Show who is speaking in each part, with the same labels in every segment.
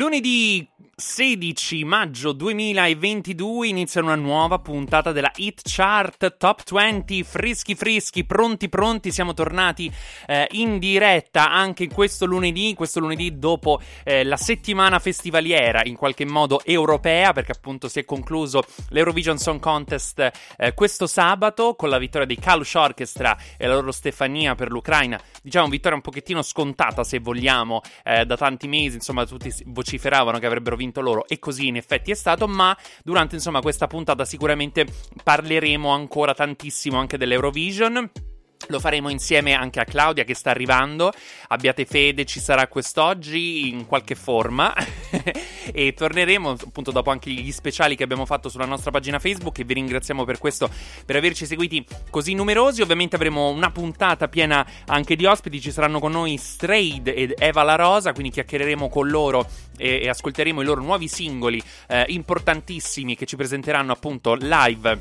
Speaker 1: Lunedì 16 maggio 2022 inizia una nuova puntata della Hit Chart Top 20 frischi frischi, pronti pronti, siamo tornati eh, in diretta anche questo lunedì, questo lunedì dopo eh, la settimana festivaliera in qualche modo europea perché appunto si è concluso l'Eurovision Song Contest eh, questo sabato con la vittoria dei Kalush Orchestra e la loro Stefania per l'Ucraina, diciamo vittoria un pochettino scontata se vogliamo eh, da tanti mesi, insomma tutti vociferavano che avrebbero vinto vinto loro e così in effetti è stato, ma durante insomma questa puntata sicuramente parleremo ancora tantissimo anche dell'Eurovision. Lo faremo insieme anche a Claudia che sta arrivando. Abbiate fede, ci sarà quest'oggi in qualche forma. e torneremo appunto dopo anche gli speciali che abbiamo fatto sulla nostra pagina Facebook. E vi ringraziamo per questo, per averci seguiti così numerosi. Ovviamente avremo una puntata piena anche di ospiti. Ci saranno con noi Strayed ed Eva La Rosa. Quindi chiacchiereremo con loro e, e ascolteremo i loro nuovi singoli eh, importantissimi che ci presenteranno appunto live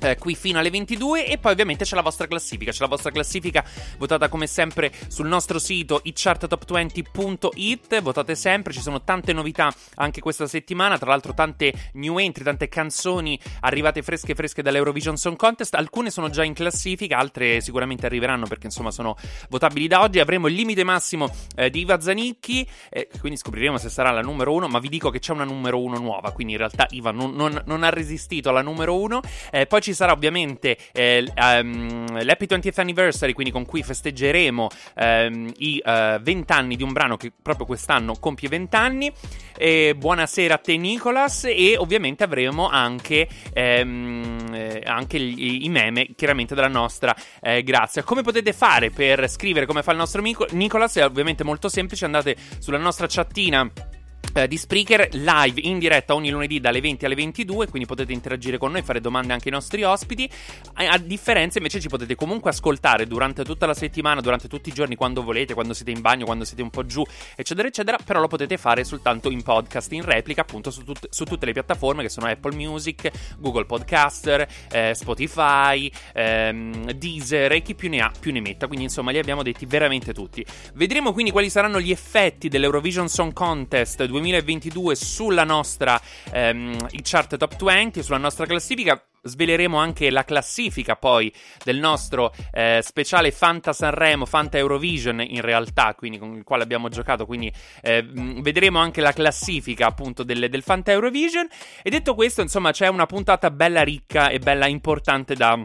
Speaker 1: eh, qui fino alle 22 e poi ovviamente c'è la vostra classifica, c'è la vostra classifica votata come sempre sul nostro sito itcharttop20.it, votate sempre, ci sono tante novità anche questa settimana, tra l'altro tante new entry, tante canzoni arrivate fresche fresche dall'Eurovision Song Contest, alcune sono già in classifica, altre sicuramente arriveranno perché insomma sono votabili da oggi, avremo il limite massimo eh, di Iva Zanicchi, eh, quindi scopriremo se sarà la numero 1, ma vi dico che c'è una numero 1 nuova, quindi in realtà Iva non, non, non ha resistito alla numero 1, eh, poi ci sarà ovviamente eh, um, l'Happy 20th Anniversary, quindi con cui festeggeremo um, i uh, eh, 20 anni di un brano che proprio quest'anno compie 20 anni. E buonasera a te Nicolas e ovviamente avremo anche, um, eh, anche gli, i meme chiaramente della nostra eh, Grazia. Come potete fare per scrivere come fa il nostro amico Nicolas? È ovviamente molto semplice, andate sulla nostra chattina eh, di Spreaker live in diretta ogni lunedì dalle 20 alle 22, quindi potete interagire con noi, fare domande anche ai nostri ospiti. A, a, differenza invece ci potete comunque ascoltare durante tutta la settimana, durante tutti i giorni, quando volete, quando siete in bagno, quando siete un po' giù, eccetera, eccetera, però lo potete fare soltanto in podcast, in replica, appunto su, tut- su tutte le piattaforme che sono Apple Music, Google Podcaster, eh, Spotify, ehm, Deezer e chi più ne ha più ne metta, quindi insomma li abbiamo detti veramente tutti. Vedremo quindi quali saranno gli effetti dell'Eurovision Song Contest 2020 2022 sulla nostra ehm, chart top 20, sulla nostra classifica. Sveleremo anche la classifica poi del nostro eh, speciale Fanta Sanremo, Fanta Eurovision in realtà, quindi con il quale abbiamo giocato, quindi eh, vedremo anche la classifica appunto del, del Fanta Eurovision. E detto questo, insomma, c'è una puntata bella ricca e bella importante da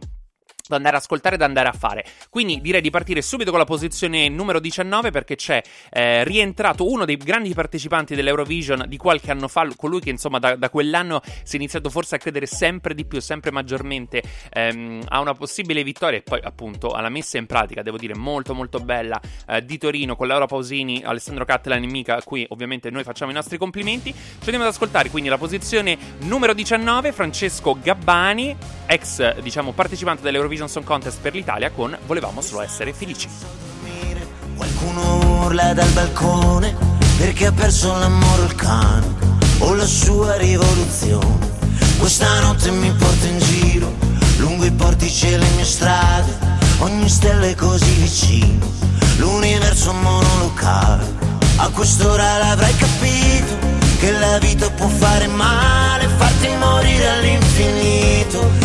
Speaker 1: da andare a ascoltare e da andare a fare. Quindi direi di partire subito con la posizione numero 19 perché c'è eh, rientrato uno dei grandi partecipanti dell'Eurovision di qualche anno fa, colui che insomma da, da, quell'anno si è iniziato forse a credere sempre di più, sempre maggiormente ehm, a una possibile vittoria e poi appunto alla messa in pratica, devo dire molto molto bella eh, di Torino con Laura Pausini, Alessandro Cattelan e Mica, a cui ovviamente noi facciamo i nostri complimenti. Ci andiamo ad ascoltare quindi la posizione numero 19, Francesco Gabbani, ex diciamo partecipante dell'Eurovision Eurovision Song Contest per l'Italia con Volevamo solo essere felici.
Speaker 2: Qualcuno urla dal balcone perché ha perso l'amore il cane o la sua rivoluzione. Questa notte mi porta in giro lungo i portici e le mie strade, ogni stella è così vicino. L'universo quest'ora l'avrai capito Che la vita può fare male Farti morire all'infinito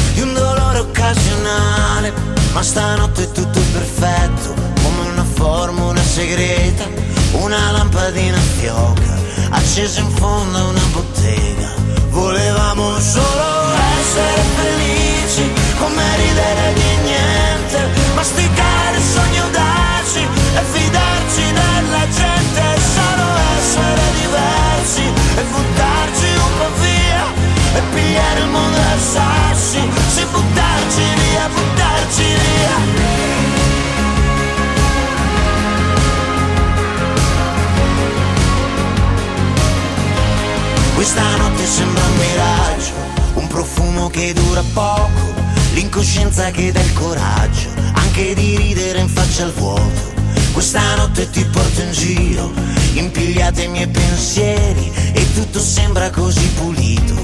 Speaker 2: Dolore occasionale Ma stanotte è tutto perfetto Come una formula segreta Una lampadina fioca Accesa in fondo a una bottega. Volevamo solo essere felici Come ridere di E pigliare il mondo a sassi Se buttarci via, buttarci via. Questa notte sembra un miraggio, un profumo che dura poco, l'incoscienza che dà il coraggio, anche di ridere in faccia al vuoto. Questa notte ti porto in giro, impigliate i miei pensieri e tutto sembra così pulito,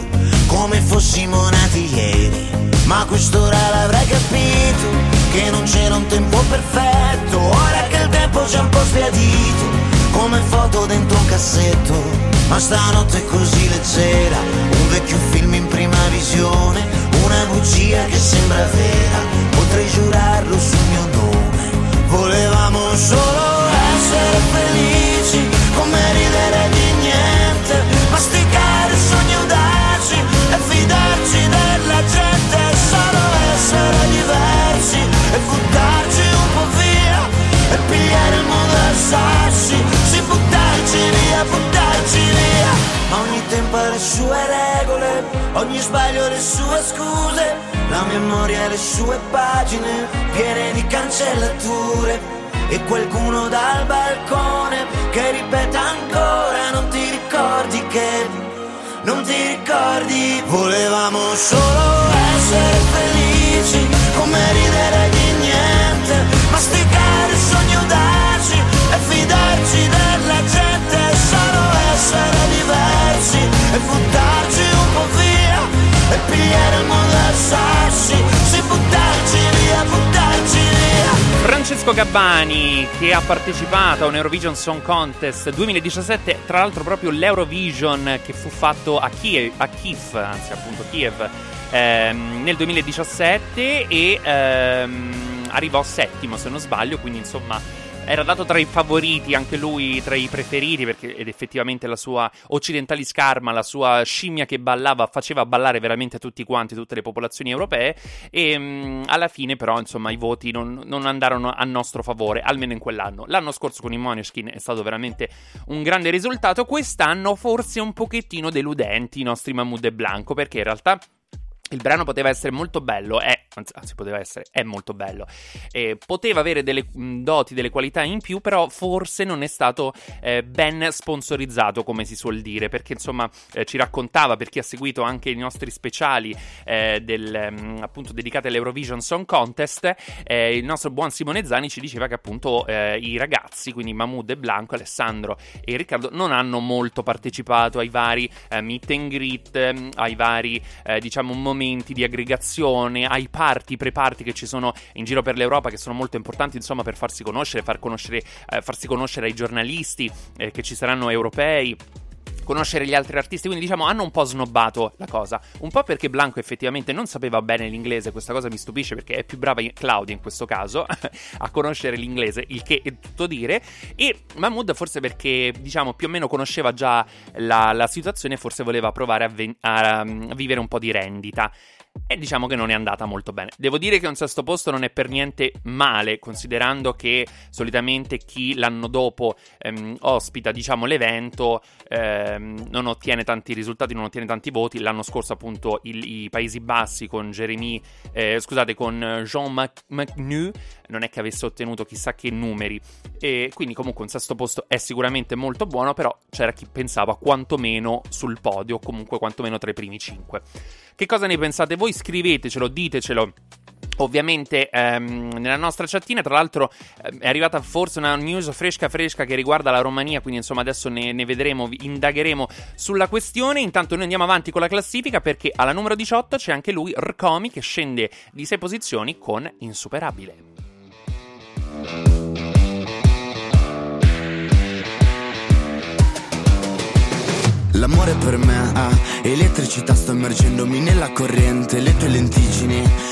Speaker 2: come fossimo nati ieri. Ma quest'ora l'avrai capito, che non c'era un tempo perfetto, ora che il tempo c'è un po' sbiadito, come foto dentro un cassetto. Ma stanotte è così leggera, un vecchio film in prima visione, una bugia che sembra vera, potrei giurarlo sul mio nome. Volevamo solo sue regole, ogni sbaglio le sue scuse, la memoria le sue pagine piene di cancellature. E qualcuno dal balcone che ripete ancora non ti ricordi che non ti ricordi volevamo solo essere felici come ridere di e buttarci un po' via e pigliare il mondo a sassi sì buttarci via buttarci via.
Speaker 1: Francesco Gabbani che ha partecipato a un Eurovision Song Contest 2017, tra l'altro proprio l'Eurovision che fu fatto a Kiev, a Kiev anzi appunto Kiev, ehm, nel 2017 e ehm, arrivò settimo se non sbaglio, quindi insomma era dato tra i favoriti, anche lui tra i preferiti, perché ed effettivamente la sua occidentali scarma, la sua scimmia che ballava, faceva ballare veramente tutti quanti, tutte le popolazioni europee. E mh, alla fine, però, insomma, i voti non, non, andarono a nostro favore, almeno in quell'anno. L'anno scorso con i Moneskin è stato veramente un grande risultato. Quest'anno, forse un pochettino deludenti i nostri Mahmoud e Blanco, perché in realtà. Il brano poteva essere molto bello, è, anzi poteva essere, è molto bello, eh, poteva avere delle doti, delle qualità in più, però forse non è stato eh, ben sponsorizzato, come si suol dire, perché insomma eh, ci raccontava, per chi ha seguito anche i nostri speciali eh, del, appunto dedicati all'Eurovision Song Contest, eh, il nostro buon Simone Zani ci diceva che appunto eh, i ragazzi, quindi Mahmoud e Blanco, Alessandro e Riccardo, non hanno molto partecipato ai vari meet and greet, ai vari, diciamo, momenti di aggregazione, ai party, pre-party che ci sono in giro per l'Europa che sono molto importanti insomma per farsi conoscere, far conoscere eh, farsi conoscere ai giornalisti eh, che ci saranno europei conoscere gli altri artisti, quindi diciamo hanno un po' snobbato la cosa, un po' perché Blanco effettivamente non sapeva bene l'inglese, questa cosa mi stupisce perché è più brava Claudia in questo caso a conoscere l'inglese, il che è tutto dire, e Mahmood forse perché diciamo più o meno conosceva già la, la situazione forse voleva provare a, ven- a, a vivere un po' di rendita. E diciamo che non è andata molto bene. Devo dire che un sesto posto non è per niente male, considerando che solitamente chi l'anno dopo ehm, ospita, diciamo, l'evento ehm, non ottiene tanti risultati, non ottiene tanti voti. L'anno scorso, appunto, il, i Paesi Bassi con Jeremy, eh, scusate, con Jean McNew non è che avesse ottenuto chissà che numeri. E quindi, comunque, un sesto posto è sicuramente molto buono, però c'era chi pensava quantomeno sul podio, comunque quantomeno tra i primi cinque. Che cosa ne pensate voi? Scrivetecelo, ditecelo. Ovviamente ehm, nella nostra chattina, tra l'altro, ehm, è arrivata forse una news fresca fresca che riguarda la Romania, quindi insomma adesso ne, ne, vedremo, indagheremo sulla questione. Intanto noi andiamo avanti con la classifica perché alla numero 18 c'è anche lui, Rcomi, che scende di 6 posizioni con Insuperabile.
Speaker 3: L'amore per me ha ah, elettricità, sto immergendomi nella corrente, le tue lentiggini.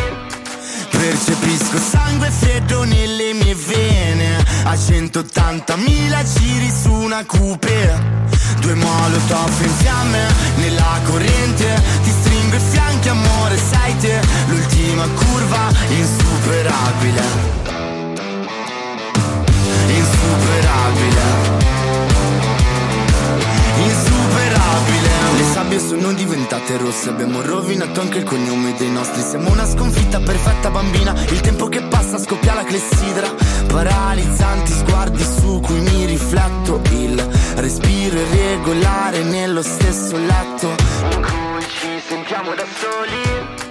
Speaker 3: Percepisco sangue freddo nelle mie vene. A 180.000 giri su una coupe Due molotov in fiamme nella corrente. Ti stringo i fianchi amore sei te. L'ultima curva insuperabile. Insuperabile Le sabbie sono diventate rosse Abbiamo rovinato anche il cognome dei nostri. Siamo una sconfitta perfetta bambina Il tempo che passa scoppia la clessidra. Paralizzanti sguardi su cui mi rifletto Il respiro irregolare nello stesso letto. In cui ci sentiamo da soli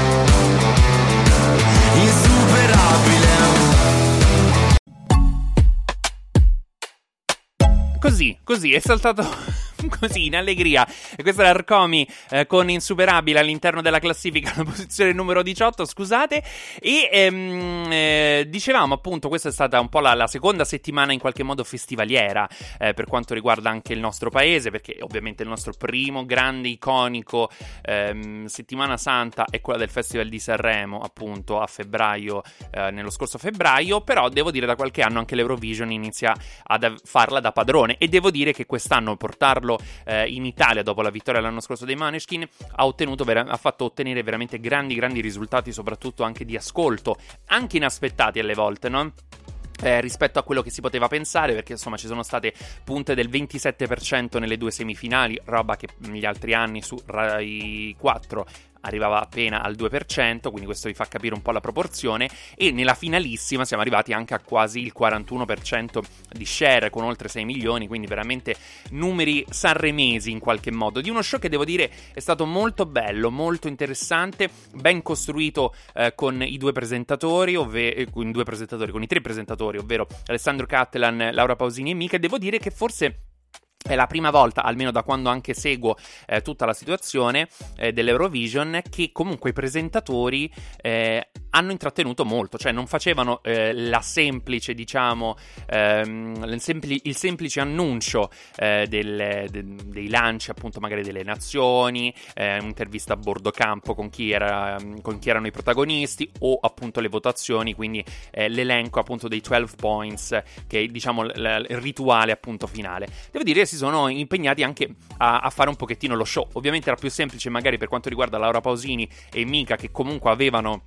Speaker 1: Così, così, è saltato così in allegria. E questo era Arcomi eh, con Insuperabile all'interno della classifica, la posizione numero 18, scusate. E ehm, eh, dicevamo appunto, questa è stata un po' la, la seconda settimana in qualche modo festivaliera eh, per quanto riguarda anche il nostro paese, perché ovviamente il nostro primo grande iconico ehm, settimana santa è quella del Festival di Sanremo, appunto a febbraio, eh, nello scorso febbraio, però devo dire da qualche anno anche l'Eurovision inizia a farla da padrone e devo dire che quest'anno portarlo eh, in Italia dopo la vittoria l'anno scorso dei Maneskin ha, vera- ha fatto ottenere veramente grandi grandi risultati soprattutto anche di ascolto anche inaspettati alle volte no? Eh, rispetto a quello che si poteva pensare, perché insomma ci sono state punte del 27% nelle due semifinali, roba che negli altri anni su Rai 4 arrivava appena al 2%, quindi questo vi fa capire un po' la proporzione, e nella finalissima siamo arrivati anche a quasi il 41% di share con oltre 6 milioni, quindi veramente numeri sanremesi in qualche modo, di uno show che devo dire è stato molto bello, molto interessante, ben costruito eh, con i due presentatori, ovvero eh, con due presentatori, con i tre presentatori, ovvero Alessandro Cattelan, Laura Pausini e Mica, devo dire che forse è la prima volta, almeno da quando anche seguo eh, tutta la situazione eh, dell'Eurovision, che comunque i presentatori eh, hanno intrattenuto molto, cioè non facevano eh, la semplice, diciamo, ehm, il, sempli- il, semplice annuncio eh, del, de- dei lanci, appunto, magari delle nazioni, eh, un'intervista a bordo campo con chi, era, con chi, erano i protagonisti o appunto le votazioni, quindi l'elenco appunto dei 12 points, che è diciamo l- l- il rituale appunto finale. Devo dire si sono impegnati anche a-, a fare un pochettino lo show. Ovviamente era più semplice magari per quanto riguarda Laura Pausini e Mika che comunque avevano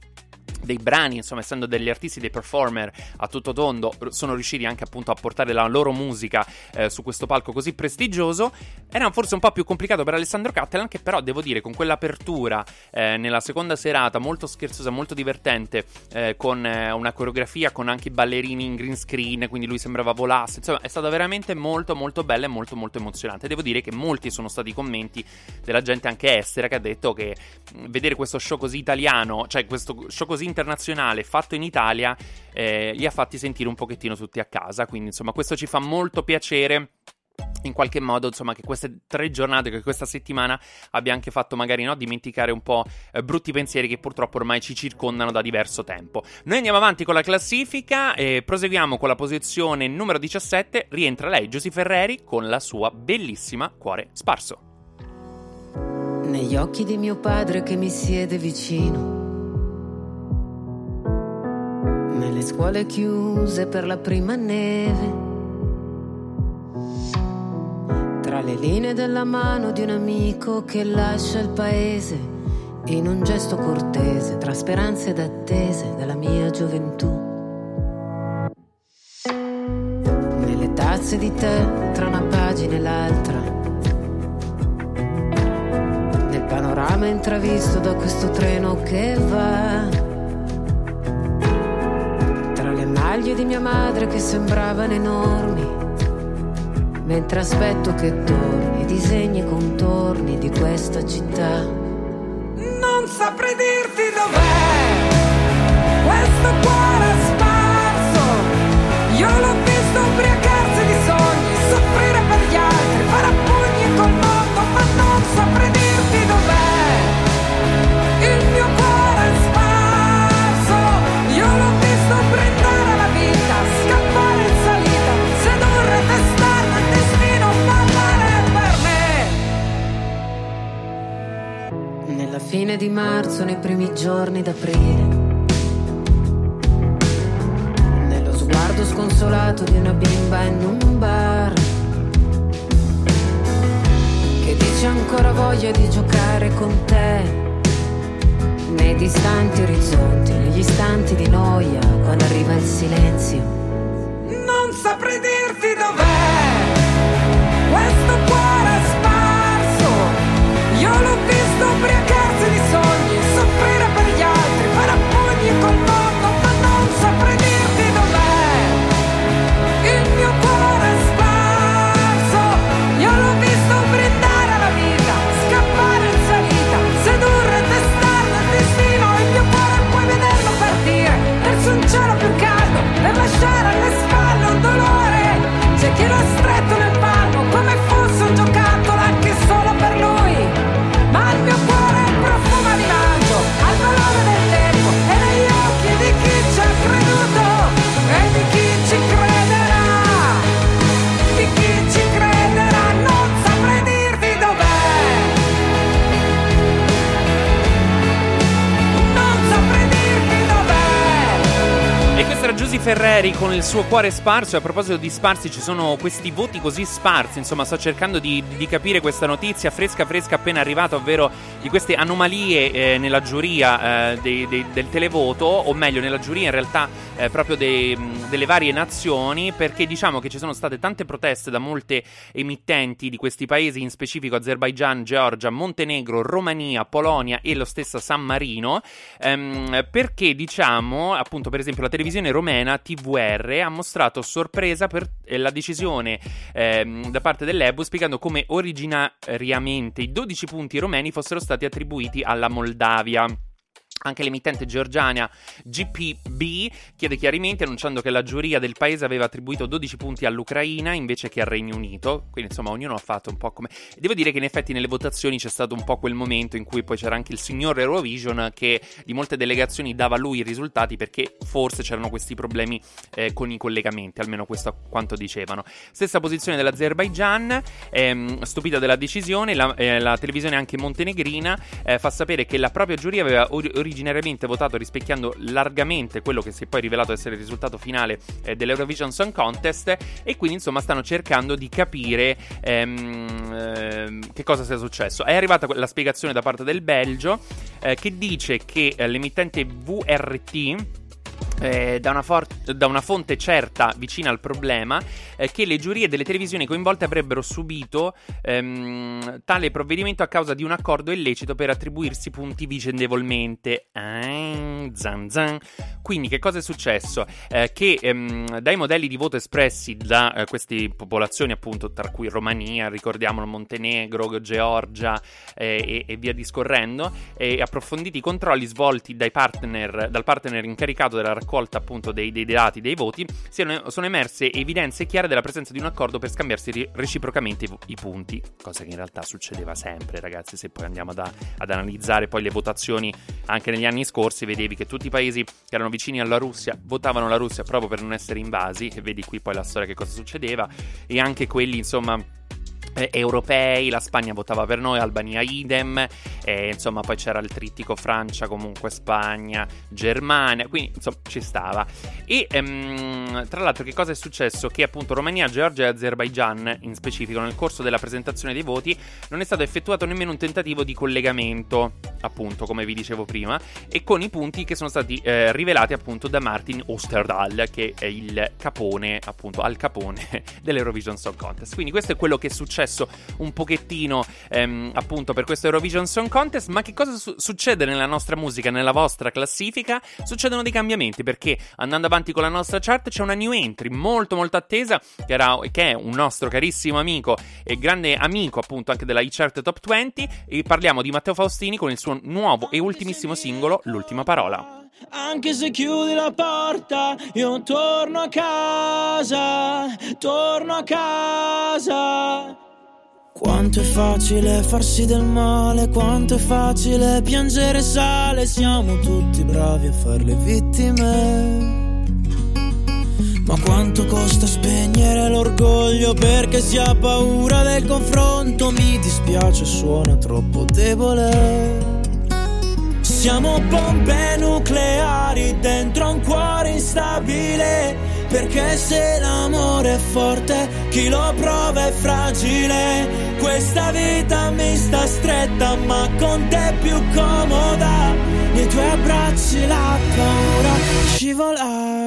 Speaker 1: dei brani, insomma, essendo degli artisti, dei performer a tutto tondo, sono riusciti anche appunto a portare la loro musica eh, su questo palco così prestigioso. Era forse un po' più complicato per Alessandro Cattelan, che però devo dire con quell'apertura eh, nella seconda serata, molto scherzosa, molto divertente, eh, con eh, una coreografia con anche i ballerini in green screen, quindi lui sembrava volasse. Insomma, è stata veramente molto molto bella e molto molto emozionante. Devo dire che molti sono stati i commenti della gente anche estera che ha detto che vedere questo show così italiano, cioè questo show così internazionale fatto in Italia eh, li ha fatti sentire un pochettino tutti a casa. Quindi, insomma, questo ci fa molto piacere in qualche modo, insomma, che queste tre giornate, che questa settimana abbia anche fatto magari no, dimenticare un po' eh, brutti pensieri che purtroppo ormai ci circondano da diverso tempo. Noi andiamo avanti con la classifica e proseguiamo con la posizione numero 17. Rientra lei, Giusy Ferreri, con la sua bellissima Cuore Sparso.
Speaker 4: Negli occhi di mio padre che mi siede vicino nelle scuole chiuse per la prima neve. Tra le linee della mano di un amico che lascia il paese, in un gesto cortese, tra speranze ed attese della mia gioventù. fosse di te tra una pagina e l'altra. Nel panorama intravisto da questo treno che va. Maglie di mia madre che sembravano enormi. Mentre aspetto che torni, disegni e contorni di questa città.
Speaker 5: Non saprei dirti dov'è questo cuore sparso. Io l'ho visto ubriacarsi di
Speaker 4: fine di marzo, nei primi giorni d'aprile. Nello sguardo sconsolato di una bimba in un bar. Che dice ancora voglia di giocare con te. Nei distanti orizzonti, negli istanti di noia, quando arriva il silenzio.
Speaker 5: Non saprei dirti dov'è questo cuore sparso. Io l'ho visto ubriacarsi
Speaker 1: Giusy Ferreri con il suo cuore sparso. E a proposito di sparsi, ci sono questi voti così sparsi. Insomma, sto cercando di, di capire questa notizia fresca, fresca, appena arrivata, ovvero di queste anomalie eh, nella giuria eh, dei- dei- del televoto, o meglio, nella giuria in realtà eh, proprio dei- delle varie nazioni. Perché diciamo che ci sono state tante proteste da molte emittenti di questi paesi, in specifico Azerbaigian, Georgia, Montenegro, Romania, Polonia e lo stesso San Marino. ehm, perché diciamo, appunto, per esempio, la televisione romena TVR ha mostrato sorpresa per eh, la decisione ehm, da parte dell'EBU, spiegando come originariamente i 12 punti romeni fossero stati attribuiti alla Moldavia. Anche l'emittente georgiana GPB chiede chiarimenti annunciando che la giuria del paese aveva attribuito 12 punti all'Ucraina invece che al Regno Unito. Quindi insomma ognuno ha fatto un po' come... Devo dire che in effetti nelle votazioni c'è stato un po' quel momento in cui poi c'era anche il signor Eurovision che di molte delegazioni dava lui i risultati perché forse c'erano questi problemi eh, con i collegamenti, almeno questo a quanto dicevano. Stessa posizione dell'Azerbaigian, ehm, stupita della decisione, la, eh, la televisione anche montenegrina eh, fa sapere che la propria giuria aveva or- originariamente votato rispecchiando largamente quello che si è poi rivelato essere il risultato finale eh, dell'Eurovision Song Contest e quindi insomma stanno cercando di capire ehm, ehm, che cosa sia successo. È arrivata la spiegazione da parte del Belgio eh, che dice che eh, l'emittente VRT eh, da, una for- da una fonte certa vicina al problema eh, che le giurie delle televisioni coinvolte avrebbero subito ehm, tale provvedimento a causa di un accordo illecito per attribuirsi punti vicendevolmente. Ah, zan zan. Quindi che cosa è successo? Eh, che ehm, dai modelli di voto espressi da eh, queste popolazioni appunto tra cui Romania, ricordiamolo Montenegro, Georgia e, e via discorrendo e approfonditi controlli svolti partner, dal partner incaricato della raccolta appunto dei, dei dati dei voti siano, sono emerse evidenze chiare della presenza di un accordo per scambiarsi reciprocamente i, i punti cosa che in realtà succedeva sempre ragazzi. Se poi andiamo ad, ad analizzare poi le votazioni anche negli anni scorsi vedevi che tutti i paesi che erano vicini alla Russia votavano la Russia proprio per non essere invasi e vedi qui poi la storia che cosa succedeva e anche quelli insomma eh, europei, la Spagna votava per noi, Albania idem, e, insomma poi c'era il trittico Francia, comunque Spagna, Germania, quindi insomma ci stava. E ehm, tra l'altro che cosa è successo? Che appunto Romania, Georgia e Azerbaijan in specifico nel corso della presentazione dei voti non è stato effettuato nemmeno un tentativo di collegamento, appunto come vi dicevo prima, e con i punti che sono stati eh, rivelati appunto da Martin Osterdahl, che è il capone, appunto al capone dell'Eurovision Song Contest. Quindi questo è quello che è successo successo un pochettino ehm, appunto per questo Eurovision Song Contest, ma che cosa su- succede nella nostra musica, nella vostra classifica? Succedono dei cambiamenti perché andando avanti con la nostra chart c'è una new entry molto molto attesa che, era, che è un nostro carissimo amico e grande amico appunto anche della e-chart Top 20 e parliamo di Matteo Faustini con il suo nuovo e ultimissimo singolo L'ultima parola.
Speaker 6: Anche se chiudi la porta, io torno a casa, torno a casa. Quanto è facile farsi del male, quanto è facile piangere sale, siamo tutti bravi a fare le vittime. Ma quanto costa spegnere l'orgoglio perché si ha paura del confronto, mi dispiace, suona troppo debole. Siamo bombe nucleari dentro un cuore instabile. Perché se l'amore è forte, chi lo prova è fragile. Questa vita mi sta stretta, ma con te è più comoda. Nei tuoi abbracci la paura scivola.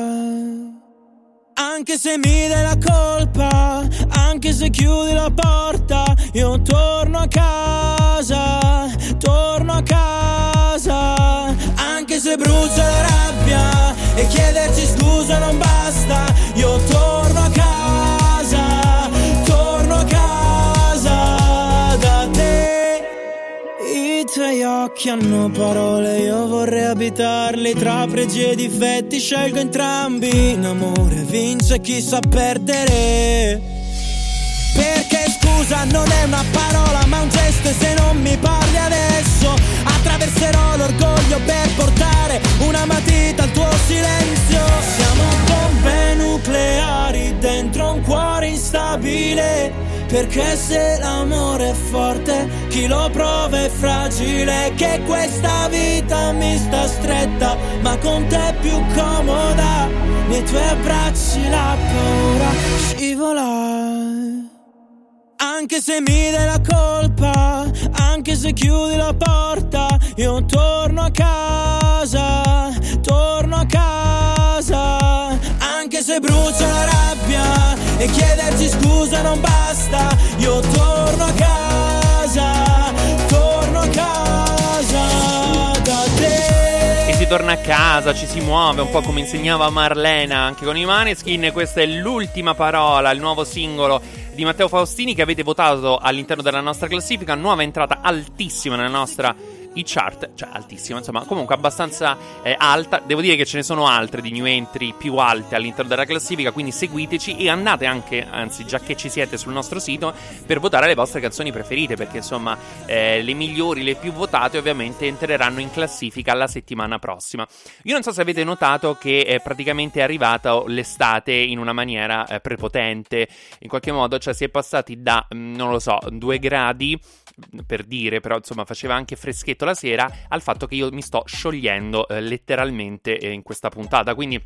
Speaker 6: Anche se mi dai la colpa, anche se chiudi la porta, io torno a casa, torno a casa. Anche se brucia la rabbia e chiederci scusa non basta, io torno a casa, torno a casa da te. I tuoi occhi hanno parole, io vorrei abitarli tra pregi e difetti, scelgo entrambi. In amore vince chi sa perdere. Perché scusa non è una parola ma un gesto e se non mi parli adesso attraverserò l'orgoglio per portare una matita al tuo silenzio. Siamo bombe nucleari dentro un cuore instabile. Perché se l'amore è forte, chi lo prova è fragile. Che questa vita mi sta stretta, ma con te è più comoda. Nei tuoi abbracci la paura scivola. Anche se mi dai la colpa, anche se chiudi la porta, io torno a casa, torno a casa. Anche se brucia la rabbia e chiederci scusa non basta, io torno a casa, torno a casa da te.
Speaker 1: E si torna a casa, ci si muove, un po' come insegnava Marlena anche con i Maneskin. Questa è l'ultima parola, il nuovo singolo di Matteo Faustini che avete votato all'interno della nostra classifica, nuova entrata altissima nella nostra i chart, cioè altissima, insomma, comunque abbastanza eh, alta. Devo dire che ce ne sono altre di new entry più alte all'interno della classifica, quindi seguiteci e andate anche, anzi, già che ci siete sul nostro sito, per votare le vostre canzoni preferite, perché insomma, eh, le migliori, le più votate, ovviamente entreranno in classifica la settimana prossima. Io non so se avete notato che è praticamente arrivata l'estate in una maniera eh, prepotente, in qualche modo, cioè si è passati da, mm, non lo so, due gradi per dire, però insomma faceva anche freschetto la sera, al fatto che io mi sto sciogliendo eh, letteralmente eh, in questa puntata. Quindi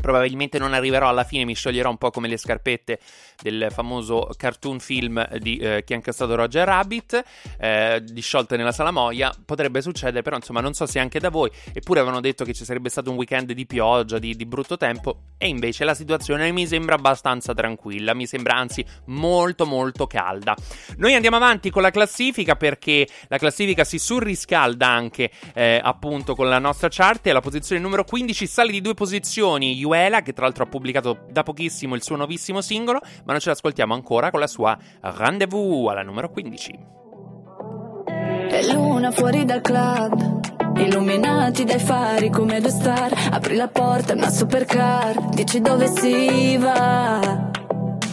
Speaker 1: Probabilmente non arriverò alla fine, mi scioglierò un po' come le scarpette del famoso cartoon film di eh, chi ha incassato Roger Rabbit, eh, disciolte nella salamoia. Potrebbe succedere, però insomma non so se anche da voi. Eppure avevano detto che ci sarebbe stato un weekend di pioggia, di, di brutto tempo, e invece la situazione mi sembra abbastanza tranquilla, mi sembra anzi molto molto calda. Noi andiamo avanti con la classifica perché la classifica si surriscalda anche eh, appunto con la nostra chart e alla posizione numero 15 sale di due posizioni Yuela, che tra l'altro ha pubblicato da pochissimo il suo nuovissimo singolo, ma non ce l'ascoltiamo ancora con la sua Rendezvous alla numero 15.
Speaker 7: E luna fuori dal club, illuminati dai fari come due star. Apri la porta, una supercar, dici dove si va.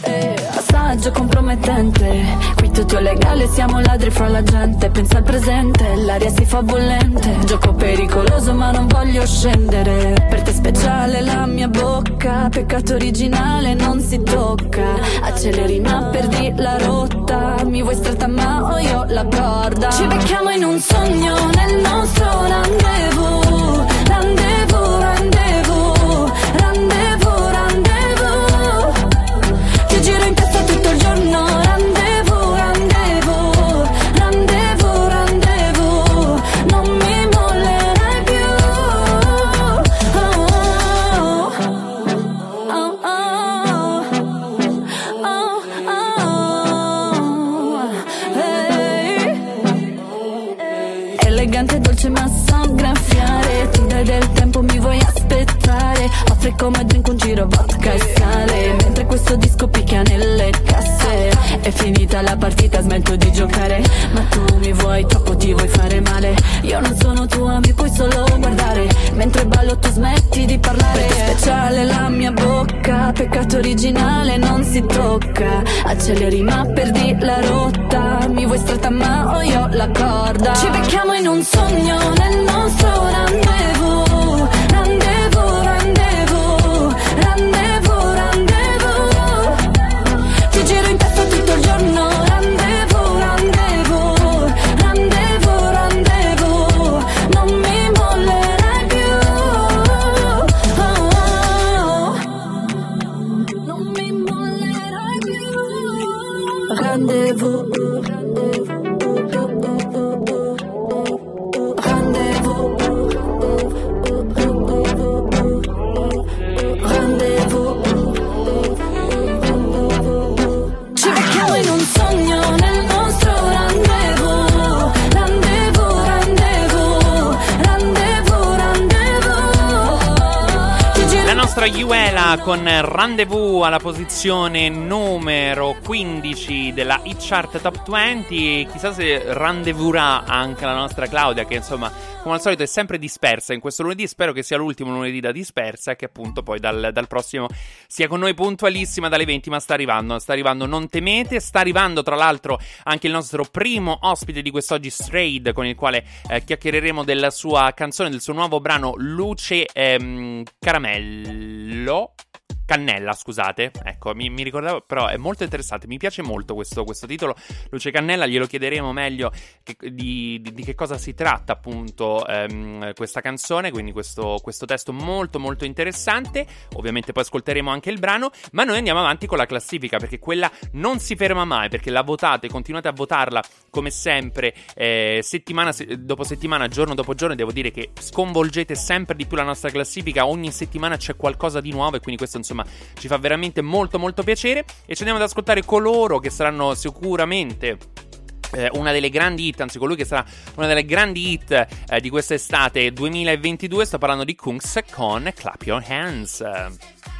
Speaker 7: Eh, assaggio compromettente, qui tutto è legale, siamo ladri fra la gente. Pensa al presente, l'aria si fa bollente. Gioco pericoloso ma non voglio scendere. Per te speciale la mia bocca, peccato originale non si tocca. Acceleri ma perdi la rotta, mi vuoi stretta ma ho io la corda. Ci becchiamo in un sogno nel nostro rendezvous, giro vodka e sale. Mentre questo disco picchia nelle casse. È finita la partita smetto di giocare. Ma tu mi vuoi troppo ti vuoi fare male. Io non sono tua mi puoi solo guardare. Mentre ballo tu smetti di parlare. Perché speciale la mia bocca Peccato originale non si tocca. Acceleri ma perdi la rotta. Mi vuoi stretta ma ho io la corda. Ci becchiamo in un sogno nel nostro Rendezvous,
Speaker 1: nostra Iuela con Rendezvous alla posizione numero 15 della Hit Chart Top 20. Chissà se rendezvousrà anche la nostra Claudia, che insomma, come al solito, è sempre dispersa in questo lunedì. Spero che sia l'ultimo lunedì da dispersa e che appunto poi dal, dal prossimo sia con noi puntualissima dalle 20. Ma sta arrivando, sta arrivando, non temete. Sta arrivando, tra l'altro, anche il nostro primo ospite di quest'oggi, Strayed, con il quale eh, chiacchiereremo della sua canzone, del suo nuovo brano Luce ehm, lo Cannella, scusate. Ecco, mi, mi, ricordavo, però è molto interessante. Mi piace molto questo, questo titolo. Luce Cannella, glielo chiederemo meglio che, di, di, di, che cosa si tratta, appunto, ehm, questa canzone. Quindi, questo, questo, testo molto, molto interessante. Ovviamente, poi ascolteremo anche il brano. Ma noi andiamo avanti con la classifica perché quella non si ferma mai. Perché la votate, continuate a votarla come sempre, eh, settimana dopo settimana, giorno dopo giorno. Devo dire che sconvolgete sempre di più la nostra classifica. Ogni settimana c'è qualcosa di nuovo, e quindi questo, insomma ci fa veramente molto molto piacere e ci andiamo ad ascoltare coloro che saranno sicuramente eh, una delle grandi hit, anzi colui che sarà una delle grandi hit eh, di quest'estate 2022, sto parlando di Kungs con Clap Your Hands.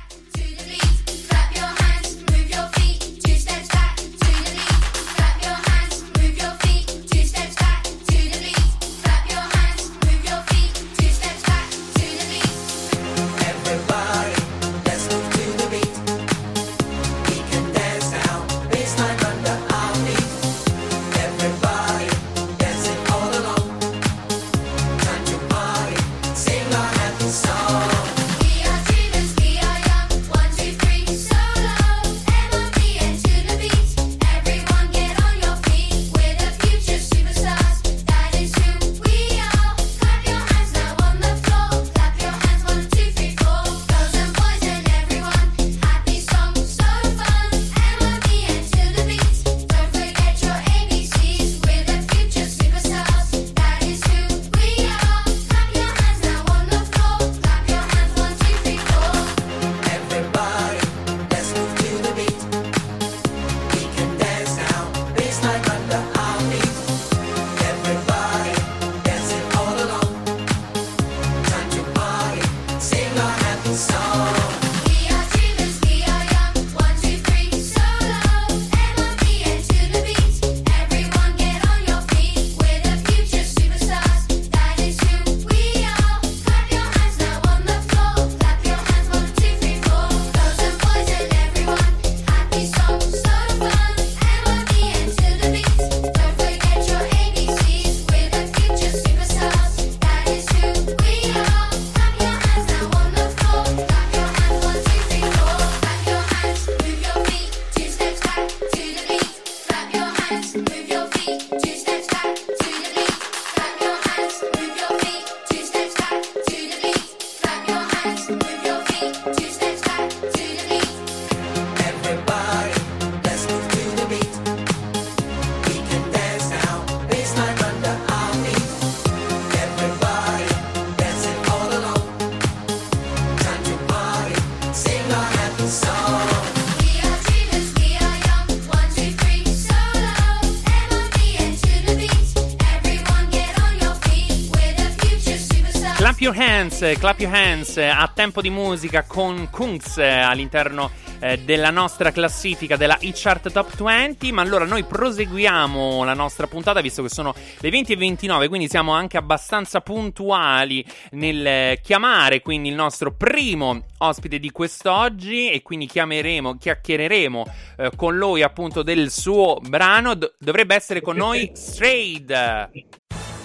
Speaker 1: Hands, Clap Your Hands a tempo di musica con Kungs all'interno eh, della nostra classifica della e-chart top 20. Ma allora noi proseguiamo la nostra puntata visto che sono le 20 e 29, quindi siamo anche abbastanza puntuali nel chiamare quindi il nostro primo ospite di quest'oggi e quindi chiameremo, chiacchiereremo eh, con lui appunto del suo brano. D- dovrebbe essere con noi Strayed.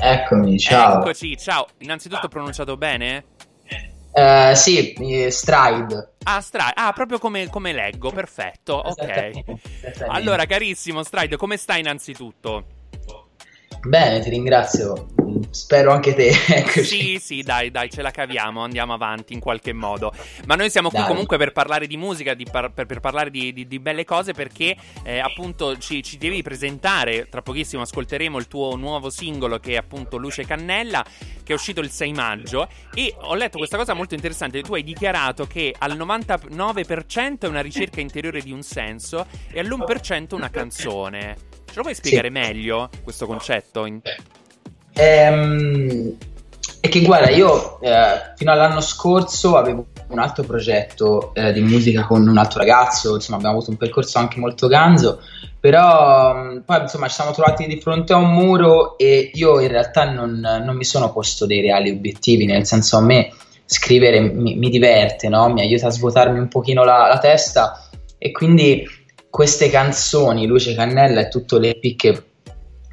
Speaker 8: Eccomi, ciao.
Speaker 1: Eccoci, ciao. Innanzitutto ho pronunciato bene?
Speaker 8: Uh, sì, eh, Stride.
Speaker 1: Ah, Stride. Ah, proprio come, come leggo, perfetto. Ok. Allora, carissimo Stride, come stai innanzitutto?
Speaker 8: Bene, ti ringrazio. Spero anche te.
Speaker 1: sì, sì, dai, dai, ce la caviamo, andiamo avanti in qualche modo. Ma noi siamo qui
Speaker 8: Dai.
Speaker 1: comunque per parlare di musica, di par- per, per parlare di, di- di belle cose, perché eh, appunto ci, ci devi presentare. Tra pochissimo ascolteremo il tuo nuovo singolo che è appunto Luce Cannella, che è uscito il 6 maggio. E ho letto questa cosa molto interessante. Tu hai dichiarato che al 99% è una ricerca interiore di un senso e all'1% una canzone. Ce lo puoi spiegare meglio questo concetto? In-
Speaker 8: Ehm, è che guarda, io eh, fino all'anno scorso avevo un altro progetto eh, di musica con un altro ragazzo, insomma abbiamo avuto un percorso anche molto ganzo, però mh, poi insomma ci siamo trovati di fronte a un muro e io in realtà non, non mi sono posto dei reali obiettivi, nel senso a me scrivere mi, mi diverte, no? mi aiuta a svuotarmi un pochino la, la testa e quindi queste canzoni, Luce Cannella e tutto l'EP che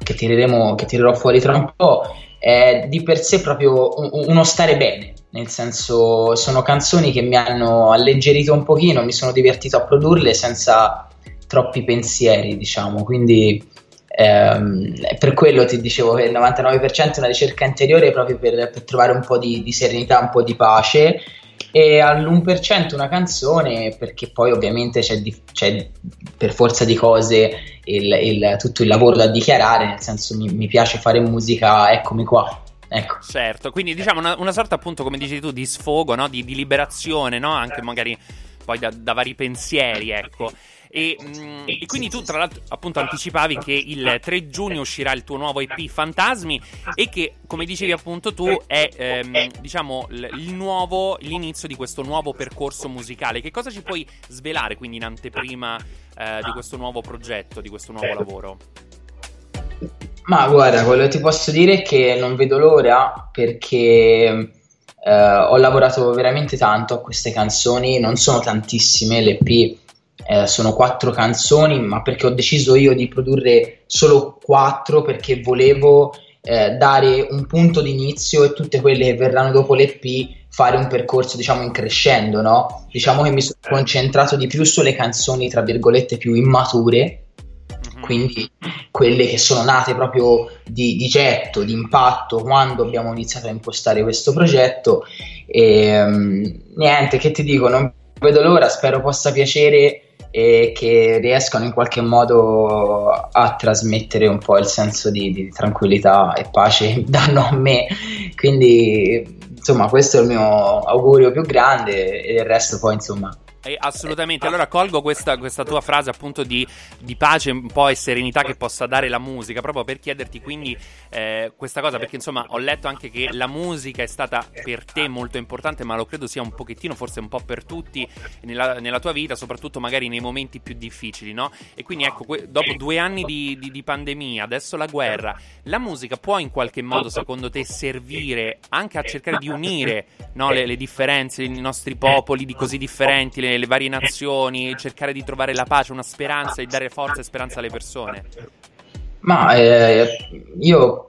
Speaker 8: che tireremo, che tirerò fuori tra un po', è di per sé proprio un- uno stare bene. Nel senso, sono canzoni che mi hanno alleggerito un pochino, mi sono divertito a produrle senza troppi pensieri, diciamo. Quindi ehm, per quello ti dicevo che il 99% è una ricerca interiore proprio per, per trovare un po' di, di serenità, un po' di pace. E all'1% una canzone perché poi ovviamente c'è, di- c'è per forza di cose il- il- tutto il lavoro da dichiarare, nel senso mi, mi piace fare musica, eccomi qua. Ecco.
Speaker 1: Certo, quindi diciamo una, una sorta appunto, come dici tu, di sfogo, no? di, di liberazione, no? anche magari poi da, da vari pensieri, ecco. E, mm, e quindi tu, tra l'altro, appunto, anticipavi che il 3 giugno uscirà il tuo nuovo EP Fantasmi e che, come dicevi appunto tu, è ehm, diciamo il nuovo, l'inizio di questo nuovo percorso musicale. Che cosa ci puoi svelare quindi in anteprima eh, di questo nuovo progetto, di questo nuovo lavoro?
Speaker 8: Ma guarda, quello che ti posso dire è che non vedo l'ora perché eh, ho lavorato veramente tanto a queste canzoni, non sono tantissime, l'EP eh, sono quattro canzoni, ma perché ho deciso io di produrre solo quattro perché volevo eh, dare un punto di inizio e tutte quelle che verranno dopo l'EP fare un percorso diciamo in crescendo, no? Diciamo che mi sono concentrato di più sulle canzoni tra virgolette più immature
Speaker 1: Mhm.
Speaker 8: quindi quelle che sono nate proprio di, di getto, di impatto quando abbiamo iniziato a impostare questo progetto. E, mm, niente, che ti dico, non vedo l'ora, spero possa piacere e che riescano in qualche modo a trasmettere un po' il senso di, di tranquillità e pace che danno a me. Quindi, insomma, questo è il mio augurio più grande e il resto poi, insomma,
Speaker 1: Eh, assolutamente, allora colgo questa, questa tua frase appunto di, di, pace un po' e serenità che possa dare la musica, proprio per chiederti quindi eh, questa cosa, perché insomma ho letto anche che la musica è stata per te molto importante, ma lo credo sia un pochettino, forse un po' per tutti nella, nella tua vita, soprattutto magari nei momenti più difficili, no? E quindi ecco, que- dopo due anni di, di, di pandemia, adesso la guerra, la musica può in qualche modo secondo te servire anche a cercare di unire no, le, le differenze, i nostri popoli di così differenti, le le varie nazioni, cercare di trovare la pace, una speranza e dare forza e speranza alle persone?
Speaker 8: Ma eh, io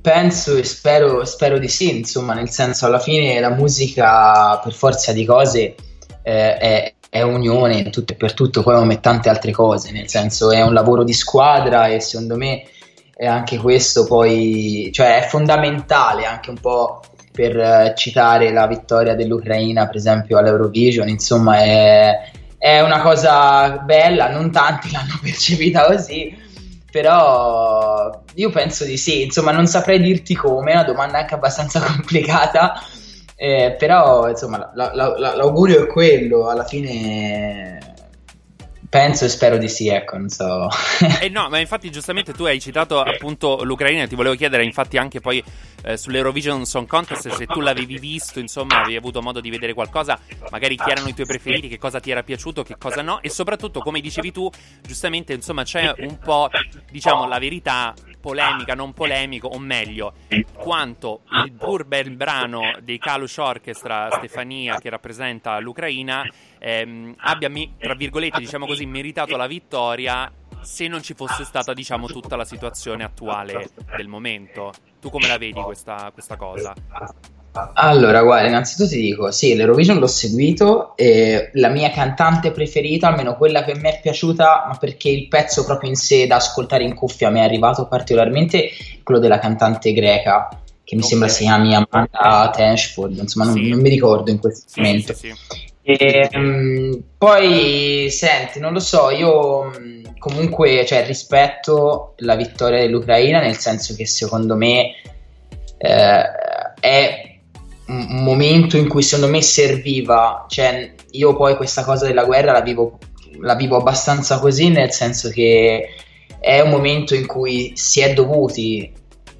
Speaker 8: penso e spero, spero, di sì, insomma, nel senso alla fine la musica per forza di cose eh, è, è, unione in tutto e per tutto, poi come tante altre cose, nel senso è un lavoro di squadra e secondo me è anche questo poi, cioè è fondamentale anche un po' per eh, citare la vittoria dell'Ucraina, per esempio, all'Eurovision, insomma, è, è una cosa bella, non tanti l'hanno percepita così, però io penso di sì, insomma, non saprei dirti come, è una domanda anche abbastanza complicata. Eh, però insomma la, la, la, l'augurio è quello alla fine Penso e spero di sì, ecco, non so.
Speaker 1: eh no, ma infatti giustamente tu hai citato appunto l'Ucraina, ti volevo chiedere infatti anche poi eh, sull'Eurovision Song Contest se tu l'avevi visto, insomma, avevi avuto modo di vedere qualcosa, magari chi erano i tuoi preferiti, che cosa ti era piaciuto, che cosa no e soprattutto come dicevi tu, giustamente, insomma, c'è un po', diciamo, la verità polemica, non polemico, o meglio, quanto il pur bel brano dei Kalush Orchestra Stefania che rappresenta l'Ucraina ehm, abbia, tra virgolette, diciamo così, meritato la vittoria se non ci fosse stata, diciamo, tutta la situazione attuale del momento. Tu come la vedi questa, questa cosa?
Speaker 8: Allora, guarda, innanzitutto ti dico, sì, l'Eurovision l'ho seguito e la mia cantante preferita, almeno quella che mi è piaciuta, ma perché il pezzo proprio in sé da ascoltare in cuffia mi è arrivato particolarmente, quello della cantante greca, che mi okay. sembra si chiami Amanda Tenchford, insomma, non, sì. non, mi ricordo in questo sì, momento. Sì, e, um, poi, senti, non lo so, io mm, comunque cioè, rispetto la vittoria dell'Ucraina, nel senso che secondo me eh, è un momento in cui secondo me serviva, cioè io poi questa cosa della guerra la vivo, la vivo abbastanza così, nel senso che è un momento in cui si è dovuti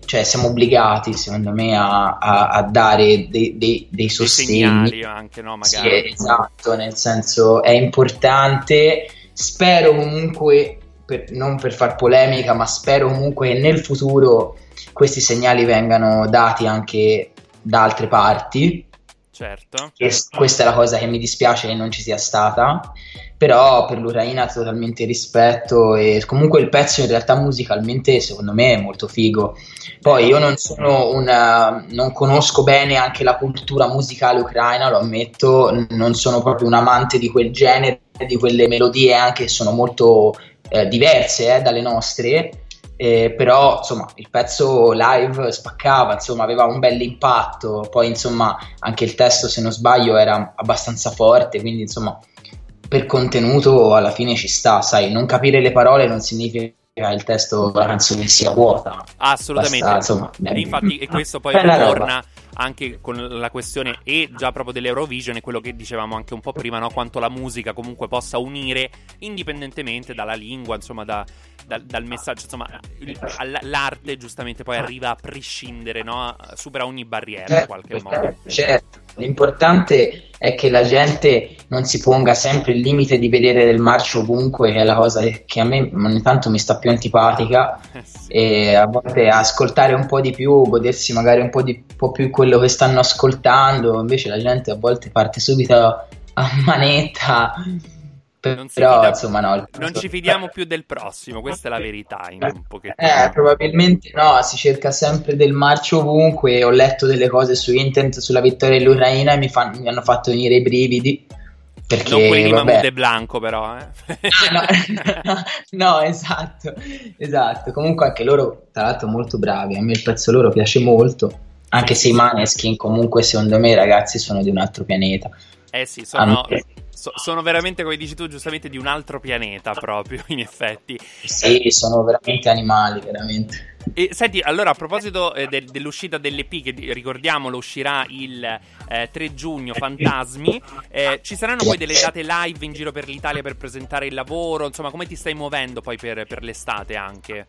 Speaker 8: cioè siamo obbligati secondo me a, a, a dare dei, dei, dei sostegni.
Speaker 1: dei anche no magari.
Speaker 8: sì, esatto nel senso è importante. Spero comunque per, non per far polemica ma spero comunque che nel futuro questi segnali vengano dati anche da altre parti
Speaker 1: certo.
Speaker 8: E questa è la cosa che mi dispiace che non ci sia stata però per l'Ucraina totalmente rispetto e comunque il pezzo in realtà musicalmente secondo me è molto figo. Poi io non sono una non conosco bene anche la cultura musicale ucraina lo ammetto non sono proprio un amante di quel genere di quelle melodie anche che sono molto eh, diverse eh, dalle nostre eh, però insomma il pezzo live spaccava insomma aveva un bel impatto poi insomma anche il testo se non sbaglio era abbastanza forte quindi insomma per contenuto alla fine ci sta, sai, non capire le parole non significa il testo della canzone sia vuota.
Speaker 1: Assolutamente. Basta, insomma, Infatti, e questo poi torna anche con la questione e già proprio dell'Eurovision e quello che dicevamo anche un po' prima, no? quanto la musica comunque possa unire indipendentemente dalla lingua, insomma, da, da, dal messaggio, insomma, l'arte giustamente poi arriva a prescindere, no? supera ogni barriera in qualche modo.
Speaker 8: Certo, l'importante è che la gente non si ponga sempre il limite di vedere del marcio ovunque, che è la cosa che a me ogni tanto mi sta più antipatica, eh e a volte ascoltare un po' di più, godersi magari un po', di, un po' più quello che stanno ascoltando, invece la gente a volte parte subito a manetta
Speaker 1: non Però, fida, insomma, no. Non ci fidiamo più del prossimo, questa è la verità. In un
Speaker 8: pochettino. Eh, probabilmente no, si cerca sempre del marcio ovunque. Ho letto delle cose su internet sulla vittoria dell'Ucraina e mi, fan, mi hanno fatto venire i brividi. Perché,
Speaker 1: non quelli di Mahmoud Blanco, però. Eh.
Speaker 8: Ah, no, no, esatto, esatto. Comunque anche loro, tra l'altro, molto bravi. A me il pezzo loro piace molto. Anche se i Maneskin, comunque, secondo me, ragazzi, sono di un altro pianeta.
Speaker 1: Eh sì, sono, So- sono veramente, come dici tu giustamente, di un altro pianeta proprio, in effetti.
Speaker 8: Sì, sono veramente animali, veramente.
Speaker 1: E, senti, allora a proposito eh, de- dell'uscita dell'EP, che ricordiamolo uscirà il eh, 3 giugno, Fantasmi, eh, ci saranno poi delle date live in giro per l'Italia per presentare il lavoro, insomma come ti stai muovendo poi per, per l'estate anche?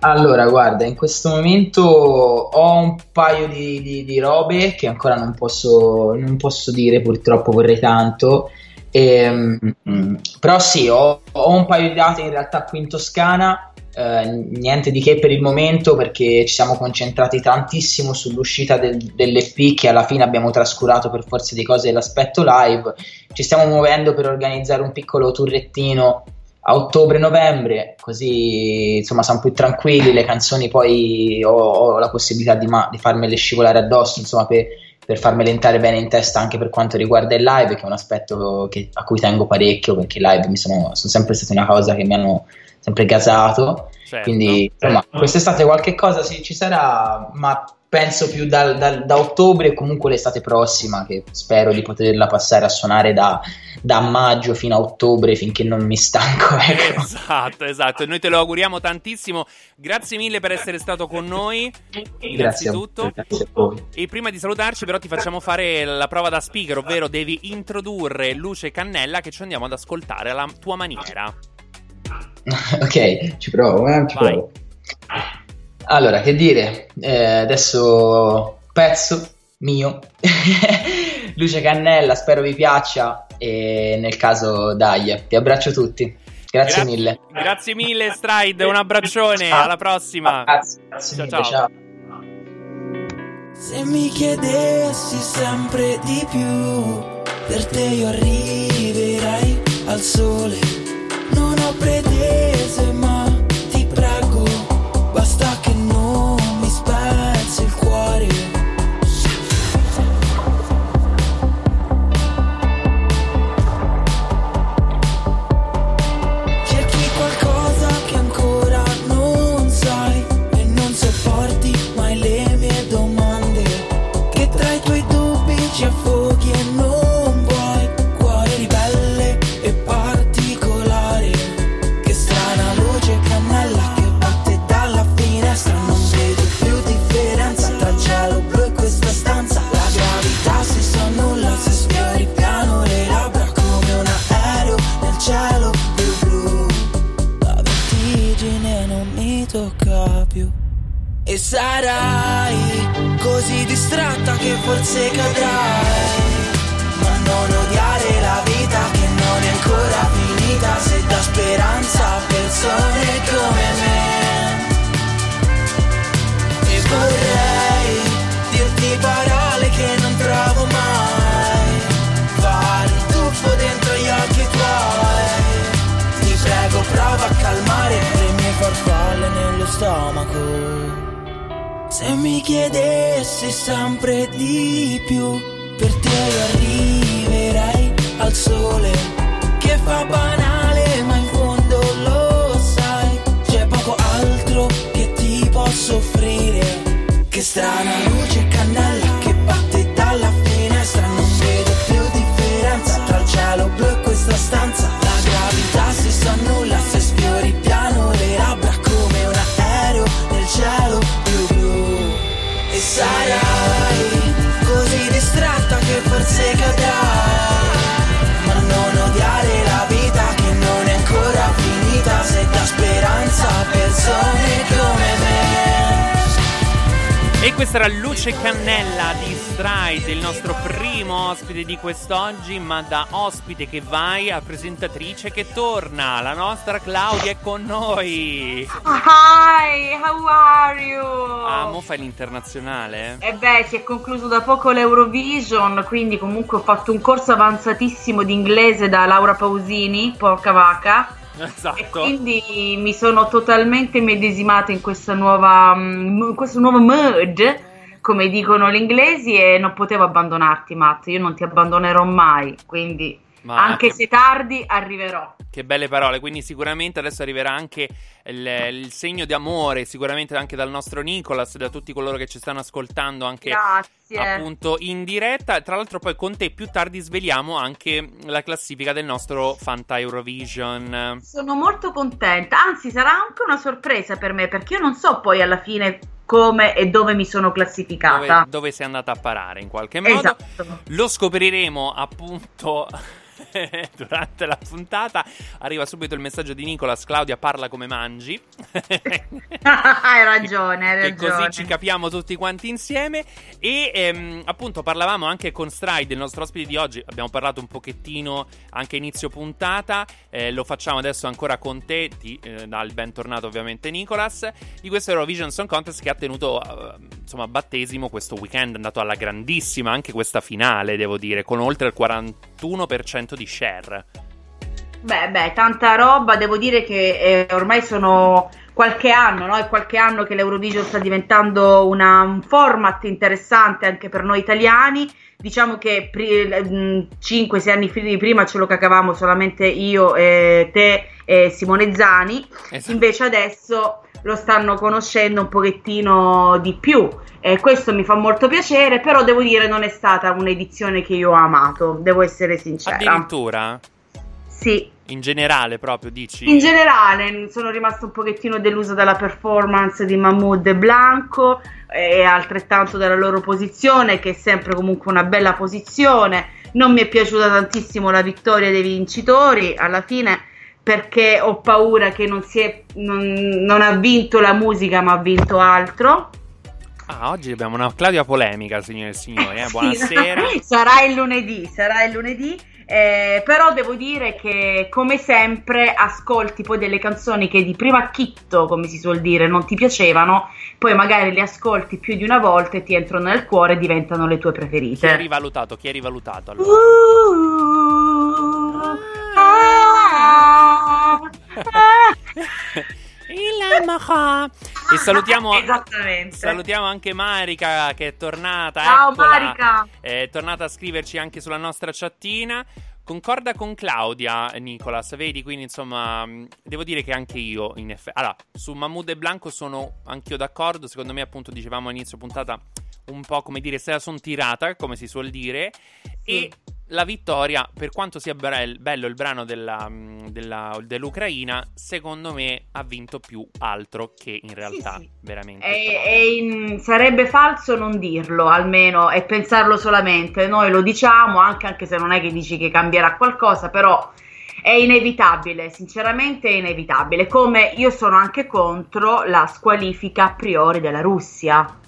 Speaker 8: Allora, guarda, in questo momento ho un paio di, di, di robe che ancora non posso, non posso, dire, purtroppo vorrei tanto. E, um, però sì, ho, ho, un paio di date in realtà qui in Toscana eh, niente di che per il momento perché ci siamo concentrati tantissimo sull'uscita del, dell'EP che alla fine abbiamo trascurato per forza di cose l'aspetto live. Ci stiamo muovendo per organizzare un piccolo turrettino a ottobre-novembre, così insomma siamo più tranquilli, le canzoni poi ho, ho la possibilità di, ma- di, farmele scivolare addosso, insomma per, per, farmele entrare bene in testa anche per quanto riguarda il live, che è un aspetto che, a cui tengo parecchio perché i live mi sono, sono sempre stati una cosa che mi hanno sempre gasato. Certo. Quindi insomma, quest'estate qualche cosa sì, ci sarà, ma penso più dal, dal, da ottobre e comunque l'estate prossima, che spero di poterla passare a suonare da, da maggio fino a ottobre finché non mi stanco. Ecco.
Speaker 1: Esatto, esatto. E noi te lo auguriamo tantissimo. Grazie mille per essere stato con noi. Innanzitutto.
Speaker 8: Grazie a voi.
Speaker 1: E prima di salutarci, però, ti facciamo fare la prova da speaker, ovvero devi introdurre Luce Cannella che ci andiamo ad ascoltare alla tua maniera.
Speaker 8: ok, ci provo, eh, ci provo. Allora, che dire, eh, adesso pezzo mio, Luce Cannella, spero vi piaccia e nel caso dai, vi abbraccio tutti. Grazie,
Speaker 1: grazie
Speaker 8: mille.
Speaker 1: Grazie mille Stride, un abbraccione, alla prossima.
Speaker 8: Grazie, grazie
Speaker 1: ciao,
Speaker 8: mille,
Speaker 1: ciao.
Speaker 8: ciao.
Speaker 6: Se mi chiedessi sempre di più, per te io arriverai al sole non ho pretese Sarai così distratta che forse cadrai. Ma non odiare la vita che non è ancora finita se dà speranza a persone come me. E vorrei dirti parole che non trovo mai. Fare il tuffo dentro gli occhi tuoi. Ti prego prova a calmare le mie farfalle nello stomaco. Se mi chiedessi sempre di più, per te io arriverei al sole che fa banale, ma in fondo lo sai, c'è poco altro che ti posso offrire. Che strana luce cannella che batte dalla finestra, non vedo più differenza tra il cielo blu e questa stanza. La gravità si sa nulla se sarai così distratta che forse cadrai. Ma non odiare la vita che non è ancora finita se dà speranza
Speaker 1: E questa era Luce Cannella di Stride, il nostro primo ospite di quest'oggi, ma da ospite che vai a presentatrice che torna. La nostra Claudia è con noi.
Speaker 9: Hi, how are you?
Speaker 1: Ah, mo fai l'internazionale?
Speaker 9: E beh, si è concluso da poco l'Eurovision, quindi comunque ho fatto un corso avanzatissimo di inglese da Laura Pausini, porca vacca.
Speaker 1: Esatto.
Speaker 9: quindi mi sono totalmente medesimata in questa nuova, mm, in questo nuovo mood, come dicono gli inglesi, e non potevo abbandonarti, Matt. Io non ti abbandonerò mai. Quindi
Speaker 1: Ma
Speaker 9: Anche
Speaker 1: che-
Speaker 9: se tardi, arriverò.
Speaker 1: Che belle parole, quindi sicuramente adesso arriverà anche il, il segno di amore, sicuramente anche dal nostro Nicolas, da tutti coloro che ci stanno ascoltando anche
Speaker 9: Grazie.
Speaker 1: appunto in diretta. Tra l'altro poi con te più tardi sveliamo anche la classifica del nostro Fanta Eurovision.
Speaker 9: Sono molto contenta, anzi sarà anche una sorpresa per me perché io non so poi alla fine come e dove mi sono classificata.
Speaker 1: Dove, dove sei andata a parare in qualche modo.
Speaker 9: Esatto.
Speaker 1: Lo scopriremo appunto durante la puntata. Arriva subito il messaggio di Nicolas, Claudia parla come mangi.
Speaker 9: hai ragione, hai
Speaker 1: Che così
Speaker 9: ragione.
Speaker 1: ci capiamo tutti quanti insieme. E ehm, appunto parlavamo anche con Stride, il nostro ospite di oggi. Abbiamo parlato un pochettino anche inizio puntata. eh, lo facciamo adesso ancora con te. Ti eh, dà il bentornato, ovviamente, Nicolas. Di questo Eurovision Song Contest che ha tenuto eh, insomma battesimo questo weekend. È andato alla grandissima anche questa finale, devo dire, con oltre il 41% di share.
Speaker 9: Beh, beh, tanta roba, devo dire che eh, ormai sono qualche anno, no? È qualche anno che l'Eurovision sta diventando una- un format interessante anche per noi italiani. Diciamo che 5-6 anni fi- prima ce lo cacavamo solamente io, eh, te e Simone Zani.
Speaker 1: Esatto.
Speaker 9: Invece adesso lo stanno conoscendo un pochettino di più e questo mi fa molto piacere, però devo dire non è stata un'edizione che io ho amato, devo essere sincera.
Speaker 1: Addirittura,
Speaker 9: Sì,
Speaker 1: in generale, proprio dici.
Speaker 9: in generale sono rimasta un pochettino delusa dalla performance di Mahmoud e Blanco e altrettanto dalla loro posizione che è sempre comunque una bella posizione. Non mi è piaciuta tantissimo la vittoria dei vincitori alla fine perché ho paura che non, si è, non, non ha vinto la musica ma ha vinto altro.
Speaker 1: Ah, oggi abbiamo una Claudia polemica, signore e signori. Eh?
Speaker 9: Sì,
Speaker 1: Buonasera.
Speaker 9: sarà il lunedì, sarà il lunedì. eh, però devo dire che come sempre ascolti poi delle canzoni che di primo acchitto, come si suol dire, non ti piacevano, poi magari le ascolti più di una volta e ti entrano nel cuore e diventano le tue
Speaker 1: Chi hai
Speaker 9: preferite.
Speaker 1: rivalutato? Chi hai rivalutato? Allora?
Speaker 9: Uh, ah, ah.
Speaker 1: E salutiamo, salutiamo anche Marica che è tornata.
Speaker 9: Ciao
Speaker 1: eccola.
Speaker 9: Marica.
Speaker 1: È tornata a scriverci anche sulla nostra chattina. Concorda con Claudia, Nicolas, vedi? Quindi, insomma, devo dire che anche io, in effetti. Allora, su Mahmoud e Blanco sono anch'io d'accordo. Secondo me, appunto, dicevamo all'inizio puntata, un po' come dire, se la son tirata, come si suol dire. E la vittoria, per quanto sia bel- bello il brano della, mh, della- dell'Ucraina, secondo me ha vinto più altro che in realtà,
Speaker 9: sì.
Speaker 1: veramente.
Speaker 9: E- e in- sarebbe falso non dirlo, almeno, e pensarlo solamente. Noi lo diciamo, anche, anche se non è che dici che cambierà qualcosa, però è inevitabile, sinceramente è inevitabile. Come io sono anche contro la squalifica a priori della Russia.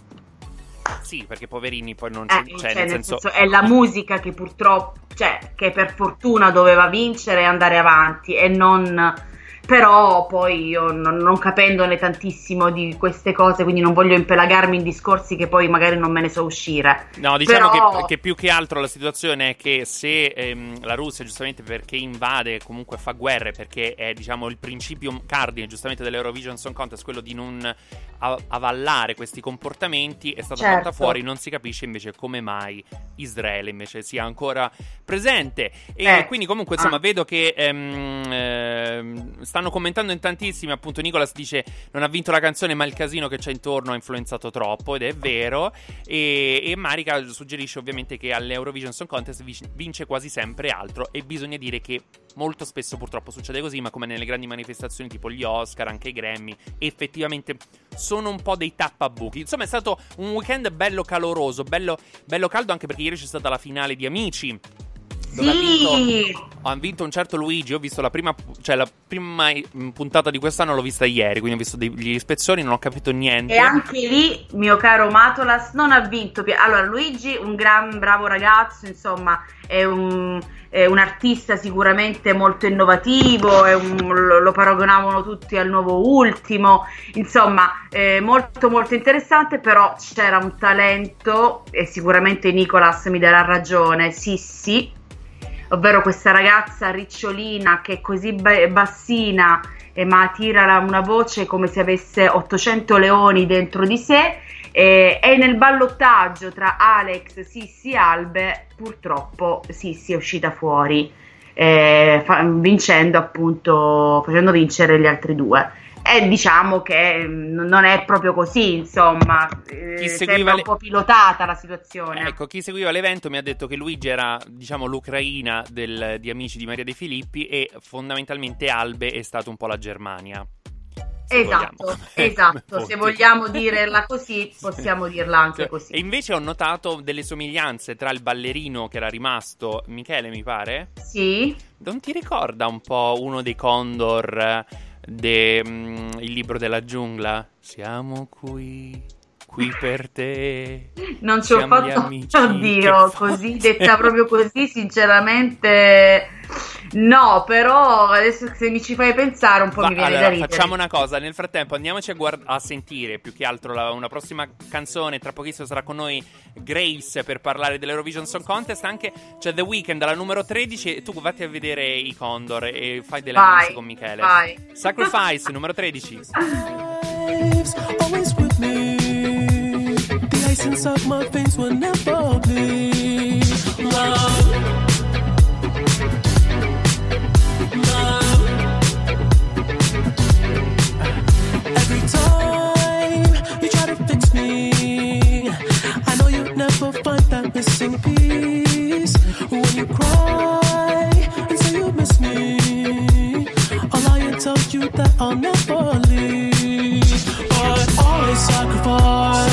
Speaker 1: Sì, perché poverini poi non
Speaker 9: Eh,
Speaker 1: c'è,
Speaker 9: cioè,
Speaker 1: cioè, nel senso...
Speaker 9: è la musica che purtroppo, cioè, che per fortuna doveva vincere e andare avanti e non. Però poi io non, non capendone tantissimo di queste cose, quindi non voglio impelagarmi in discorsi che poi magari non me ne so uscire.
Speaker 1: No, diciamo
Speaker 9: Però-
Speaker 1: che, che più che altro la situazione è che se ehm, la Russia, giustamente perché invade, comunque fa guerre, perché è diciamo il principio cardine, giustamente dell'Eurovision Song Contest, quello di non avallare questi comportamenti, è stata
Speaker 9: Certo.
Speaker 1: fatta fuori, non si capisce invece come mai Israele invece sia ancora presente. E
Speaker 9: Eh.
Speaker 1: quindi comunque insomma
Speaker 9: Ah.
Speaker 1: vedo che ehm, ehm, stanno commentando in tantissimi, appunto Nicolas dice non ha vinto la canzone ma il casino che c'è intorno ha influenzato troppo ed è vero. E, e Marica suggerisce ovviamente che all'Eurovision Song Contest vince quasi sempre altro e bisogna dire che molto spesso purtroppo succede così ma come nelle grandi manifestazioni tipo gli Oscar, anche i Grammy effettivamente sono un po' dei tappabuchi. Insomma è stato un weekend bello caloroso bello, bello caldo anche perché ieri c'è stata la finale di Amici dove ha vinto
Speaker 9: Sì,
Speaker 1: ha vinto un certo Luigi. Ho visto la prima, cioè la prima mm, puntata di quest'anno, l'ho vista ieri. Quindi ho visto degli ispezioni, non ho capito niente.
Speaker 9: e anche lì, mio caro Matolas, non ha vinto. Allora, Luigi, un gran bravo ragazzo, insomma, è un, è un artista sicuramente molto innovativo, è un- lo, paragonavano tutti al nuovo ultimo, insomma, molto molto interessante, però c'era un talento, e sicuramente Nicolas mi darà ragione, Sissi, ovvero questa ragazza ricciolina che è così ba- bassina eh, ma tira una voce come se avesse 800 leoni dentro di sé eh, e nel ballottaggio tra Alex, Sissi e Albe purtroppo Sissi è uscita fuori eh, fa- vincendo appunto, facendo vincere gli altri due. E diciamo che mm, non è proprio così, insomma, eh,
Speaker 1: Chi
Speaker 9: sembra
Speaker 1: seguiva
Speaker 9: un
Speaker 1: le-
Speaker 9: po' pilotata la situazione.
Speaker 1: Ecco, chi seguiva l'evento mi ha detto che Luigi era, diciamo, l'Ucraina del- di Amici di Maria De Filippi e fondamentalmente Albe è stato un po' la Germania. se
Speaker 9: Esatto,
Speaker 1: vogliamo.
Speaker 9: esatto, se vogliamo dirla così, possiamo dirla anche
Speaker 1: Cioè,
Speaker 9: così.
Speaker 1: E invece ho notato delle somiglianze tra il ballerino che era rimasto, Michele mi pare?
Speaker 9: Sì,
Speaker 1: Non ti ricorda un po' uno dei Condor del libro della giungla? Siamo qui, qui per te.
Speaker 9: non ci ho fatto,
Speaker 1: amici
Speaker 9: oddio,
Speaker 1: che
Speaker 9: così, detta proprio così, sinceramente no, però adesso se mi ci fai pensare un po'
Speaker 1: Va,
Speaker 9: mi viene
Speaker 1: allora,
Speaker 9: da ridere.
Speaker 1: facciamo una cosa. Nel frattempo, andiamoci a, guard- a sentire più che altro la- una prossima canzone. Tra pochissimo sarà con noi Grace per parlare dell'Eurovision Song Contest. Anche c'è The Weeknd alla numero 13. E tu vatti a vedere i Condor e fai delle annunce con Michele.
Speaker 9: vai.
Speaker 1: Sacrifice, numero 13.
Speaker 10: Lives always with me. The ice inside my veins will never bleed. Love. Love. Every time you try to fix me, I know you'll never find that missing piece. When you cry and say you miss me, I'll lie and tell you that I'll never leave. But I sacrificed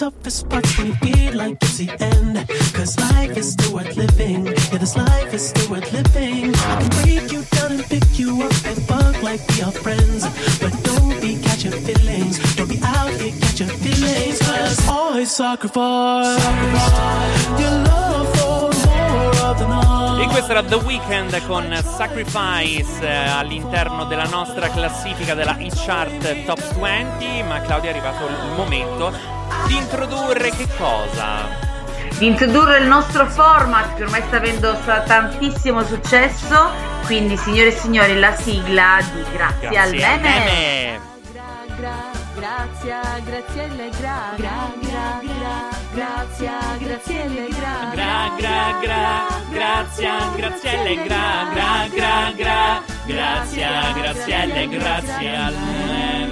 Speaker 10: toughest parts when you feel like it's the end. Cause life is still worth living. Yeah, this life is still worth living. I can break you down and pick you up and fuck like we are friends. But don't be catching feelings. Don't be out here catching feelings. Cause I sacrifice your love for more of the.
Speaker 1: E questo era The Weeknd con Sacrifice eh, all'interno della nostra classifica della Hit Chart Top 20. Ma Claudia è arrivato il momento di introdurre che cosa?
Speaker 9: di introdurre il nostro format che ormai sta avendo tantissimo successo. Quindi, signore e signori, la sigla di Grazie,
Speaker 1: Grazie
Speaker 9: al meme.
Speaker 1: meme.
Speaker 11: Grazie, grazie, gra, gra, gra, gra, grazie, grazie, gra,
Speaker 1: Gra gra gra, grazie, grazielle, gra gra gra gra, grazie, grazielle, grazie al meme.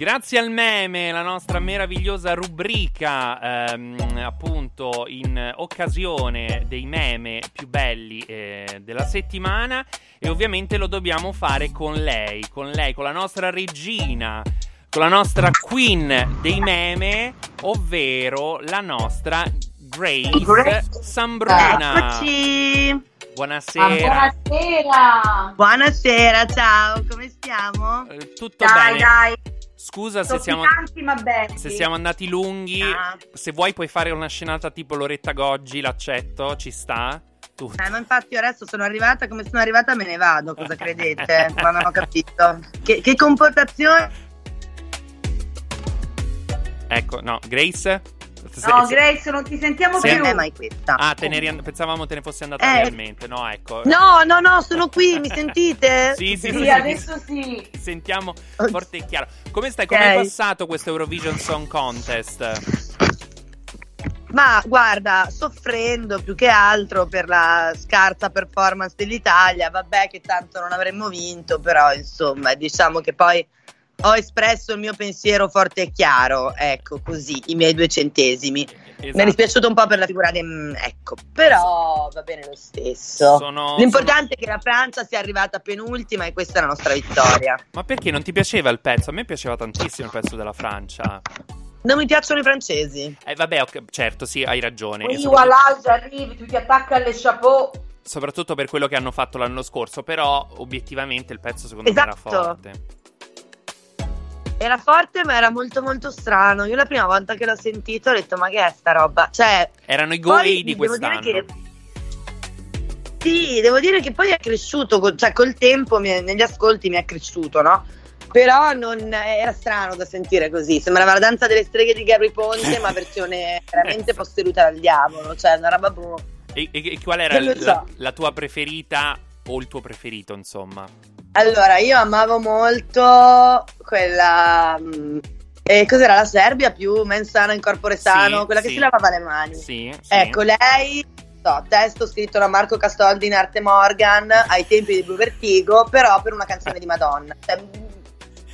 Speaker 1: Grazie al meme, la nostra meravigliosa rubrica, ehm, appunto in occasione dei meme più belli eh, della settimana e ovviamente lo dobbiamo fare con lei, con lei, con la nostra regina, con la nostra queen dei meme, ovvero la nostra Grace
Speaker 9: Grace.
Speaker 1: Sambruna.
Speaker 12: Eccoci!
Speaker 1: Buonasera.
Speaker 9: Buonasera.
Speaker 12: Buonasera, ciao, come stiamo?
Speaker 1: Eh, Tutto
Speaker 9: Dai,
Speaker 1: bene.
Speaker 9: dai.
Speaker 1: Scusa se siamo, se siamo andati lunghi.
Speaker 12: Ah.
Speaker 1: Se vuoi puoi fare una scenata tipo Loretta Goggi, l'accetto, ci sta. Tu.
Speaker 12: Eh, ma infatti io adesso sono arrivata, come sono arrivata me ne vado, cosa credete? ma non ho capito. Che, che comportazione?
Speaker 1: Ecco, no, Grace? Se-
Speaker 9: No,
Speaker 1: se-
Speaker 9: Grace, non ti sentiamo
Speaker 1: Sì.
Speaker 9: più.
Speaker 12: Non è mai questa.
Speaker 1: Ah, te ne eri and- pensavamo te ne fossi andata
Speaker 12: Eh.
Speaker 1: realmente. No, ecco.
Speaker 12: No, no, no, sono qui, mi sentite?
Speaker 1: Sì, sì,
Speaker 9: Sì,
Speaker 1: sì,
Speaker 9: adesso sì.
Speaker 1: ti Sentiamo forte e chiaro. Come stai? Come
Speaker 12: Ok.
Speaker 1: hai passato questo Eurovision Song Contest?
Speaker 12: Ma guarda, soffrendo più che altro per la scarsa performance dell'Italia, vabbè che tanto non avremmo vinto, però insomma diciamo che poi ho espresso il mio pensiero forte e chiaro, ecco così, i miei due centesimi. Mi è
Speaker 1: Esatto.
Speaker 12: dispiaciuto un po' per la figura di... mm, ecco, però va bene lo stesso.
Speaker 1: Sono-
Speaker 12: L'importante è che la Francia sia arrivata penultima e questa è la nostra vittoria.
Speaker 1: Ma perché non ti piaceva il pezzo? A me piaceva tantissimo il pezzo della Francia.
Speaker 12: Non mi piacciono i francesi.
Speaker 1: Eh, vabbè, ok, certo, sì, hai ragione.
Speaker 9: Oui,
Speaker 1: soprattutto-
Speaker 9: j'arrive, tu ti attacchi alle chapeau.
Speaker 1: soprattutto per quello che hanno fatto l'anno scorso, però obiettivamente il pezzo secondo me
Speaker 12: Esatto.
Speaker 1: era forte.
Speaker 12: Era forte, ma era molto molto strano. Io la prima volta che l'ho sentito ho detto: Ma che è sta roba? Cioè,
Speaker 1: Erano i Goei di
Speaker 12: devo
Speaker 1: quest'anno.
Speaker 12: dire che- Sì, devo dire che poi è cresciuto, cioè col tempo mi negli ascolti mi è cresciuto, no? Però non era strano da sentire così, sembrava la danza delle streghe di Gary Ponte, ma versione veramente posseduta dal diavolo, cioè una roba boh.
Speaker 1: E, e- e qual era la,
Speaker 12: so.
Speaker 1: la tua preferita o il tuo preferito, insomma?
Speaker 12: Allora, io amavo molto quella. mh, eh, cos'era la Serbia più mensana in corpore sano?
Speaker 1: Sì,
Speaker 12: quella che
Speaker 1: sì.
Speaker 12: si lavava le mani.
Speaker 1: Sì.
Speaker 12: Ecco, lei, so, testo scritto da Marco Castoldi in arte Morgan ai tempi di Blue Vertigo, però per una canzone di Madonna. Cioè,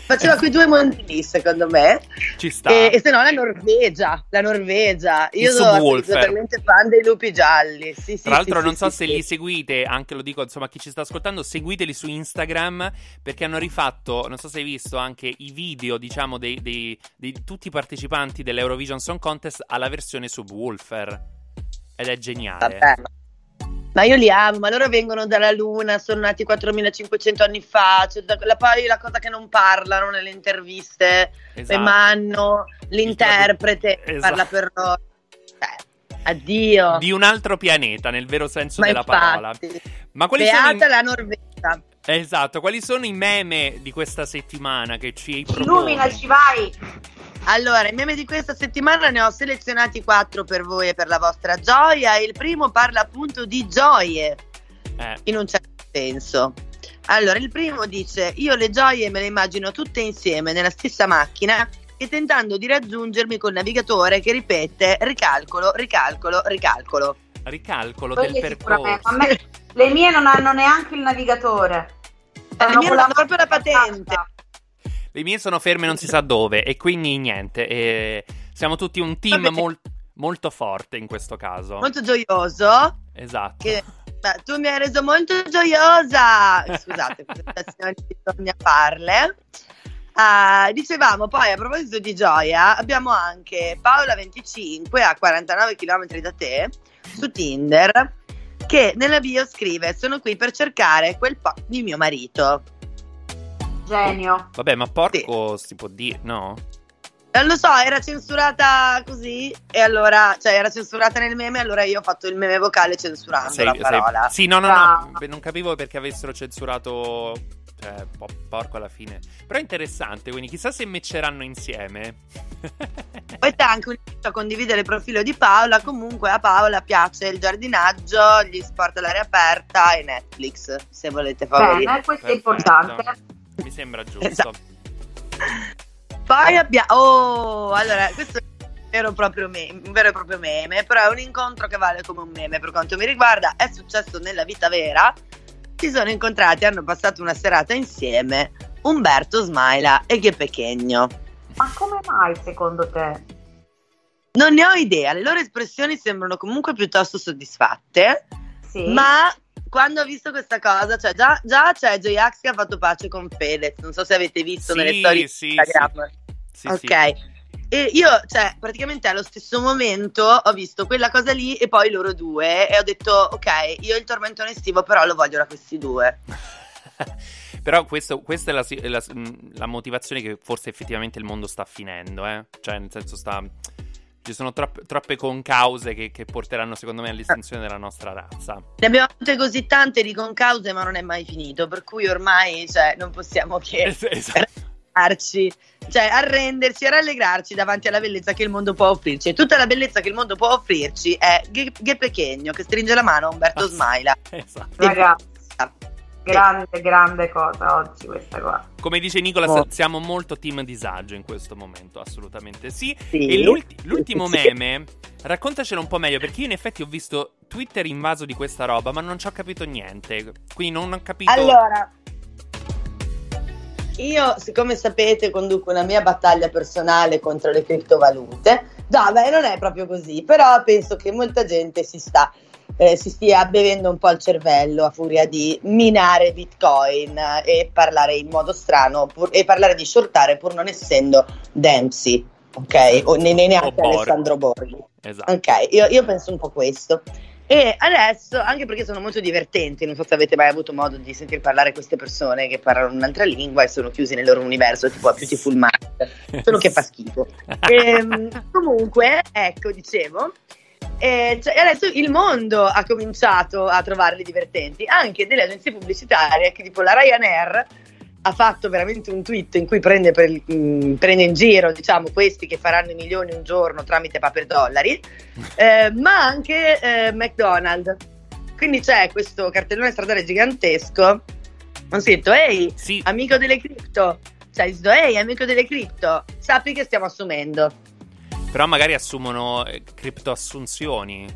Speaker 12: faceva quei due mondi lì, secondo me.
Speaker 1: Ci sta.
Speaker 12: E, e se no la Norvegia, la Norvegia. Io sono totalmente fan dei lupi gialli. Sì, sì,
Speaker 1: Tra l'altro,
Speaker 12: sì,
Speaker 1: non so se li seguite, anche lo dico insomma a chi ci sta ascoltando, seguiteli su Instagram perché hanno rifatto, non so se hai visto anche i video, diciamo, dei, dei- di tutti i partecipanti dell'Eurovision Song Contest alla versione Subwoofer. Ed è geniale.
Speaker 12: Vabbè, ma- io li amo, ma loro vengono dalla Luna, sono nati 4500 anni fa. Cioè, la, poi la cosa che non parlano nelle interviste,
Speaker 1: Esatto.
Speaker 12: ma hanno l'interprete che
Speaker 1: Esatto.
Speaker 12: parla per loro. Cioè, addio.
Speaker 1: Di un altro pianeta, nel vero senso
Speaker 12: Ma
Speaker 1: della parola.
Speaker 12: infatti,
Speaker 1: Ma quali
Speaker 12: beata
Speaker 1: sono i...
Speaker 12: la Norvegia.
Speaker 1: Esatto, quali sono i meme di questa settimana che ci proponi?
Speaker 9: Illuminaci, vai!
Speaker 12: Allora, i meme di questa settimana ne ho selezionati quattro per voi e per la vostra gioia. Il primo parla appunto di gioie,
Speaker 1: Eh,
Speaker 12: in un certo senso. Allora, il primo dice: Io le gioie me le immagino tutte insieme nella stessa macchina e tentando di raggiungermi col navigatore che ripete ricalcolo, ricalcolo, ricalcolo.
Speaker 1: ricalcolo
Speaker 9: Quelle
Speaker 1: del percorso.
Speaker 9: A me- le mie non hanno neanche il navigatore.
Speaker 12: Le mie
Speaker 9: quella
Speaker 12: hanno proprio la patente.
Speaker 1: Le mie sono ferme non si sa dove e quindi niente. eh, siamo tutti un team
Speaker 12: Vabbè.
Speaker 1: mol- molto forte in questo caso.
Speaker 12: Molto gioioso.
Speaker 1: Esatto.
Speaker 12: Che beh, tu mi hai reso molto gioiosa. Scusate, queste citazioni bisogna farle. Ah, dicevamo poi a proposito di gioia, abbiamo anche Paola25 a 49 km da te su Tinder che nella bio scrive: Sono qui per cercare quel po' di mio marito.
Speaker 9: Genio.
Speaker 1: Vabbè, ma porco si può dire, no?
Speaker 12: Non lo so, era censurata così e allora, cioè era censurata nel meme, allora io ho fatto il meme vocale censurando la parola.
Speaker 1: Sì, no, no,
Speaker 9: Ah.
Speaker 1: no. Non capivo perché avessero censurato. Cioè, po- porco alla fine. Però è interessante, quindi chissà se matcheranno insieme.
Speaker 12: Poi c'è anche un invito a condividere il profilo di Paola. Comunque a Paola piace il giardinaggio, gli sport all'aria aperta e Netflix, se volete favorire.
Speaker 9: Bene, questo è
Speaker 1: Perfetto.
Speaker 9: importante.
Speaker 1: Mi sembra giusto.
Speaker 12: Esatto. Poi abbiamo... Oh, allora, questo è un vero, e proprio meme, un vero e proprio meme, però è un incontro che vale come un meme per quanto mi riguarda. È successo nella vita vera. Si sono incontrati, hanno passato una serata insieme. Umberto Smaila e Che Pechegno.
Speaker 9: Ma come mai secondo te?
Speaker 12: Non ne ho idea, le loro espressioni sembrano comunque piuttosto soddisfatte.
Speaker 9: Sì.
Speaker 12: Ma quando ho visto questa cosa, cioè già, già c'è J-Ax che ha fatto pace con Fedez, non so se avete visto
Speaker 1: Sì,
Speaker 12: nelle storie
Speaker 1: sì,
Speaker 12: di Instagram.
Speaker 1: Sì,
Speaker 12: ok. E io, cioè, praticamente allo stesso momento ho visto quella cosa lì e poi loro due e ho detto, ok, io il tormentone estivo però lo voglio da questi due.
Speaker 1: Però questo- questa è la, la- la motivazione che forse effettivamente il mondo sta finendo, eh? Cioè, nel senso sta... Ci sono troppe, troppe concause che, che porteranno, secondo me, all'estinzione della nostra razza.
Speaker 12: Ne abbiamo avute così tante di concause ma non è mai finito, per cui ormai cioè, non possiamo che
Speaker 1: Es- esatto.
Speaker 12: arrenderci, cioè arrenderci e rallegrarci davanti alla bellezza che il mondo può offrirci. E tutta la bellezza che il mondo può offrirci è Ghe Ghe Pechegno che stringe la mano a Umberto
Speaker 1: Ah,
Speaker 12: Smaila.
Speaker 1: Esatto.
Speaker 9: Ragazzi, grande, grande cosa oggi questa qua.
Speaker 1: Come dice Nicola,
Speaker 12: Oh.
Speaker 1: siamo molto team disagio in questo momento, assolutamente sì.
Speaker 12: Sì.
Speaker 1: E l'ulti- l'ultimo
Speaker 12: Sì.
Speaker 1: meme, raccontacelo un po' meglio, perché io in effetti ho visto Twitter invaso di questa roba, ma non ci ho capito niente. Quindi non ho capito...
Speaker 12: Allora, io, siccome sapete, conduco una mia battaglia personale contro le criptovalute. No, beh, non è proprio così, però penso che molta gente si sta eh, si stia bevendo un po' il cervello a furia di minare bitcoin e parlare in modo strano pur- e parlare di shortare pur non essendo Dempsey, ok? O ne- ne- neanche
Speaker 1: Borghi.
Speaker 12: Alessandro Borghi.
Speaker 1: Esatto.
Speaker 12: Ok, io, io penso un po' questo. E adesso, anche perché sono molto divertenti, non so se avete mai avuto modo di sentir parlare queste persone che parlano un'altra lingua e sono chiusi nel loro universo, tipo a Beautiful Mind. solo che fa schifo. Ehm, comunque, ecco, dicevo, eh, cioè, adesso il mondo ha cominciato a trovarli divertenti, anche delle agenzie pubblicitarie, che tipo la Ryanair ha fatto veramente un tweet in cui prende, per mh, prende in giro diciamo, questi che faranno i milioni un giorno tramite paper dollari, eh, ma anche eh, McDonald's. Quindi c'è questo cartellone stradale gigantesco con scritto Ehi, amico delle cripto, cioè Ehi, amico delle cripto, sappi che stiamo assumendo.
Speaker 1: Però magari assumono eh, criptoassunzioni.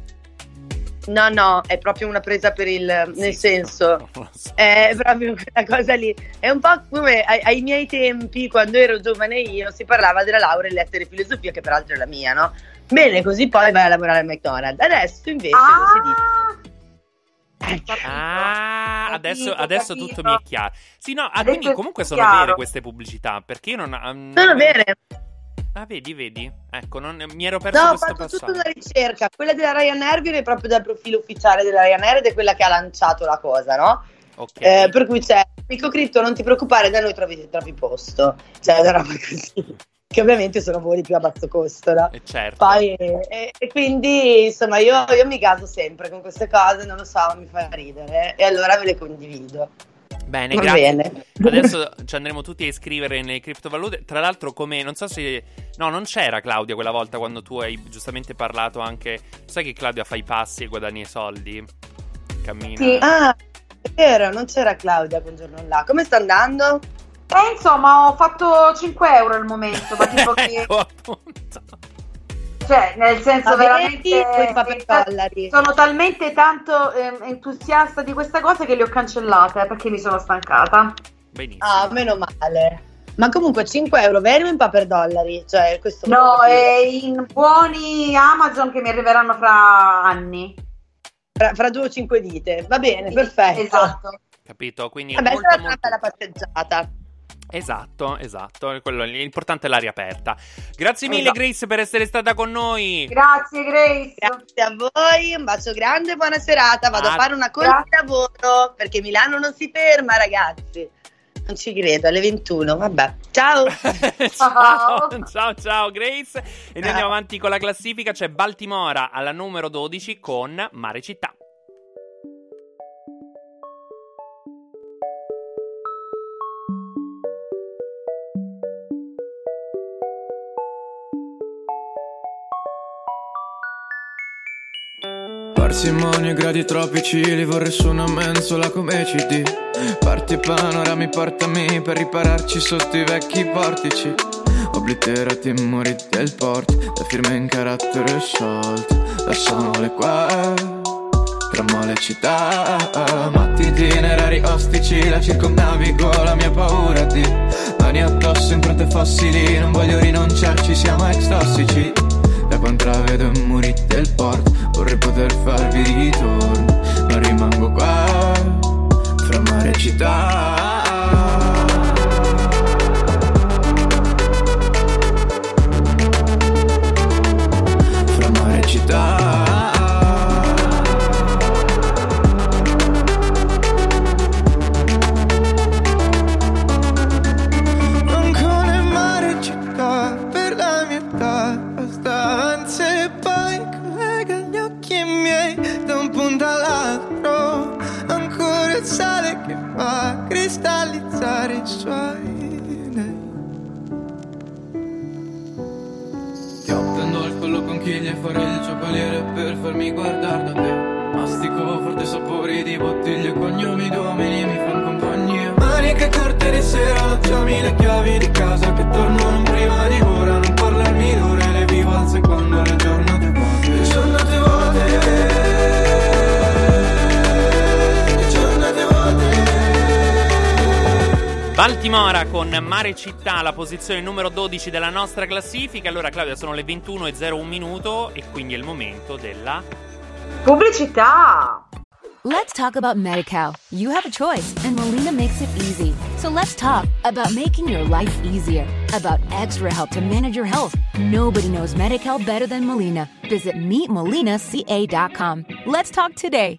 Speaker 12: No, no, è proprio una presa per il... nel senso, è proprio quella cosa lì. È un po' come ai, ai miei tempi, quando ero giovane io, si parlava della laurea in lettere e filosofia, che peraltro è la mia, no? Bene, così poi vai a lavorare al McDonald's. Adesso invece lo si dice...
Speaker 1: Ah, adesso, adesso
Speaker 12: capito.
Speaker 1: tutto mi è chiaro. Sì, no, ah,
Speaker 12: Adesso
Speaker 1: quindi comunque sono
Speaker 12: chiaro.
Speaker 1: vere queste pubblicità. Perché io non. um,
Speaker 12: Sono vere.
Speaker 1: Ah, vedi, vedi. Ecco, non, mi ero perso
Speaker 12: No, ho
Speaker 1: questo
Speaker 12: fatto tutta
Speaker 1: passaggio.
Speaker 12: una ricerca. Quella della Ryanair viene proprio dal profilo ufficiale della Ryanair ed è quella che ha lanciato la cosa, no?
Speaker 1: Ok.
Speaker 12: Eh, per cui c'è Amico Critto, non ti preoccupare, da noi trovi, trovi posto. Cioè, una roba così. Che ovviamente sono voli più a basso costo, no?
Speaker 1: Eh, certo.
Speaker 12: Poi, e, e quindi, insomma, io, io mi caso sempre con queste cose, non lo so, mi fa ridere. E allora ve le condivido.
Speaker 1: Bene,
Speaker 12: Va
Speaker 1: grazie.
Speaker 12: bene.
Speaker 1: Adesso ci andremo tutti a iscrivere nelle criptovalute. Tra l'altro, come non so se. No, non c'era Claudia quella volta quando tu hai giustamente parlato anche. Sai che Claudia fa i passi e guadagna i soldi? Cammina.
Speaker 12: Ah, è vero, non c'era Claudia quel giorno là. Come sta andando?
Speaker 9: Eh, insomma, ho fatto 5 euro al momento, ma tipo che...
Speaker 1: ecco, appunto.
Speaker 9: Cioè, nel senso
Speaker 12: Ma
Speaker 9: veramente... Sono talmente tanto ehm, entusiasta di questa cosa che le ho cancellate eh, perché mi sono stancata.
Speaker 1: Benissimo.
Speaker 12: Ah, meno male. Ma comunque 5 euro veri o in paper dollari? Cioè, questo
Speaker 9: No, è in buoni Amazon che mi arriveranno fra anni.
Speaker 12: fra, fra due o cinque dite. Va bene, perfetto.
Speaker 9: Esatto.
Speaker 1: Capito? Quindi
Speaker 12: Vabbè,
Speaker 1: molto,
Speaker 12: sarà una
Speaker 1: molto...
Speaker 12: bella passeggiata.
Speaker 1: Esatto, esatto. Quello, l'importante è l'aria aperta. Grazie mille,
Speaker 12: Esatto.
Speaker 1: Grace, per essere stata con noi.
Speaker 9: Grazie Grace.
Speaker 12: Grazie a voi, un bacio grande buona serata. Vado
Speaker 1: Ah,
Speaker 12: a fare una corsa di lavoro perché Milano non si ferma, ragazzi. Non ci credo, alle 21. Vabbè, ciao.
Speaker 1: ciao, ciao, ciao, Grace. E noi andiamo avanti con la classifica. C'è Baltimora alla numero 12 con Mare Città.
Speaker 13: Parsimonia, gradi tropici, li vorrei su una mensola come CD. Parti panorami, portami per ripararci sotto i vecchi portici. Obliterati e muri del port, da firme in carattere sciolto. Lasciamole qua, tra mole e città. Matti itinerari ostici, la circumnavigo, la mia paura di mani addosso, impronte fossili. Non voglio rinunciarci, siamo ex tossici. Da quando intravedo i muri del port Vorrei poter farvi ritorno Ma rimango qua Fra mare e città farei il giocoliere per farmi guardare da te. Mastico forte sapori di bottiglie cognomi d'uomini mi fanno compagnia. Maniche corte di sera lasciami le chiavi di casa che tornano prima di ora
Speaker 1: Baltimora con Mare Città, la posizione numero 12 della nostra classifica. Allora, Claudia, sono le 21.01 minuto e quindi è il momento della.
Speaker 9: Pubblicità.
Speaker 14: Let's talk about MediCal. You have a choice, and Molina makes it easy. So let's talk about making your life easier, about extra help to manage your health. Nobody knows MediCal better than Molina. Visit meetmolinaca.com. Let's talk today.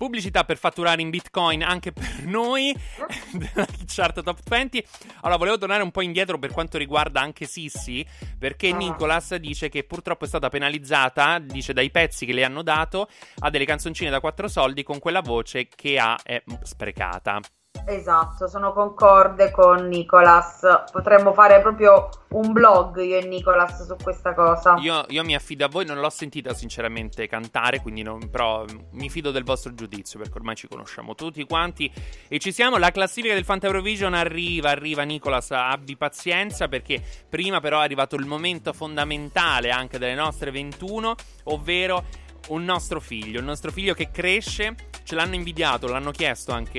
Speaker 1: Pubblicità per fatturare in bitcoin anche per noi della chart top 20. Allora, volevo tornare un po' indietro per quanto riguarda anche Sissi, perché Nicolas dice che purtroppo è stata penalizzata, dice dai pezzi che le hanno dato, a delle canzoncine da 4 soldi con quella voce che ha è sprecata.
Speaker 9: Esatto, sono concorde con Nicolas. Potremmo fare proprio un blog io e Nicolas su questa cosa.
Speaker 1: Io, io mi affido a voi, non l'ho sentita sinceramente cantare, quindi non, però mi fido del vostro giudizio perché ormai ci conosciamo tutti quanti e ci siamo. La classifica del Fanta Eurovision arriva, arriva Nicolas, abbi pazienza perché prima però è arrivato il momento fondamentale anche delle nostre 21, ovvero un nostro figlio, il nostro figlio che cresce, ce l'hanno invidiato, l'hanno chiesto anche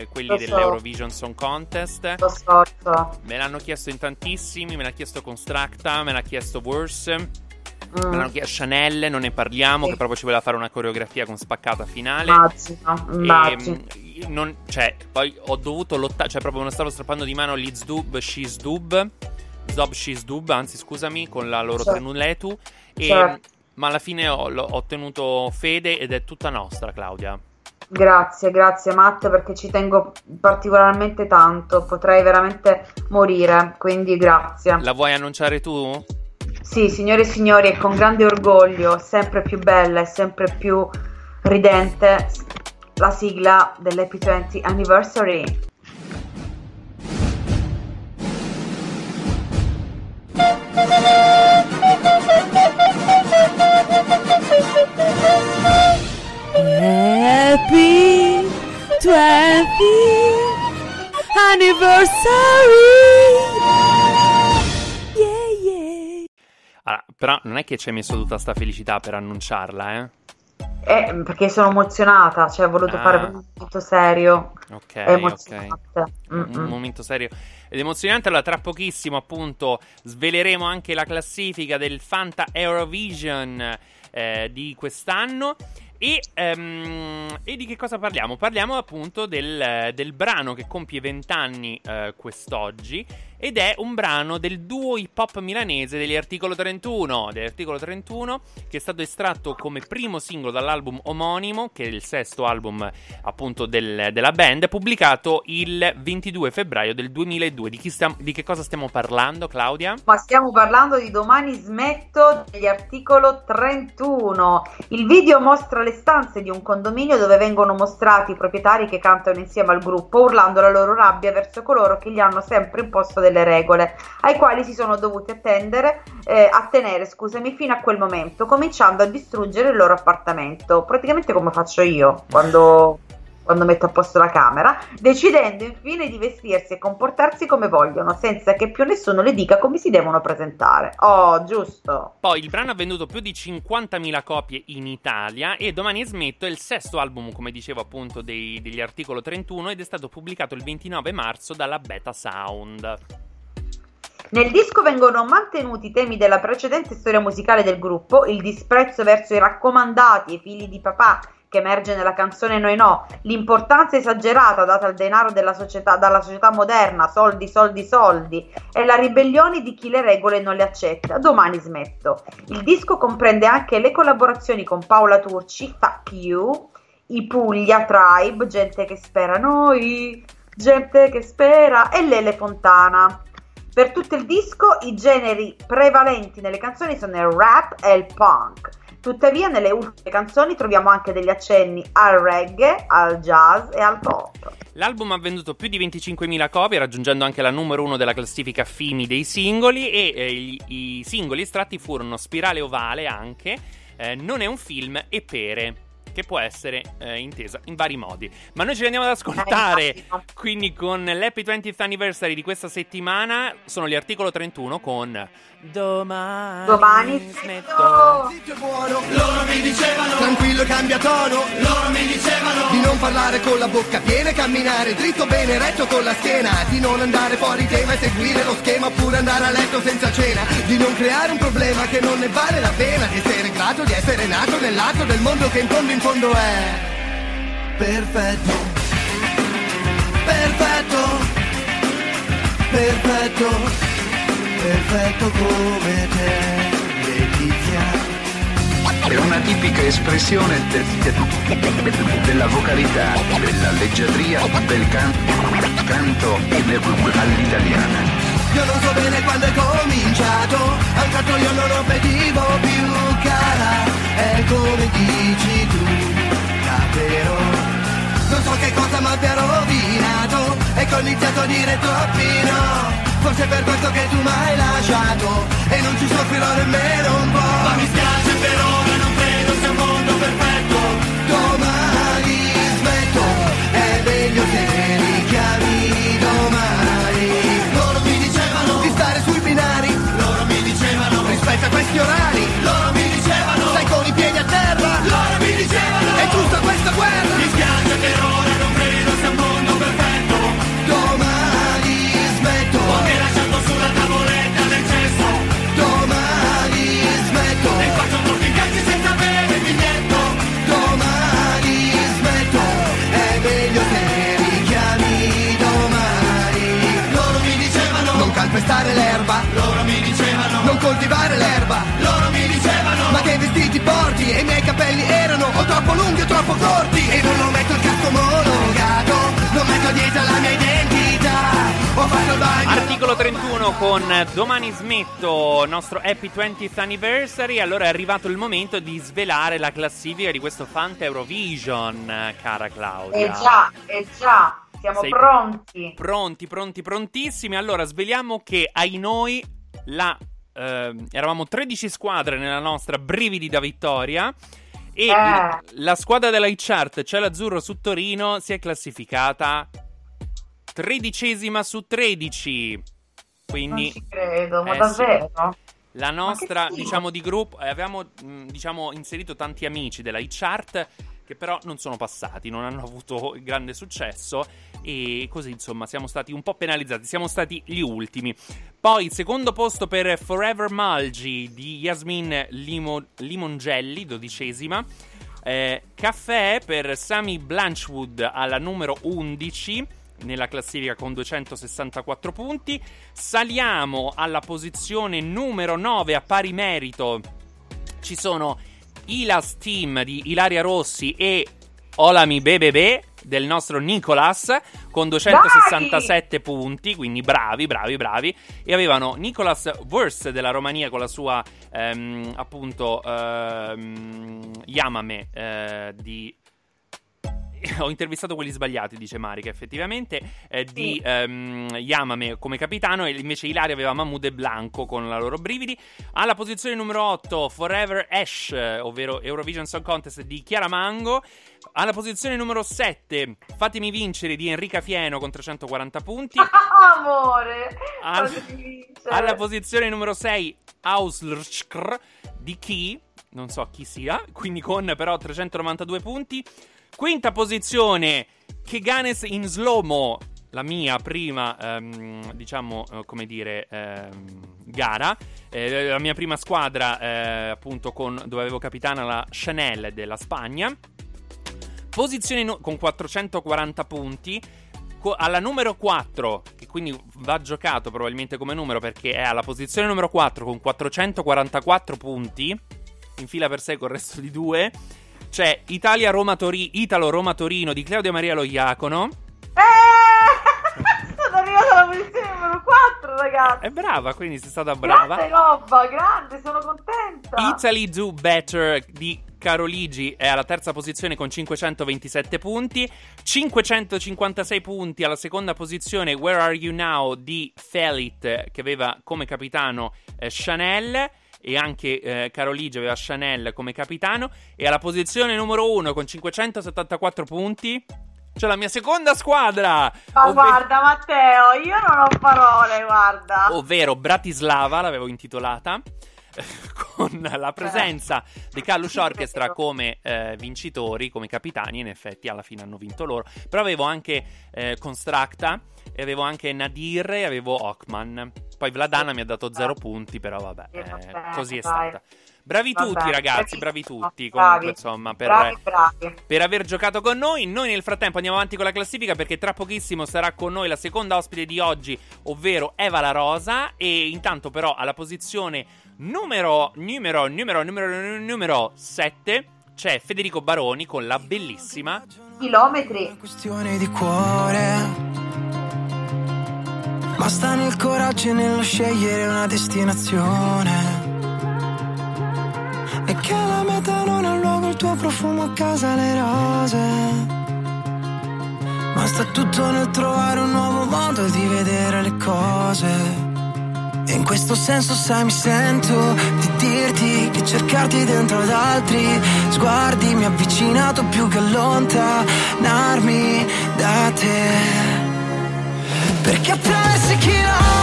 Speaker 1: eh, quelli
Speaker 9: so.
Speaker 1: dell'Eurovision Song Contest.
Speaker 9: Lo so, lo so.
Speaker 1: Me l'hanno chiesto in tantissimi, me l'ha chiesto Constructa, me l'ha chiesto Worse.
Speaker 9: Mm.
Speaker 1: Me l'hanno chiesto Chanel, non ne parliamo,
Speaker 9: Sì.
Speaker 1: che proprio ci voleva fare una coreografia con spaccata finale.
Speaker 9: Immagino, immagino.
Speaker 1: E, mm, non- cioè, poi ho dovuto lottare, cioè proprio me lo stavo strappando di mano Liz Dub, She's Dub, Zob She's Dub, anzi scusami, con la loro
Speaker 9: Certo.
Speaker 1: Trenuletu. E,
Speaker 9: Certo.
Speaker 1: Ma alla fine ho, ho ottenuto fede ed è tutta nostra, Claudia.
Speaker 9: Grazie, grazie Matt perché ci tengo particolarmente tanto, potrei veramente morire, quindi grazie.
Speaker 1: La vuoi annunciare tu?
Speaker 9: Sì, signore e signori, è con grande orgoglio, sempre più bella e sempre più ridente, la sigla dell'Happy 20 Anniversary.
Speaker 5: Happy 20 anniversary. Yeah, yeah.
Speaker 1: Allora, però non è che ci hai messo tutta sta felicità per annunciarla, eh?
Speaker 9: Eh, perché sono emozionata, cioè ho voluto
Speaker 1: Ah.
Speaker 9: fare un momento serio.
Speaker 1: Ok, ok.
Speaker 9: emozionante.
Speaker 1: Un,
Speaker 9: Mm-mm.
Speaker 1: momento serio ed emozionante. Allora, tra pochissimo, appunto, sveleremo anche la classifica del Fanta Eurovision eh, di quest'anno. E, ehm, e di che cosa parliamo? Parliamo appunto del, del brano che compie 20 anni eh, quest'oggi. Ed è un brano del duo hip hop milanese degli Articolo 31. Degli Articolo 31, che è stato estratto come primo singolo dall'album omonimo, che è il sesto album appunto del- della band, pubblicato il 22 febbraio del 2002. Di, stiamo- di che cosa stiamo parlando, Claudia?
Speaker 9: Ma stiamo parlando di Domani smetto degli articolo 31. Il video mostra le stanze di un condominio dove vengono mostrati i proprietari che cantano insieme al gruppo, urlando la loro rabbia verso coloro che gli hanno sempre imposto delle regole, ai quali si sono dovuti attendere, eh, attenere, scusami, fino a quel momento, cominciando a distruggere il loro appartamento, praticamente come faccio io quando quando metto a posto la camera, decidendo infine di vestirsi e comportarsi come vogliono, senza che più nessuno le dica come si devono presentare. Oh, giusto.
Speaker 1: Poi il brano ha venduto più di 50.000 copie in Italia e Domani smetto è il sesto album, come dicevo appunto, dei- degli Articolo 31 ed è stato pubblicato il 29 marzo dalla Beta Sound.
Speaker 9: Nel disco vengono mantenuti i temi della precedente storia musicale del gruppo, il disprezzo verso i raccomandati e i figli di papà che emerge nella canzone Noi No, l'importanza esagerata data al denaro della società, dalla società moderna, soldi, soldi, soldi, e la ribellione di chi le regole non le accetta. Domani smetto. Il disco comprende anche le collaborazioni con Paola Turci, Fuck You, i Puglia Tribe, gente che spera noi, gente che spera, e Lele Fontana. Per tutto il disco i generi prevalenti nelle canzoni sono il rap e il punk. Tuttavia nelle ultime canzoni troviamo anche degli accenni al reggae, al jazz e al pop.
Speaker 1: L'album ha venduto più di 25.000 copie, raggiungendo anche la numero uno della classifica FIMI dei singoli e eh, i, i singoli estratti furono Spirale Ovale anche, eh, Non è un film e Pere. Che può essere eh, intesa in vari modi. Ma noi ce li andiamo ad ascoltare,
Speaker 9: Eh,
Speaker 1: quindi con l'Happy 20th Anniversary di questa settimana sono gli articolo 31 con Domani,
Speaker 9: Domani
Speaker 1: smetto.
Speaker 15: Zitto buono, loro mi dicevano. Tranquillo cambia tono, loro mi dicevano. Di non parlare con la bocca piena e camminare dritto bene retto con la schiena. Di non andare fuori tema e seguire lo schema Oppure andare a letto senza cena. Di non creare un problema che non ne vale la pena. Di essere grato di essere nato nel lato del mondo che in fondo in fondo è Perfetto. Perfetto. Perfetto. Perfetto come te. Letizia.
Speaker 16: È una tipica espressione de- de- della vocalità, della leggiadria, del can- canto all'italiana.
Speaker 15: Io non so bene quando è cominciato A un tratto io non lo vedivo più cara. È come dici Non so che cosa mi abbia rovinato. E che ho iniziato a dire troppi no. Forse è per questo che tu mi hai lasciato. E non ci soffrirò nemmeno un po' Ma mi spiace per ora, non credo sia un mondo perfetto. Domani smetto. È meglio se mi chiami domani. Loro mi dicevano Di stare sui binari. Loro mi dicevano Rispetta questi orari. Loro mi dicevano Stai con i piedi a terra. Loro mi dicevano È giusta questa guerra troppo lunghi o troppo corti E non lo metto il casco monogato Non metto dietro la mia identità Ho fatto il bagno
Speaker 1: Articolo 31 con Domani smetto, nostro Happy 20th Anniversary. Allora è arrivato il momento di svelare la classifica di questo Fanta Eurovision, cara Claudia.
Speaker 9: Eh già, eh già, siamo
Speaker 1: Sei
Speaker 9: pronti.
Speaker 1: Pronti, pronti, prontissimi. Allora, sveliamo che ai noi la, ehm, eravamo 13 squadre nella nostra brividi da vittoria. E l- la squadra della chart, cioè l'azzurro su Torino, si è classificata tredicesima su 13.
Speaker 9: Non
Speaker 1: Quindi
Speaker 9: ci credo, ma
Speaker 1: Eh,
Speaker 9: davvero?
Speaker 1: la nostra, diciamo, di gruppo, eh, avevamo, mh, diciamo, inserito tanti amici della chart che però non sono passati, non hanno avuto grande successo e così, insomma, siamo stati un po' penalizzati, siamo stati gli ultimi. Poi, secondo posto per Forever Malgi di Yasmin Limo- Limongelli, dodicesima. Eh, caffè per Sami Blanchwood alla numero 11 nella classifica con 264 punti. Saliamo alla posizione numero 9 a pari merito. Ci sono Ilas Team di Ilaria Rossi e Olami Bebebe del nostro Nicolas con 267 punti, quindi bravi, bravi, bravi. E avevano Nicolas Wurst della Romania con la sua ehm, appunto ehm, Yamame eh, di ho intervistato quelli sbagliati, dice Marica, effettivamente, eh, di ehm, Yamame come capitano e invece Ilaria aveva Mahmoud e Blanco con la loro brividi. Alla posizione numero 8 Forever Ash, ovvero Eurovision Song Contest di Chiara Mango. Alla posizione numero 7 Fatemi vincere di Enrica Fieno con 340 punti.
Speaker 9: Amore,
Speaker 1: Al-. Alla posizione numero 6 Auslrskr di chi? Non so chi sia, quindi con però 392 punti. Quinta posizione Keganes in slow-mo, la mia prima, ehm, diciamo, eh, come dire, ehm, gara. Eh, la mia prima squadra, eh, appunto, con, dove avevo capitana la Chanel della Spagna. Posizione nu- con 440 punti. Co- alla numero 4, che quindi va giocato probabilmente come numero perché è alla posizione numero 4 con 444 punti, in fila per sé con il resto di due, c'è Italia-Roma-Tori- Italo-Roma-Torino di Claudia Maria Loiacono.
Speaker 9: Eh, sono arrivata alla posizione numero 4, ragazzi.
Speaker 1: È brava, quindi sei stata brava.
Speaker 9: Grande roba, grande, sono contenta.
Speaker 1: Italy Do Better di Caroligi è alla terza posizione con 527 punti, 556 punti alla seconda posizione Where Are You Now di Felit che aveva come capitano eh, Chanel e anche eh, Caroligi aveva Chanel come capitano. E alla posizione numero 1 con 574 punti c'è la mia seconda squadra.
Speaker 9: Ma
Speaker 1: ovve-
Speaker 9: guarda Matteo, io non ho parole, guarda.
Speaker 1: ovvero Bratislava, l'avevo intitolata. Con la presenza dei Kallus Orchestra come eh, vincitori, come capitani, in effetti alla fine hanno vinto loro. Però avevo anche eh, Constracta, e avevo anche Nadir e avevo Ockman. Poi Vladana mi ha dato zero punti, però vabbè, eh, così è stata. Bravi
Speaker 9: Vabbè,
Speaker 1: tutti, ragazzi, bravi tutti.
Speaker 9: bravi,
Speaker 1: Comunque, insomma, per,
Speaker 9: bravi, bravi.
Speaker 1: per aver giocato con noi. Noi nel frattempo andiamo avanti con la classifica perché tra pochissimo sarà con noi la seconda ospite di oggi, ovvero Eva La Rosa. E intanto, però, alla posizione numero, numero, numero, numero, numero 7 c'è Federico Baroni con la bellissima
Speaker 9: Chilometri.
Speaker 17: questione di cuore. Ma sta nel coraggio e nello scegliere una destinazione. E che la meta non ha luogo il tuo profumo a casa le rose. Ma sta tutto nel trovare un nuovo modo di vedere le cose. E in questo senso sai mi sento di dirti che cercarti dentro ad altri sguardi mi ha avvicinato più che allontanarmi da te. Perché attraverso i chilometri,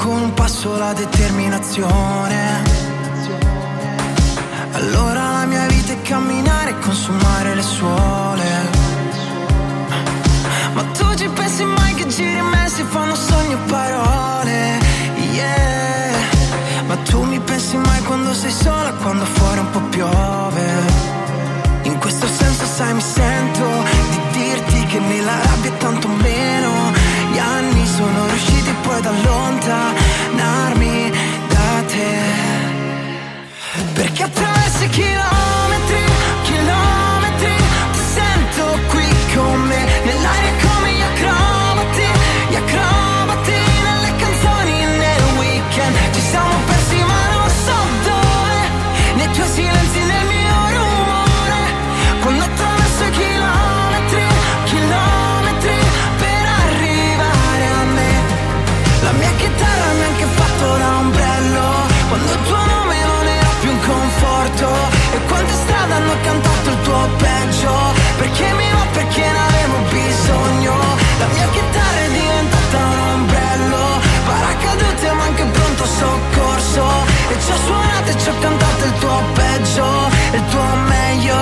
Speaker 17: con un passo la determinazione, allora la mia vita è camminare e consumare le suole. Ma tu ci pensi mai che giri me si fanno sogni e parole? Yeah. Ma tu mi pensi mai quando sei sola, quando fuori un po' piove? In questo senso sai mi sento di dirti che nella rabbia tanto meno Gli anni sono riusciti poi ad allontanarmi da te. Perché attraverso chilometri, chilometri Ti sento qui con me hanno cantato il tuo peggio. Perché mi va, perché ne avevo bisogno? La mia chitarra è diventata un ombrello. Paracadute ma anche pronto soccorso. E ci ho suonato e ci ho cantato il tuo peggio. Il tuo meglio.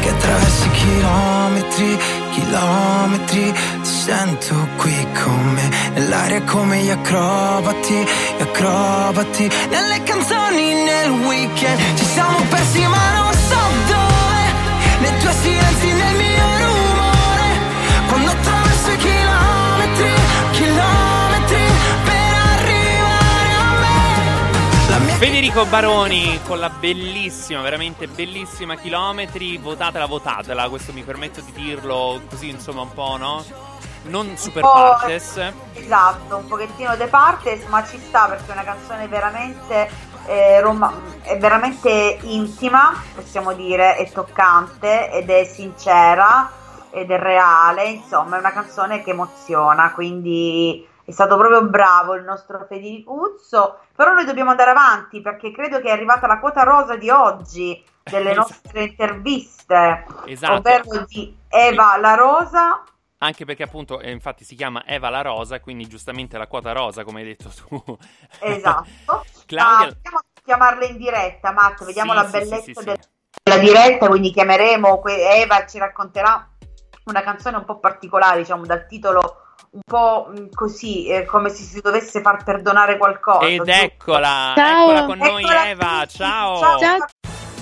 Speaker 17: Che attraverso i chilometri, chilometri. Ti sento qui con me Nell'aria come gli acrobati, acrobati Nelle canzoni, nel weekend Ci siamo persi ma non so dove Nei tuoi silenzi, nel mio rumore Quando attraverso i chilometri, chilometri Per arrivare a me
Speaker 1: Federico Baroni con la bellissima, veramente bellissima chilometri. Votatela, votatela. Questo mi permetto di dirlo così, insomma, un po', no? Non super partes.
Speaker 9: Esatto, un pochettino de partes, ma ci sta perché è una canzone veramente, eh, rom- è veramente intima, possiamo dire, è toccante ed è sincera ed è reale, insomma è una canzone che emoziona, quindi è stato proprio bravo il nostro Federicuzzo, però noi dobbiamo andare avanti perché credo che è arrivata la quota rosa di oggi delle
Speaker 1: Esatto.
Speaker 9: nostre interviste,
Speaker 1: Esatto.
Speaker 9: ovvero di Eva La Rosa
Speaker 1: Anche perché, appunto, eh, infatti si chiama Eva la Rosa, quindi giustamente la quota rosa, come hai detto tu.
Speaker 9: Esatto.
Speaker 1: Claudia-
Speaker 9: Ma possiamo chiamarla in diretta, Matt, vediamo
Speaker 1: Sì,
Speaker 9: la
Speaker 1: sì,
Speaker 9: bellezza
Speaker 1: sì, sì, sì.
Speaker 9: del- della diretta, quindi chiameremo que- Eva ci racconterà una canzone un po' particolare, diciamo, dal titolo un po' mh, così, eh, come se si dovesse far perdonare qualcosa.
Speaker 1: Ed
Speaker 9: giusto?
Speaker 1: eccola,
Speaker 9: Ciao.
Speaker 1: eccola con noi
Speaker 9: Eccola
Speaker 1: Eva,
Speaker 9: qui,
Speaker 1: ciao.
Speaker 9: ciao.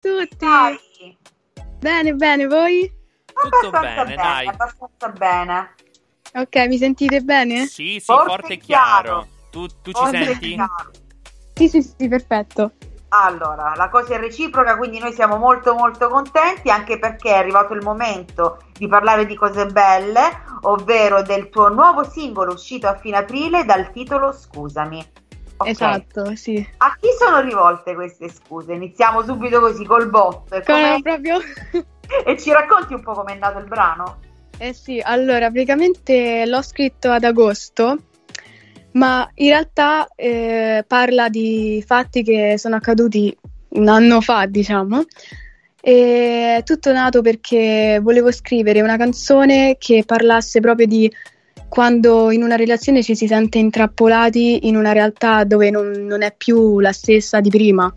Speaker 18: Tutti. Bene, bene, voi?
Speaker 1: Tutto
Speaker 9: abbastanza
Speaker 1: bene, dai.
Speaker 9: abbastanza bene.
Speaker 18: Ok, mi sentite bene?
Speaker 1: Sì, sì,
Speaker 9: Forte
Speaker 1: forte
Speaker 9: e
Speaker 1: chiaro.
Speaker 9: chiaro.
Speaker 1: Tu, tu ci senti?
Speaker 9: chiaro.
Speaker 18: Sì, sì, sì, perfetto.
Speaker 9: Allora, la cosa è reciproca, quindi noi siamo molto molto contenti anche perché è arrivato il momento di parlare di cose belle, ovvero del tuo nuovo singolo uscito a fine aprile dal titolo Scusami. Ok.
Speaker 18: Esatto, sì.
Speaker 9: A chi sono rivolte queste scuse? Iniziamo subito così col botto. E,
Speaker 18: Come proprio...
Speaker 9: e ci racconti un po' com'è nato il brano?
Speaker 18: Eh sì, allora praticamente l'ho scritto ad agosto, ma in realtà eh, parla di fatti che sono accaduti un anno fa, diciamo. E è tutto nato perché volevo scrivere una canzone che parlasse proprio di quando in una relazione ci si sente intrappolati in una realtà dove non, non è più la stessa di prima.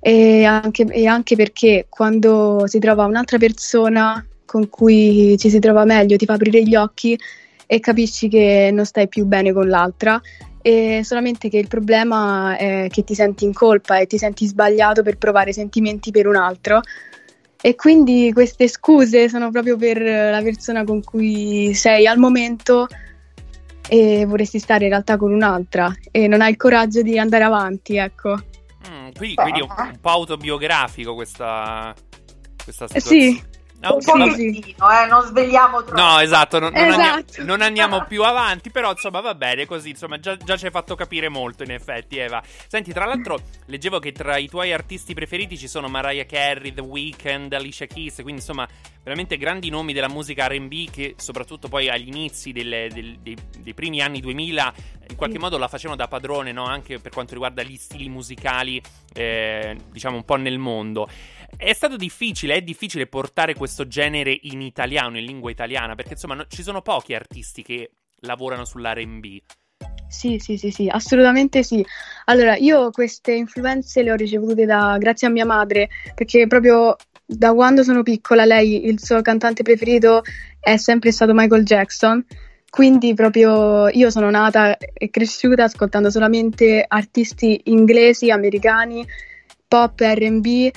Speaker 18: E anche, e anche perché quando si trova un'altra persona con cui ci si trova meglio, ti fa aprire gli occhi e capisci che non stai più bene con l'altra. E solamente che il problema è che ti senti in colpa e ti senti sbagliato per provare sentimenti per un altro. E quindi queste scuse sono proprio per la persona con cui sei al momento e vorresti stare in realtà con un'altra e non hai il coraggio di andare avanti, ecco.
Speaker 1: Mm, quindi, quindi è un, un po' autobiografico questa, questa
Speaker 18: Eh,
Speaker 1: situazione.
Speaker 18: sì.
Speaker 1: No,
Speaker 9: un
Speaker 1: vabbè.
Speaker 9: pochettino, eh, non svegliamo troppo.
Speaker 1: No, esatto, non, non
Speaker 18: Esatto.
Speaker 1: andiamo, non andiamo più avanti, però insomma va bene così, insomma già, già ci hai fatto capire molto in effetti Eva. Senti, tra l'altro leggevo che tra i tuoi artisti preferiti ci sono Mariah Carey, The Weeknd, Alicia Keys, quindi insomma veramente grandi nomi della musica R&B che soprattutto poi agli inizi delle- del- dei, dei primi anni 2000 in qualche modo la facevano da padrone, no? anche per quanto riguarda gli stili musicali, eh, diciamo un po' nel mondo. È stato difficile, è difficile portare questo genere in italiano, in lingua italiana, perché insomma no- ci sono pochi artisti che lavorano sull'R&B.
Speaker 18: Sì, sì, sì, sì, assolutamente sì. Allora, io queste influenze le ho ricevute da, grazie a mia madre, perché proprio da quando sono piccola lei, il suo cantante preferito è sempre stato Michael Jackson. Quindi proprio io sono nata e cresciuta ascoltando solamente artisti inglesi, americani, pop, R&B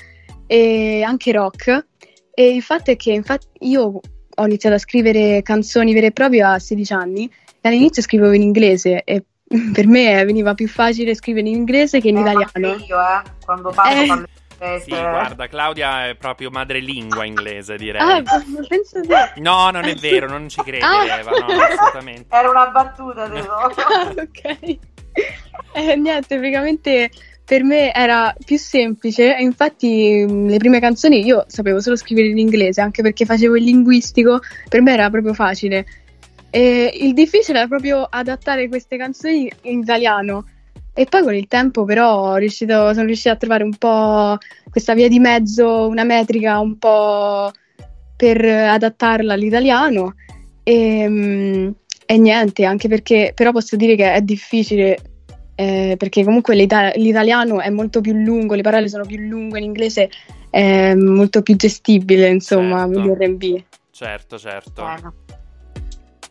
Speaker 18: e anche rock. E il fatto è che infatti io ho iniziato a scrivere canzoni vere e proprie a 16 anni e all'inizio scrivevo in inglese e per me veniva più facile scrivere in inglese che in
Speaker 9: Eh,
Speaker 18: italiano.
Speaker 9: io, eh, quando parlo
Speaker 18: Eh.
Speaker 9: parlo inglese.
Speaker 1: Sì, guarda, Claudia è proprio madrelingua inglese, direi.
Speaker 18: Ah, penso te.
Speaker 1: No, non è vero, non ci credi,
Speaker 18: Ah.
Speaker 1: Eva, no, assolutamente.
Speaker 9: Era una battuta, tesoro.
Speaker 18: Ah, ok. Eh, niente, praticamente per me era più semplice e infatti mh, le prime canzoni io sapevo solo scrivere in inglese, anche perché facevo il linguistico, per me era proprio facile. E il difficile era proprio adattare queste canzoni in italiano. E poi con il tempo però riuscito, sono riuscita a trovare un po' questa via di mezzo, una metrica un po' per adattarla all'italiano. E, mh, e niente, anche perché però posso dire che è difficile eh, perché comunque l'ita- l'italiano è molto più lungo, le parole sono più lunghe, in inglese è molto più gestibile, insomma,
Speaker 1: Certo.
Speaker 18: l'R&B.
Speaker 1: Certo, certo.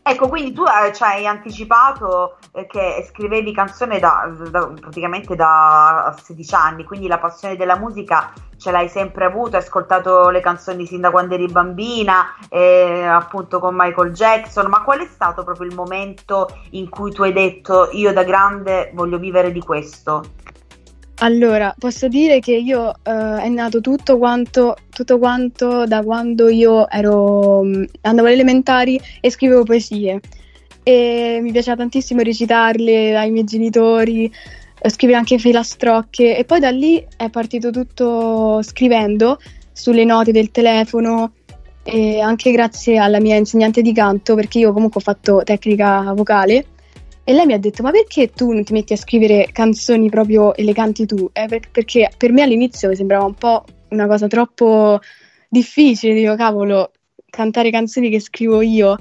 Speaker 9: Ecco, quindi tu eh, ci hai anticipato eh, che scrivevi canzoni da, da- praticamente da 16 anni, quindi la passione della musica ce l'hai sempre avuto, hai ascoltato le canzoni sin da quando eri bambina, eh, appunto con Michael Jackson, ma qual è stato proprio il momento in cui tu hai detto io da grande voglio vivere di questo?
Speaker 18: Allora, posso dire che io eh, è nato tutto quanto, tutto quanto da quando io ero, mh, andavo alle elementari e scrivevo poesie. E mi piaceva tantissimo recitarle ai miei genitori, scrivere anche filastrocche. E poi da lì è partito tutto scrivendo sulle note del telefono e anche grazie alla mia insegnante di canto, perché io comunque ho fatto tecnica vocale. E lei mi ha detto: Ma perché tu non ti metti a scrivere canzoni proprio eleganti tu? Eh, per- perché per me all'inizio mi sembrava un po' una cosa troppo difficile. Dico, cavolo, cantare canzoni che scrivo io.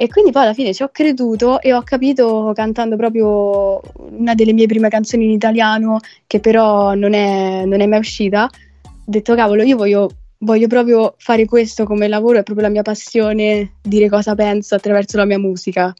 Speaker 18: E quindi poi alla fine ci ho creduto e ho capito cantando proprio una delle mie prime canzoni in italiano, che però non è, non è mai uscita. Ho detto, cavolo, io voglio, voglio proprio fare questo come lavoro, è proprio la mia passione, dire cosa penso attraverso la mia musica.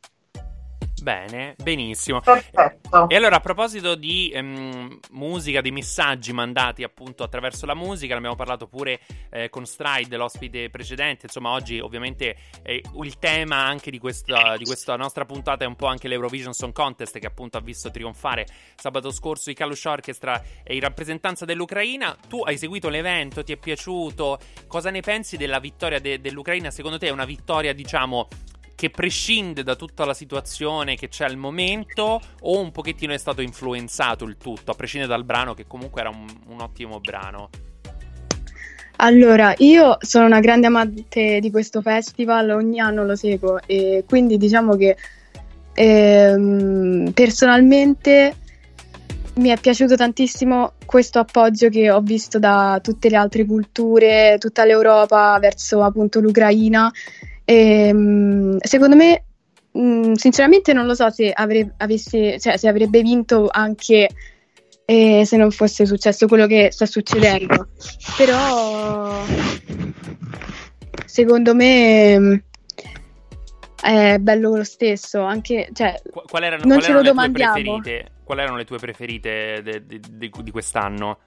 Speaker 1: Bene, benissimo.
Speaker 9: Perfetto.
Speaker 1: E allora, a proposito di ehm, musica, di messaggi mandati appunto attraverso la musica, ne abbiamo parlato pure eh, con Stride, l'ospite precedente. Insomma, oggi ovviamente eh, il tema anche di questa, di questa nostra puntata è un po' anche l'Eurovision Song Contest, che appunto ha visto trionfare sabato scorso i Kalush Orchestra eh, in rappresentanza dell'Ucraina. Tu hai seguito l'evento, ti è piaciuto? Cosa ne pensi della vittoria de- dell'Ucraina? Secondo te è una vittoria, diciamo che prescinde da tutta la situazione che c'è al momento o un pochettino è stato influenzato il tutto, a prescindere dal brano che comunque era un, un ottimo brano?
Speaker 18: Allora, io sono una grande amante di questo festival, ogni anno lo seguo e quindi diciamo che ehm, personalmente mi è piaciuto tantissimo questo appoggio che ho visto da tutte le altre culture, tutta l'Europa verso appunto l'Ucraina. E, mm, secondo me, mm, sinceramente, non lo so se, avre- avesse, cioè, se avrebbe vinto anche eh, se non fosse successo quello che sta succedendo. Però, secondo me, mm, è bello lo stesso. Anche, cioè,
Speaker 1: Qu- qual erano,
Speaker 18: non
Speaker 1: qual
Speaker 18: ce lo
Speaker 1: erano le tue
Speaker 18: domandiamo.
Speaker 1: preferite? Qual erano le tue preferite de- de- de- di quest'anno?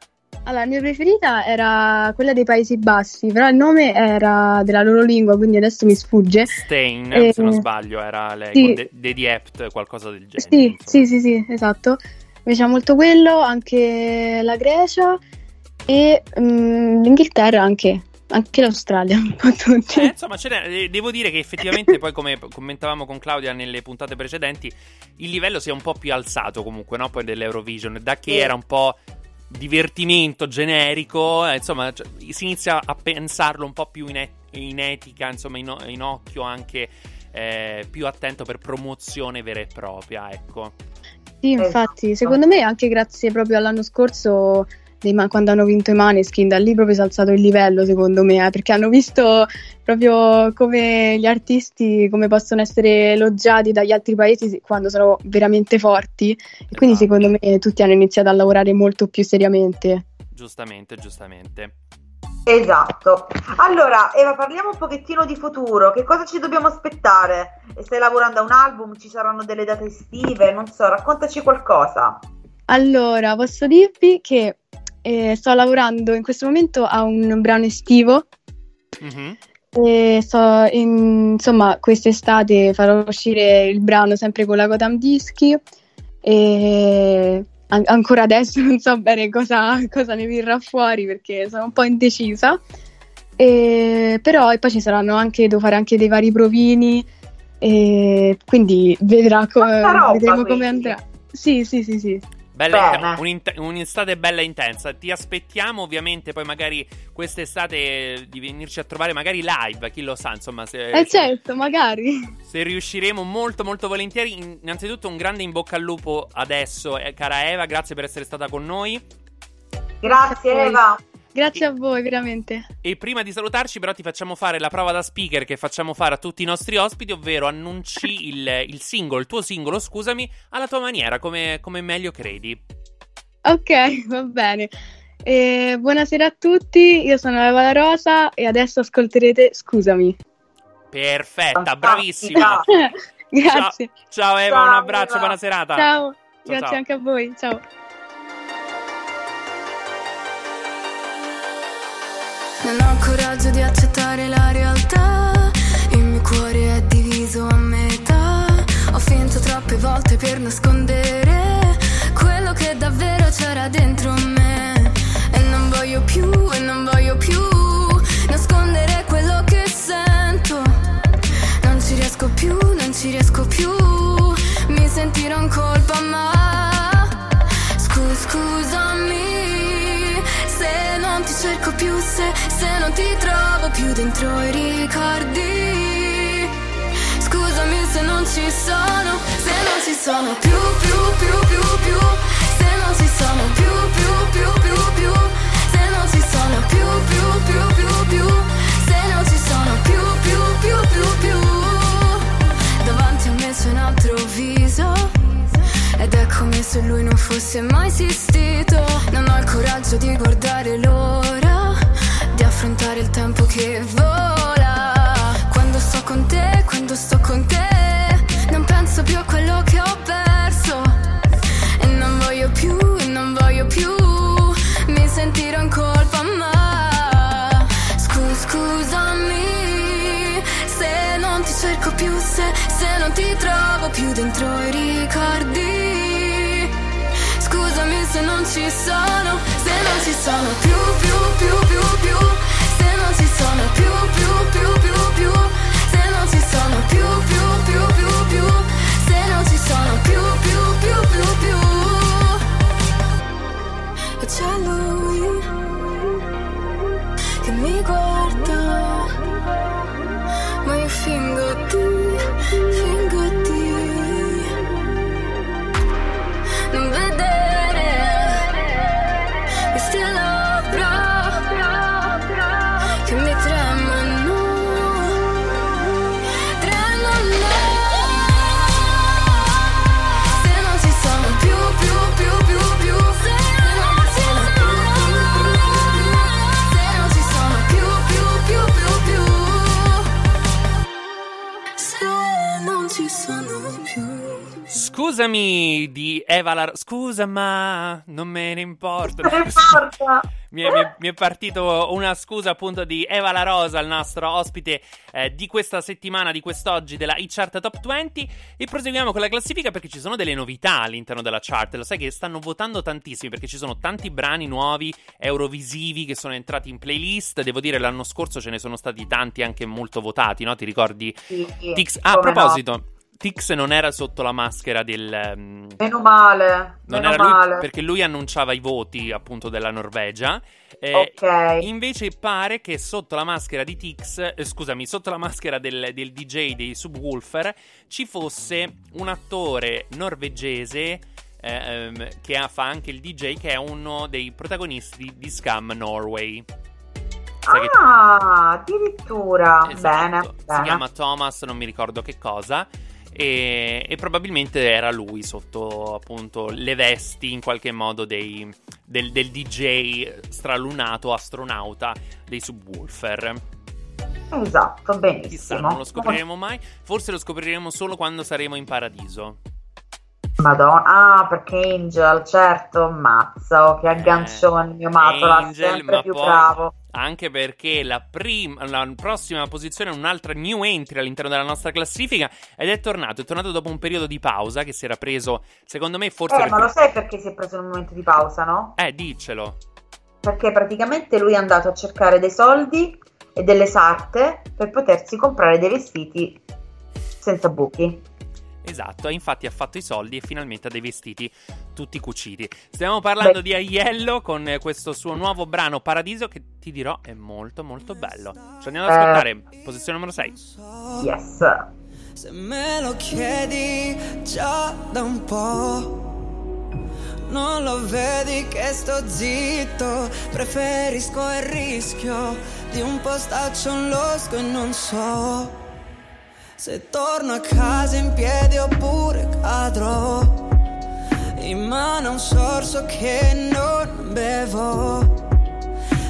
Speaker 18: Allora, la mia preferita era quella dei Paesi Bassi, però il nome era della loro lingua, quindi adesso mi sfugge.
Speaker 1: Stain,
Speaker 18: Eh,
Speaker 1: se non sbaglio, era lei,
Speaker 18: sì.
Speaker 1: De- Dedi Apt, qualcosa del genere.
Speaker 18: Sì, sì, sì, sì, esatto. Mi piaceva molto quello, anche la Grecia e mm, l'Inghilterra anche, anche l'Australia, un po' tutti.
Speaker 1: Eh, insomma, eh, devo dire che effettivamente poi come commentavamo con Claudia nelle puntate precedenti, il livello si è un po' più alzato comunque, no? Poi dell'Eurovision, da che era un po' divertimento generico, eh, insomma, cioè, si inizia a pensarlo un po' più in, e- in etica, insomma, in, o- in occhio anche eh, più attento per promozione vera e propria, ecco.
Speaker 18: Sì, infatti, secondo me anche grazie proprio all'anno scorso, Ma- quando hanno vinto i Maneskin, da lì proprio si è alzato il livello, secondo me, eh, perché hanno visto proprio come gli artisti, come possono essere elogiati dagli altri paesi quando sono veramente forti, e quindi secondo me tutti hanno iniziato a lavorare molto più seriamente.
Speaker 1: Giustamente, giustamente.
Speaker 9: Esatto. Allora, Eva, parliamo un pochettino di futuro. Che cosa ci dobbiamo aspettare? Stai lavorando a un album? Ci saranno delle date estive? Non so, raccontaci qualcosa.
Speaker 18: Allora, posso dirvi che eh, sto lavorando in questo momento a un brano estivo
Speaker 1: Mhm.
Speaker 18: e sto, in- insomma, quest'estate farò uscire il brano sempre con la Gotham Dischi e an- ancora adesso non so bene cosa, cosa ne verrà fuori perché sono un po' indecisa. E- però e poi ci saranno anche, devo fare anche dei vari provini e quindi vedrà co-
Speaker 9: roba,
Speaker 18: vedremo come andrà. Sì, sì, sì, sì.
Speaker 1: Bella un'int- un'estate bella intensa. Ti aspettiamo ovviamente poi magari quest'estate di venirci a trovare magari live, chi lo sa, insomma, se,
Speaker 18: Eh certo, magari.
Speaker 1: se riusciremo molto molto volentieri. In- Innanzitutto un grande in bocca al lupo adesso, eh, cara Eva, grazie per essere stata con noi.
Speaker 9: Grazie. Eva.
Speaker 18: Grazie a voi, veramente.
Speaker 1: E prima di salutarci, però, ti facciamo fare la prova da speaker che facciamo fare a tutti i nostri ospiti, ovvero annunci il, il singolo, il tuo singolo, scusami, alla tua maniera, come, come meglio credi.
Speaker 18: Ok, va bene. Eh, buonasera a tutti, io sono Eva La Rosa e adesso ascolterete Scusami.
Speaker 1: Perfetta, bravissima.
Speaker 18: Grazie.
Speaker 1: Ciao, ciao Eva,
Speaker 18: Ciao,
Speaker 1: un abbraccio,
Speaker 18: Eva.
Speaker 1: buona serata.
Speaker 18: Ciao, grazie
Speaker 1: ciao.
Speaker 18: anche a voi. Ciao.
Speaker 7: Non ho coraggio di accettare la realtà. Il mio cuore è diviso a metà. Ho finto troppe volte per nascondere quello che davvero c'era dentro me. E non voglio più, e non voglio più nascondere quello che sento. Non ci riesco più, non ci riesco più. Mi sentirò in colpa, ma scu- scusami se non ti cerco più, se, se non ti trovo più dentro i ricordi. Scusami se non ci sono, se non ci sono più, più, più, più, più. Se non ci sono più, più, più, più, più. Se non ci sono più, più, più, più, più. Se non ci sono più, come se lui non fosse mai esistito. Non ho il coraggio di guardare l'ora, di affrontare il tempo che vola. Quando sto con te, quando sto con te, non penso più a quello che ho perso. E non voglio più, e non voglio più, mi sentirò in colpa, ma scu- scusami se non ti cerco più, se, se non ti trovo più dentro ci sono, se non ci sono più, più, più,
Speaker 1: Scusami di Eva la... Scusa ma non me ne importa.
Speaker 9: Non importa.
Speaker 1: Mi è, mi è- mi è partito una scusa appunto di Eva La Rosa, il nostro ospite eh, di questa settimana, di quest'oggi della e-chart Top 20 e proseguiamo con la classifica perché ci sono delle novità all'interno della chart, lo sai che stanno votando tantissimi perché ci sono tanti brani nuovi eurovisivi che sono entrati in playlist, devo dire l'anno scorso ce ne sono stati tanti anche molto votati, no? Ti ricordi?
Speaker 9: Sì, sì,
Speaker 1: Tix- ah, a
Speaker 9: come no.
Speaker 1: Tix non era sotto la maschera del... ehm,
Speaker 9: Meno male,
Speaker 1: non
Speaker 9: meno
Speaker 1: era lui
Speaker 9: male.
Speaker 1: perché lui annunciava i voti appunto della Norvegia. Eh,
Speaker 9: Ok.
Speaker 1: Invece pare che sotto la maschera di Tix, eh, scusami, sotto la maschera del, del DJ dei Subwoofer ci fosse un attore norvegese eh, ehm, che ha- fa anche il DJ, che è uno dei protagonisti di Scam Norway. Sai che-
Speaker 9: Ah, addirittura.
Speaker 1: Esatto,
Speaker 9: Bene,
Speaker 1: si
Speaker 9: bene.
Speaker 1: chiama Thomas, non mi ricordo che cosa. E, e probabilmente era lui sotto appunto le vesti in qualche modo dei, del, del DJ stralunato astronauta dei Subwoofer.
Speaker 9: Esatto, benissimo.
Speaker 1: Chissà, non lo scopriremo mai. Forse lo scopriremo solo quando saremo in paradiso.
Speaker 9: Madonna, ah, perché Angel, certo, mazza, che aggancione, il mio Matola,
Speaker 1: Eh, Angel,
Speaker 9: sempre più
Speaker 1: poi-
Speaker 9: bravo.
Speaker 1: Anche perché la, prim- la prossima posizione è un'altra new entry all'interno della nostra classifica ed è tornato. È tornato dopo un periodo di pausa che si era preso, secondo me, forse
Speaker 9: Eh,
Speaker 1: perché...
Speaker 9: ma lo sai perché si è preso un momento di pausa, no?
Speaker 1: Eh, diccelo.
Speaker 9: Perché praticamente lui è andato a cercare dei soldi e delle sarte per potersi comprare dei vestiti senza buchi.
Speaker 1: Esatto, e infatti ha fatto i soldi e finalmente ha dei vestiti tutti cuciti. Stiamo parlando
Speaker 9: Beh.
Speaker 1: di Aiello con questo suo nuovo brano Paradiso che ti dirò è molto molto bello. Ci andiamo ad
Speaker 9: Eh.
Speaker 1: ascoltare, posizione numero 6.
Speaker 9: Yes.
Speaker 17: Se me lo chiedi già da un po', non lo vedi che sto zitto, preferisco il rischio di un postaccio losco e non so se torno a casa in piedi oppure cadrò in mano un sorso che non bevo.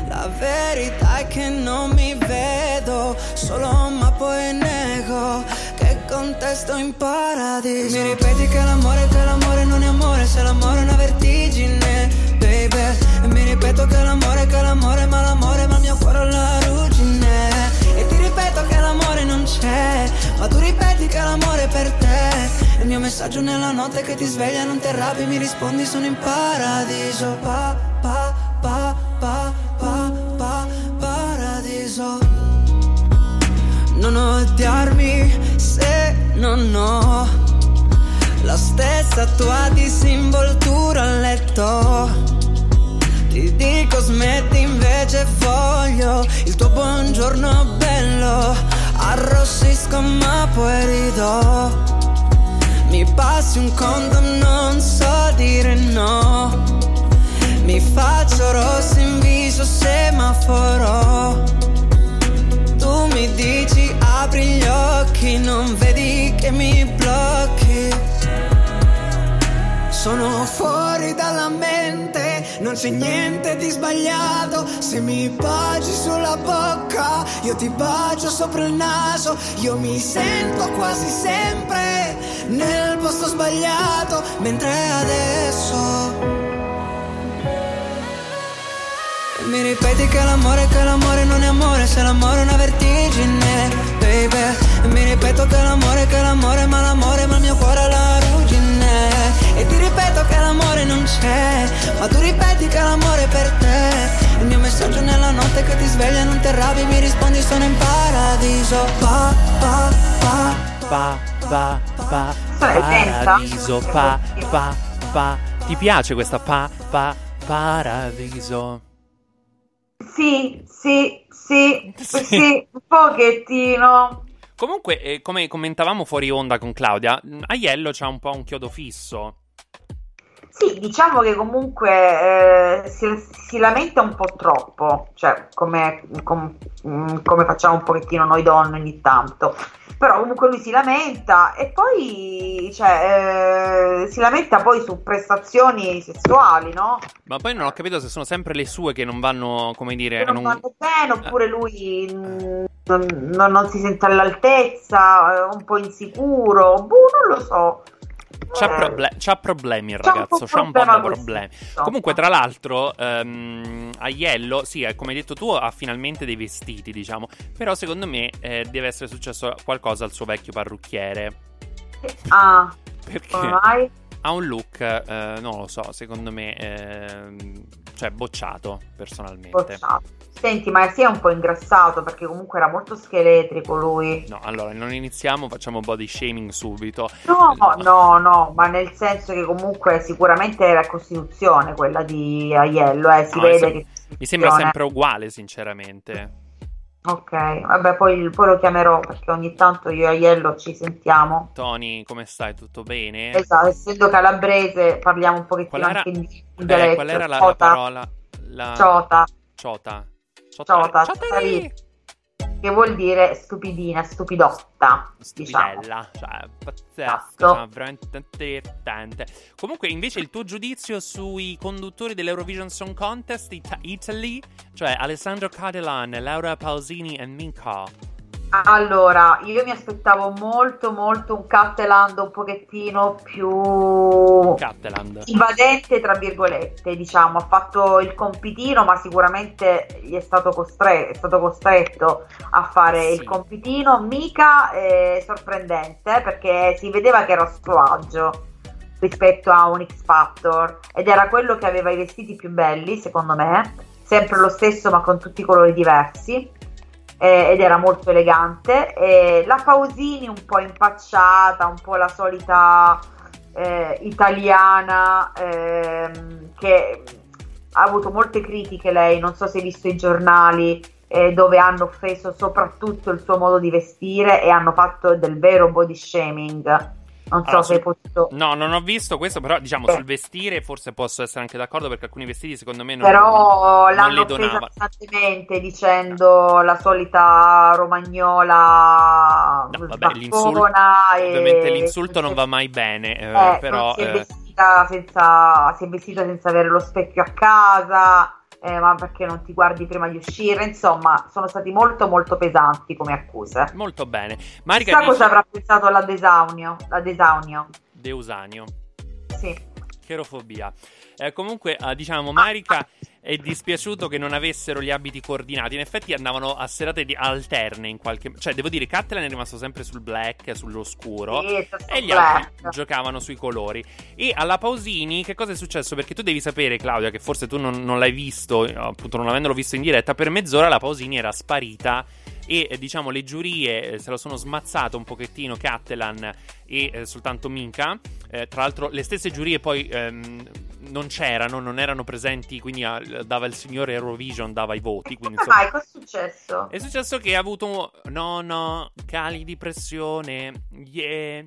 Speaker 17: La verità è che non mi vedo solo ma poi nego che contesto in paradiso. Mi ripeti che l'amore, che l'amore non è amore Se l'amore è una vertigine, baby. E mi ripeto che l'amore, che l'amore ma l'amore ma il mio cuore è la ruggine ripeto che l'amore non c'è Ma tu ripeti che l'amore è per te. Il mio messaggio nella notte che ti sveglia non ti arrabbi Mi rispondi sono in paradiso. Pa, pa, pa, pa, pa, pa, paradiso. Non odiarmi se non ho La stessa tua disinvoltura a letto Ti dico smetti invece voglio Il tuo buongiorno bello Arrossisco ma poi ridò mi passi un condom, non so dire no. Mi faccio rosso in viso, semaforo. Tu mi dici apri gli occhi, non vedi che mi blocchi. Sono fuori dalla mente, non c'è niente di sbagliato. Se mi baci sulla bocca, io ti bacio sopra il naso. Io mi sento quasi sempre nel posto sbagliato, mentre adesso. Mi ripeti che l'amore, che l'amore non è amore, se l'amore è una vertigine, baby. Mi ripeto che l'amore, che l'amore, ma l'amore, ma il mio cuore la. E ti ripeto che l'amore non c'è, ma tu ripeti che l'amore è per te. Il mio messaggio nella notte che ti sveglia, non ti arrabbi, mi rispondi sono in paradiso. Pa, pa, pa,
Speaker 1: Pa, pa, pa, paradiso, pa, pa, pa. Ti piace questa pa, pa, paradiso?
Speaker 9: Sì, sì, sì, sì, un pochettino.
Speaker 1: Comunque, eh, come commentavamo fuori onda con Claudia, mh, Aiello c'ha un po' un chiodo fisso.
Speaker 9: Sì, diciamo che comunque eh, si, si lamenta un po' troppo, cioè come, com- mm, come facciamo un pochettino noi donne ogni tanto. Però comunque lui si lamenta e poi cioè, eh, si lamenta poi su prestazioni sessuali, no?
Speaker 1: Ma poi non ho capito se sono sempre le sue che non vanno, come dire,
Speaker 9: Che non
Speaker 1: non-
Speaker 9: vanno bene oppure lui mm, non, non- non si sente all'altezza, è un po' insicuro, boh, non lo so.
Speaker 1: C'ha,
Speaker 9: Eh,
Speaker 1: proble- c'ha problemi il ragazzo, c'ha un po' di problemi. Comunque, tra l'altro, ehm, Aiello, sì, eh, come hai detto tu, ha finalmente dei vestiti, diciamo. Però secondo me eh, deve essere successo qualcosa al suo vecchio parrucchiere.
Speaker 9: Ah,
Speaker 1: Perché
Speaker 9: come mai?
Speaker 1: ha un look, eh, non lo so, secondo me, ehm, cioè bocciato, personalmente.
Speaker 9: Bocciato. Senti, ma si è un po' ingrassato perché comunque era molto scheletrico lui.
Speaker 1: No, allora, non iniziamo, facciamo body shaming subito.
Speaker 9: No, no, no, ma nel senso che comunque sicuramente è la Costituzione quella di Aiello, eh, si
Speaker 1: No,
Speaker 9: vede
Speaker 1: sem-
Speaker 9: che
Speaker 1: Mi sembra sempre uguale, sinceramente.
Speaker 9: Ok, vabbè, poi, poi lo chiamerò perché ogni tanto io e Aiello ci sentiamo.
Speaker 1: Tony, come stai? Tutto bene?
Speaker 9: Esatto, essendo calabrese parliamo un pochettino
Speaker 1: Qual era-
Speaker 9: anche
Speaker 1: Beh,
Speaker 9: dialetto.
Speaker 1: qual era la, la parola? La...
Speaker 9: Ciota,
Speaker 1: Ciota.
Speaker 9: Ciota,
Speaker 1: Ciotari.
Speaker 9: che vuol dire stupidina, stupidotta, diciamo.
Speaker 1: Stupidella, cioè, pazzesco,
Speaker 9: Esatto.
Speaker 1: cioè, veramente divertente. Comunque, invece, il tuo giudizio sui conduttori dell'Eurovision Song Contest Ita- Italy, cioè Alessandro Cadelan, Laura Pausini e Minka.
Speaker 9: Allora, io mi aspettavo molto, molto un Catteland un pochettino più
Speaker 1: Catteland.
Speaker 9: invadente, tra virgolette, diciamo. Ha fatto il compitino, ma sicuramente gli è stato, costre- è stato costretto a fare il compitino. Mica è sorprendente, eh, perché si vedeva che era a suo agio rispetto a un X Factor ed era quello che aveva i vestiti più belli, secondo me. Sempre lo stesso, ma con tutti i colori diversi. Eh, ed era molto elegante. E la Pausini un po' impacciata, un po' la solita eh, italiana ehm, che ha avuto molte critiche lei, non so se hai visto i giornali eh, dove hanno offeso soprattutto il suo modo di vestire e hanno fatto del vero body shaming. Non so
Speaker 1: Allora,
Speaker 9: se hai potuto...
Speaker 1: No, non ho visto questo, però diciamo
Speaker 9: Eh.
Speaker 1: sul vestire forse posso essere anche d'accordo perché alcuni vestiti secondo me non,
Speaker 9: Però
Speaker 1: non
Speaker 9: l'hanno
Speaker 1: le
Speaker 9: offesa
Speaker 1: donava.
Speaker 9: pesantemente dicendo la solita romagnola
Speaker 1: Vabbè, l'insulto,
Speaker 9: e-
Speaker 1: ovviamente l'insulto non va mai bene, eh,
Speaker 9: Eh,
Speaker 1: però
Speaker 9: non si, è
Speaker 1: eh,
Speaker 9: vestita senza, si è vestita senza avere lo specchio a casa, eh, ma perché non ti guardi prima di uscire? Insomma, sono stati molto molto pesanti come accuse.
Speaker 1: molto bene. Marica
Speaker 9: Chissà
Speaker 1: dice
Speaker 9: cosa avrà pensato la Desaunio, la Desaunio.
Speaker 1: Deusanio.
Speaker 9: Sì.
Speaker 1: Cherofobia. Eh, comunque, eh, diciamo, Marica è dispiaciuto che non avessero gli abiti coordinati. In effetti andavano a serate di- alterne in qualche... Cioè, devo dire, Catalan è rimasto sempre sul black, sull'oscuro.
Speaker 9: Sì,
Speaker 1: e gli
Speaker 9: black.
Speaker 1: altri giocavano sui colori. E alla Pausini, che cosa è successo? Perché tu devi sapere, Claudia, che forse tu non, non l'hai visto, appunto non avendolo visto in diretta, per mezz'ora la Pausini era sparita. E eh, diciamo le giurie eh, se lo sono smazzato un pochettino Cattelan e eh, soltanto Minka. Eh, tra l'altro, le stesse giurie poi ehm, non c'erano, non erano presenti. Quindi ah, dava il signore Eurovision, dava i voti. Quindi, insomma,
Speaker 9: mai? Cosa è successo?
Speaker 1: è successo che ha avuto. No, no, cali di pressione. Yeah.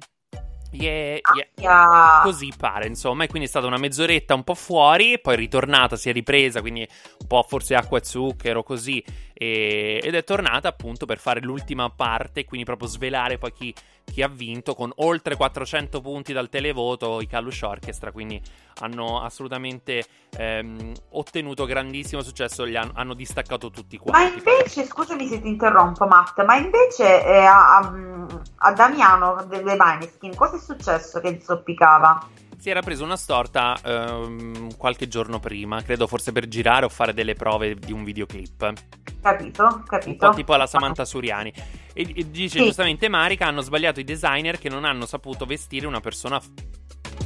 Speaker 1: Yeah, yeah. Così pare, insomma. E quindi è stata una mezz'oretta un po' fuori. Poi è ritornata, si è ripresa. Quindi un po' forse acqua e zucchero, così. e- ed è tornata appunto per fare l'ultima parte. Quindi proprio svelare poi chi, chi ha vinto con oltre 400 punti dal televoto i Kalush Orchestra. Quindi hanno assolutamente ehm, ottenuto grandissimo successo. Li hanno, hanno distaccato tutti
Speaker 9: Ma
Speaker 1: quanti.
Speaker 9: invece, scusami se ti interrompo, Matt, ma invece eh, a, a- a Damiano delle Maneskin cosa è successo che zoppicava?
Speaker 1: Si era preso una storta ehm, qualche giorno prima, credo forse per girare o fare delle prove di un videoclip.
Speaker 9: Capito?
Speaker 1: Un
Speaker 9: Capito?
Speaker 1: po' tipo alla Samantha Suriani. E, e dice
Speaker 9: Sì.
Speaker 1: giustamente Marica: hanno sbagliato i designer che non hanno saputo vestire una persona.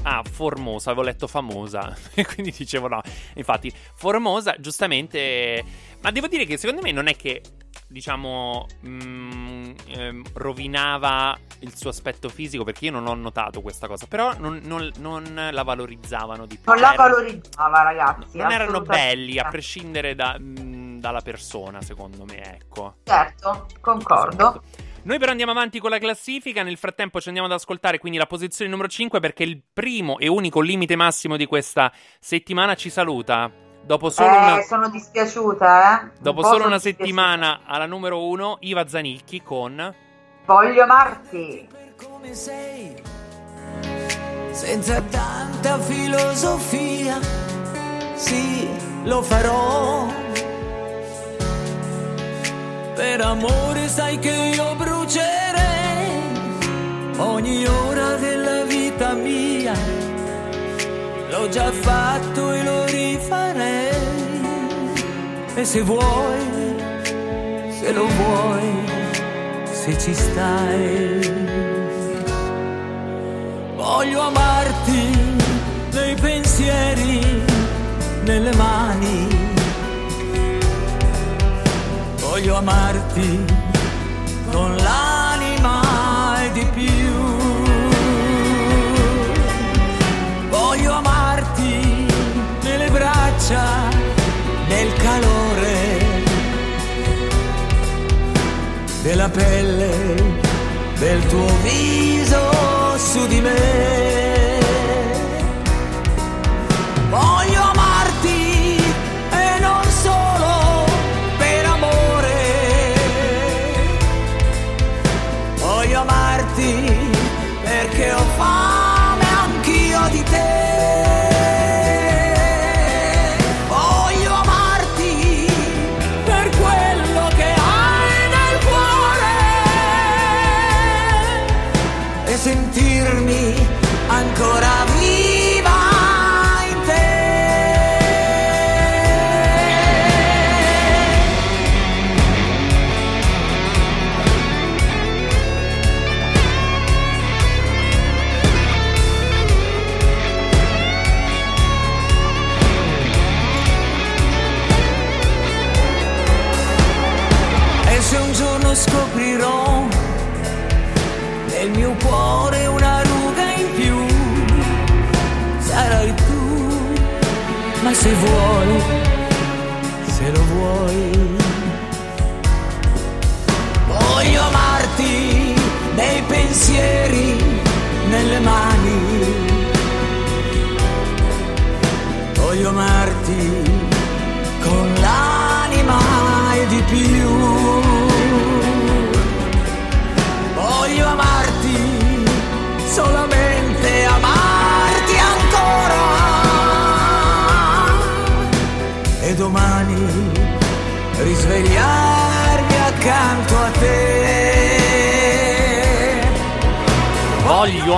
Speaker 1: Ah, formosa, avevo letto famosa. E quindi dicevo no. Infatti, formosa, giustamente. Ma devo dire che secondo me non è che, diciamo, mm, ehm, rovinava il suo aspetto fisico, perché io non ho notato questa cosa. Però non, non- non la valorizzavano di più.
Speaker 9: Non la
Speaker 1: Erano-
Speaker 9: valorizzava, ragazzi.
Speaker 1: non erano belli, a prescindere da- mm, dalla persona, secondo me, ecco.
Speaker 9: Certo, concordo.
Speaker 1: Noi però andiamo avanti con la classifica, nel frattempo ci andiamo ad ascoltare quindi la posizione numero 5 perché il primo e unico limite massimo di questa settimana ci saluta. Dopo solo
Speaker 9: Eh,
Speaker 1: una,
Speaker 9: sono dispiaciuta, eh.
Speaker 1: Dopo
Speaker 9: po'
Speaker 1: solo una settimana alla numero 1, Iva Zanicchi con...
Speaker 9: Voglio amarti.
Speaker 6: come sei, senza tanta filosofia, sì, lo farò. Per amore sai che io brucerei ogni ora della vita mia. L'ho già fatto e lo rifarei. E se vuoi, se lo vuoi, se ci stai. Voglio amarti nei pensieri, nelle mani. Voglio amarti con l'anima della pelle del tuo viso su di me.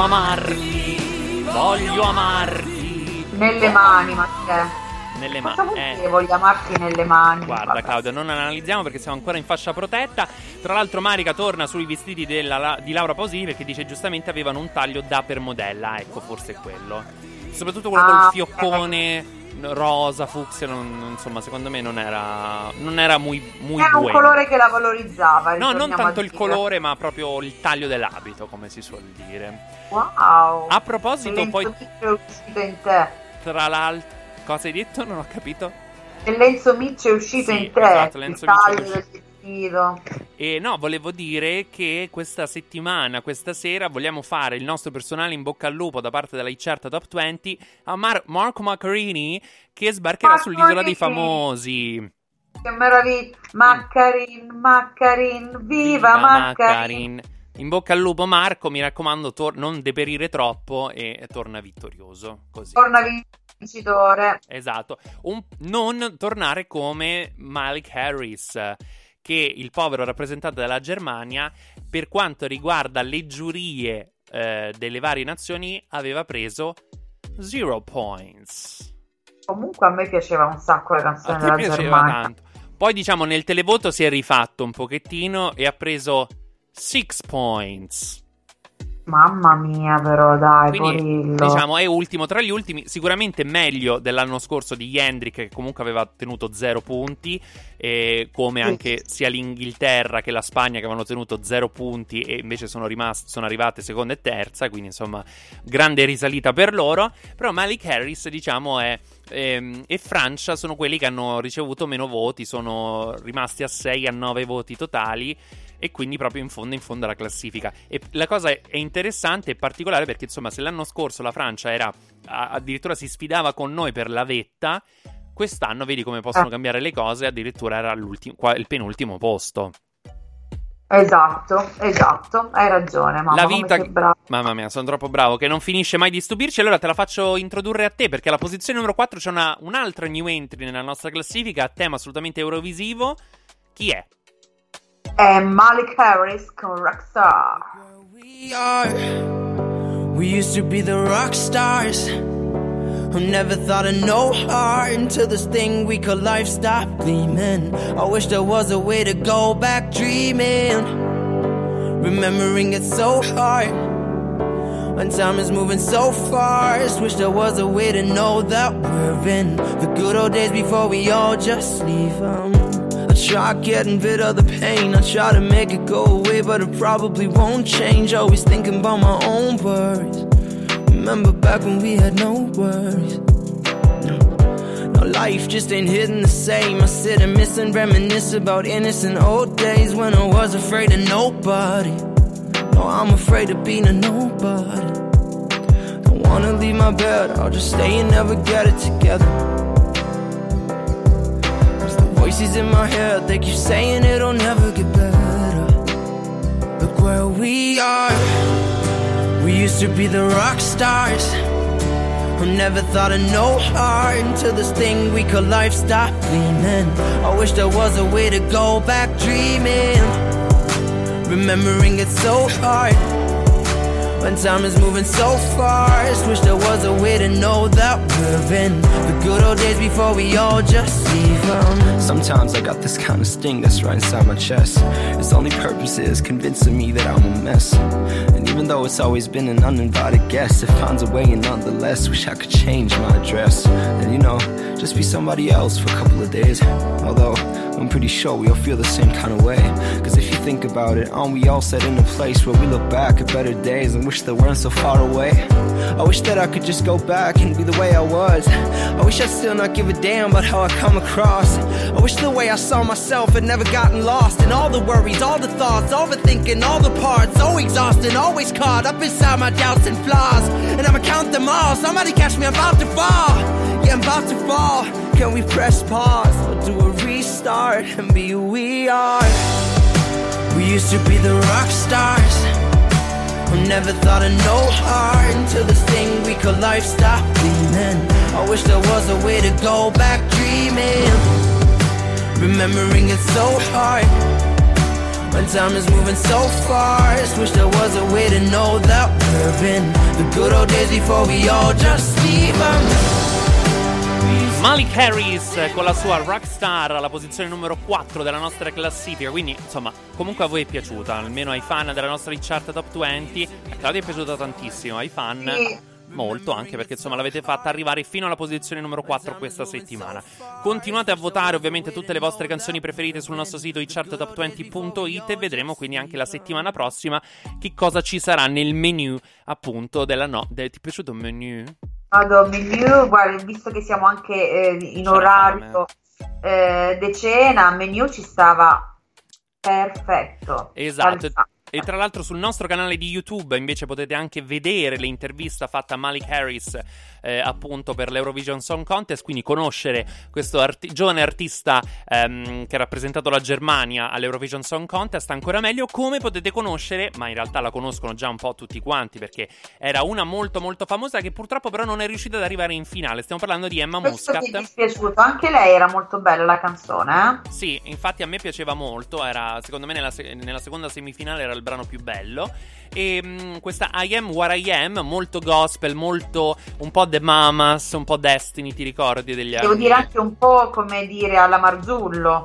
Speaker 6: Amarti, voglio amarti.
Speaker 17: Nelle mani,
Speaker 9: Matteo.
Speaker 1: Nelle mani. Eh.
Speaker 9: voglio amarti nelle mani?
Speaker 1: Guarda
Speaker 9: Vabbè.
Speaker 1: Claudia, non analizziamo perché siamo ancora in fascia protetta. Tra l'altro Marica torna sui vestiti della- di Laura Pausini perché dice giustamente avevano un taglio da per modella. Ecco, forse quello. Soprattutto quello
Speaker 9: Ah,
Speaker 1: col fioccone rosa, fucsia, non- insomma, secondo me non era, non era muy, muy
Speaker 9: Era un
Speaker 1: bueno.
Speaker 9: colore che la valorizzava.
Speaker 1: No, non tanto il colore, ma proprio il taglio dell'abito, come si suol dire.
Speaker 9: Wow.
Speaker 1: A proposito, poi
Speaker 9: Lenzo Miccio è uscito in te.
Speaker 1: tra l'altro, cosa hai detto? Non ho capito.
Speaker 9: Che Lenzo Miccio è uscito
Speaker 1: Sì,
Speaker 9: in te.
Speaker 1: esatto,
Speaker 9: il
Speaker 1: Lenzo Miccio è
Speaker 9: vestito.
Speaker 1: E no, volevo dire che questa settimana, questa sera, vogliamo fare il nostro personale in bocca al lupo da parte della Icerta Top 20 a Mar- Marco Maccarini che sbarcherà
Speaker 9: Marco
Speaker 1: sull'isola dei
Speaker 9: Maccarini.
Speaker 1: famosi.
Speaker 9: Che meraviglia. Maccarin, Maccarin, viva, Maccarin.
Speaker 1: Maccarin. In bocca al lupo Marco, mi raccomando, tor- non deperire troppo e torna vittorioso. Così.
Speaker 9: Torna vincitore.
Speaker 1: Esatto. Un- non tornare come Malik Harris, che il povero rappresentante della Germania, per quanto riguarda le giurie eh, delle varie nazioni, aveva preso zero points.
Speaker 9: Comunque a me piaceva un sacco la canzone della Germania.
Speaker 1: tanto. Poi, diciamo, nel televoto si è rifatto un pochettino e ha preso six points.
Speaker 9: Mamma mia, però, dai,
Speaker 1: Quindi, diciamo, è ultimo tra gli ultimi. Sicuramente meglio dell'anno scorso di Hendrick, che comunque aveva tenuto zero punti. E come anche sia l'Inghilterra che la Spagna, che avevano tenuto zero punti e invece sono, rimaste, sono arrivate seconda e terza. Quindi, insomma, grande risalita per loro. Però Malik Harris, diciamo, è. ehm, e Francia sono quelli che hanno ricevuto meno voti. Sono rimasti a 6 a 9 voti totali e quindi proprio in fondo in fondo alla classifica. E la cosa è interessante e particolare perché insomma se l'anno scorso la Francia era addirittura si sfidava con noi per la vetta, quest'anno vedi come possono
Speaker 9: Ah.
Speaker 1: cambiare le cose, addirittura era il penultimo posto.
Speaker 9: Esatto, esatto, hai ragione, mamma,
Speaker 1: la vita. Mamma mia, sono troppo bravo che non finisce mai di stupirci. Allora te la faccio introdurre a te perché alla posizione numero 4 c'è una, un'altra new entry nella nostra classifica a tema assolutamente eurovisivo. Chi è?
Speaker 9: È Malik Harris con Rockstar.
Speaker 17: We are. We used to be the rock stars who never thought of no heart until this thing we call life stopped gleaming. I wish there was a way to go back dreaming, remembering it so hard. When time is moving so fast, wish there was a way to know that we're in the good old days before we all just leave 'em. Try getting rid of the pain, I try to make it go away, but it probably won't change. Always thinking about my own worries. Remember back when we had no worries. No, no life just ain't hitting the same. I sit and miss and reminisce about innocent old days when I was afraid of nobody. No, I'm afraid of being a nobody. Don't wanna leave my bed, I'll just stay and never get it together. Voices in my head, they keep saying it'll never get better. Look where we are. We used to be the rock stars who never thought of no heart until this thing we call life stopped gleaming. I wish there was a way to go back dreaming, remembering it's so hard. When time is moving so fast, wish there was a way to know that we're in the good old days before we all just leave 'em.
Speaker 19: Sometimes I got this kind of sting that's right inside my chest. Its only purpose is convincing me that I'm a mess. And even though it's always been an uninvited guest, it finds a way, and nonetheless, wish I could change my address. And you know, just be somebody else for a couple of days. Although, I'm pretty sure we all feel the same kind of way. Cause if you think about it, aren't we all set in a place where we look back at better days and wish they weren't so far away? I wish that I could just go back and be the way I was. I wish I'd still not give a damn about how I come across. I wish the way I saw myself had never gotten lost in all the worries, all the thoughts, overthinking, all the parts. So exhausted, always caught up inside my doubts and flaws. And I'ma count them all. Somebody catch me, I'm about to fall. Yeah, I'm about to fall. Can we press pause do a restart and be who we are? We used to be the rock stars. Who never thought of no heart until this thing we call life stopped gleaming. I wish there was a way to go back dreaming. Remembering it's so hard. When time is moving so fast, wish there was a way to know that we're in the good old days before we all just leave 'em.
Speaker 1: Malik Harris con la sua Rockstar alla posizione numero 4 della nostra classifica. Quindi, insomma, comunque a voi è piaciuta, almeno ai fan della nostra chart top 20. A Claudia è piaciuta tantissimo, ai fan. Molto, anche perché insomma l'avete fatta arrivare fino alla posizione numero 4 questa settimana. Continuate a votare ovviamente tutte le vostre canzoni preferite sul nostro sito icharttop20.it e vedremo quindi anche la settimana prossima che cosa ci sarà nel menu appunto della no. ti è piaciuto il menu?
Speaker 9: Vado menu, guarda, visto che siamo anche eh, in
Speaker 1: C'era
Speaker 9: orario eh, decena, menu ci stava perfetto.
Speaker 1: Esatto.
Speaker 9: Salsa.
Speaker 1: E tra l'altro sul nostro canale di YouTube invece potete anche vedere l'intervista fatta a Malik Harris eh, appunto per l'Eurovision Song Contest, quindi conoscere questo arti- giovane artista ehm, che ha rappresentato la Germania all'Eurovision Song Contest ancora meglio, come potete conoscere, ma in realtà la conoscono già un po' tutti quanti perché era una molto molto famosa che purtroppo però non è riuscita ad arrivare in finale. Stiamo parlando di Emma
Speaker 9: Questo
Speaker 1: Muscat.
Speaker 9: ti è dispiaciuto, anche lei era molto bella la canzone, eh?
Speaker 1: Sì, infatti a me piaceva molto, era secondo me nella, se- nella seconda semifinale era il brano più bello. E mh, questa I Am What I Am, molto gospel, molto un po' The Mamas, un po' Destiny, ti ricordi degli
Speaker 9: Devo
Speaker 1: anni?
Speaker 9: dire anche un po' come dire alla Marzullo.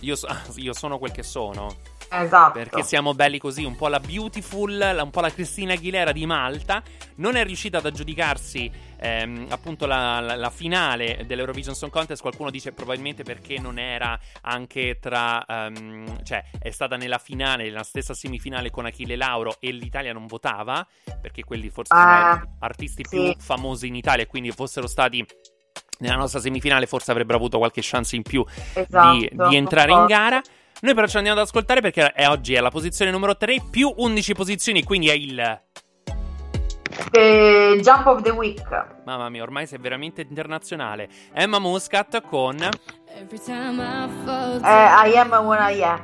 Speaker 1: Io, io sono quel che sono.
Speaker 9: Esatto.
Speaker 1: Perché siamo belli così, un po' la Beautiful, un po' la Cristina Aguilera di Malta. Non è riuscita ad aggiudicarsi ehm, appunto la, la- la finale dell'Eurovision Song Contest. Qualcuno dice probabilmente perché non era anche tra. ehm, cioè, è stata nella finale, nella stessa semifinale con Achille Lauro e l'Italia non votava. Perché quelli forse
Speaker 9: Ah,
Speaker 1: sono artisti
Speaker 9: sì.
Speaker 1: più famosi in Italia e quindi fossero stati. Nella nostra semifinale forse avrebbero avuto qualche chance in più di,
Speaker 9: Esatto,
Speaker 1: di entrare in gara. Noi però ci andiamo ad ascoltare perché è oggi è la posizione numero 3 più 11 posizioni, quindi è il...
Speaker 9: Eh, Jump of the Week.
Speaker 1: Mamma mia, ormai sei veramente internazionale. Emma Muscat con...
Speaker 7: Every time I fall
Speaker 9: Eh, I am what I am.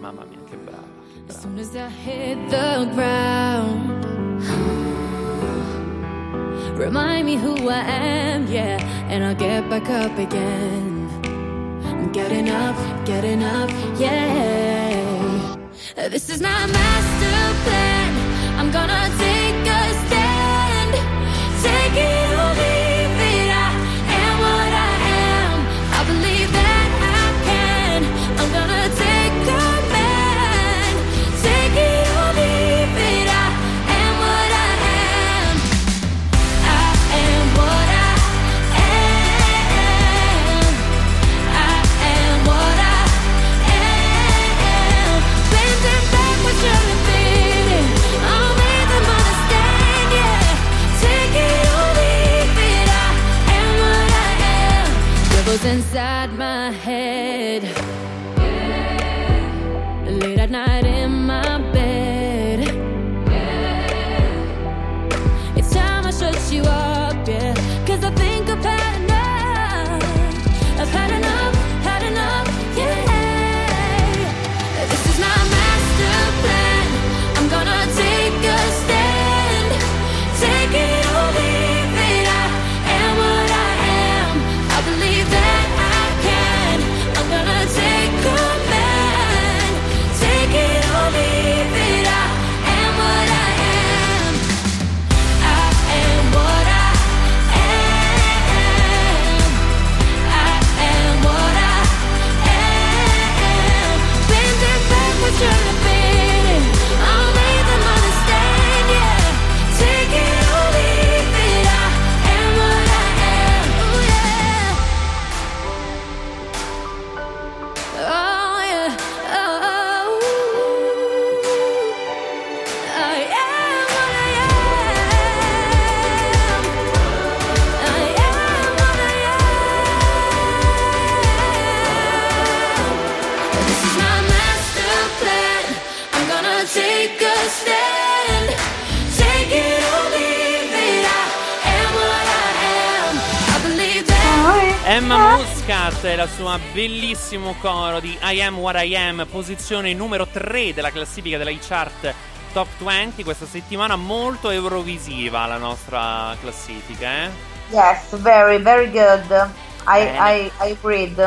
Speaker 1: Mamma mia, che brava.
Speaker 7: As soon as I hit the ground, remind me who I am, yeah, and I'll get back up again. Getting up, getting up, yeah. This is my master plan. I'm gonna take a stand, take it
Speaker 1: Muscat e la sua bellissimo coro di I Am What I Am, posizione numero 3 della classifica della chart Top 20 questa settimana molto eurovisiva la nostra classifica, eh?
Speaker 9: Yes, very, very good. I. I, I agreed.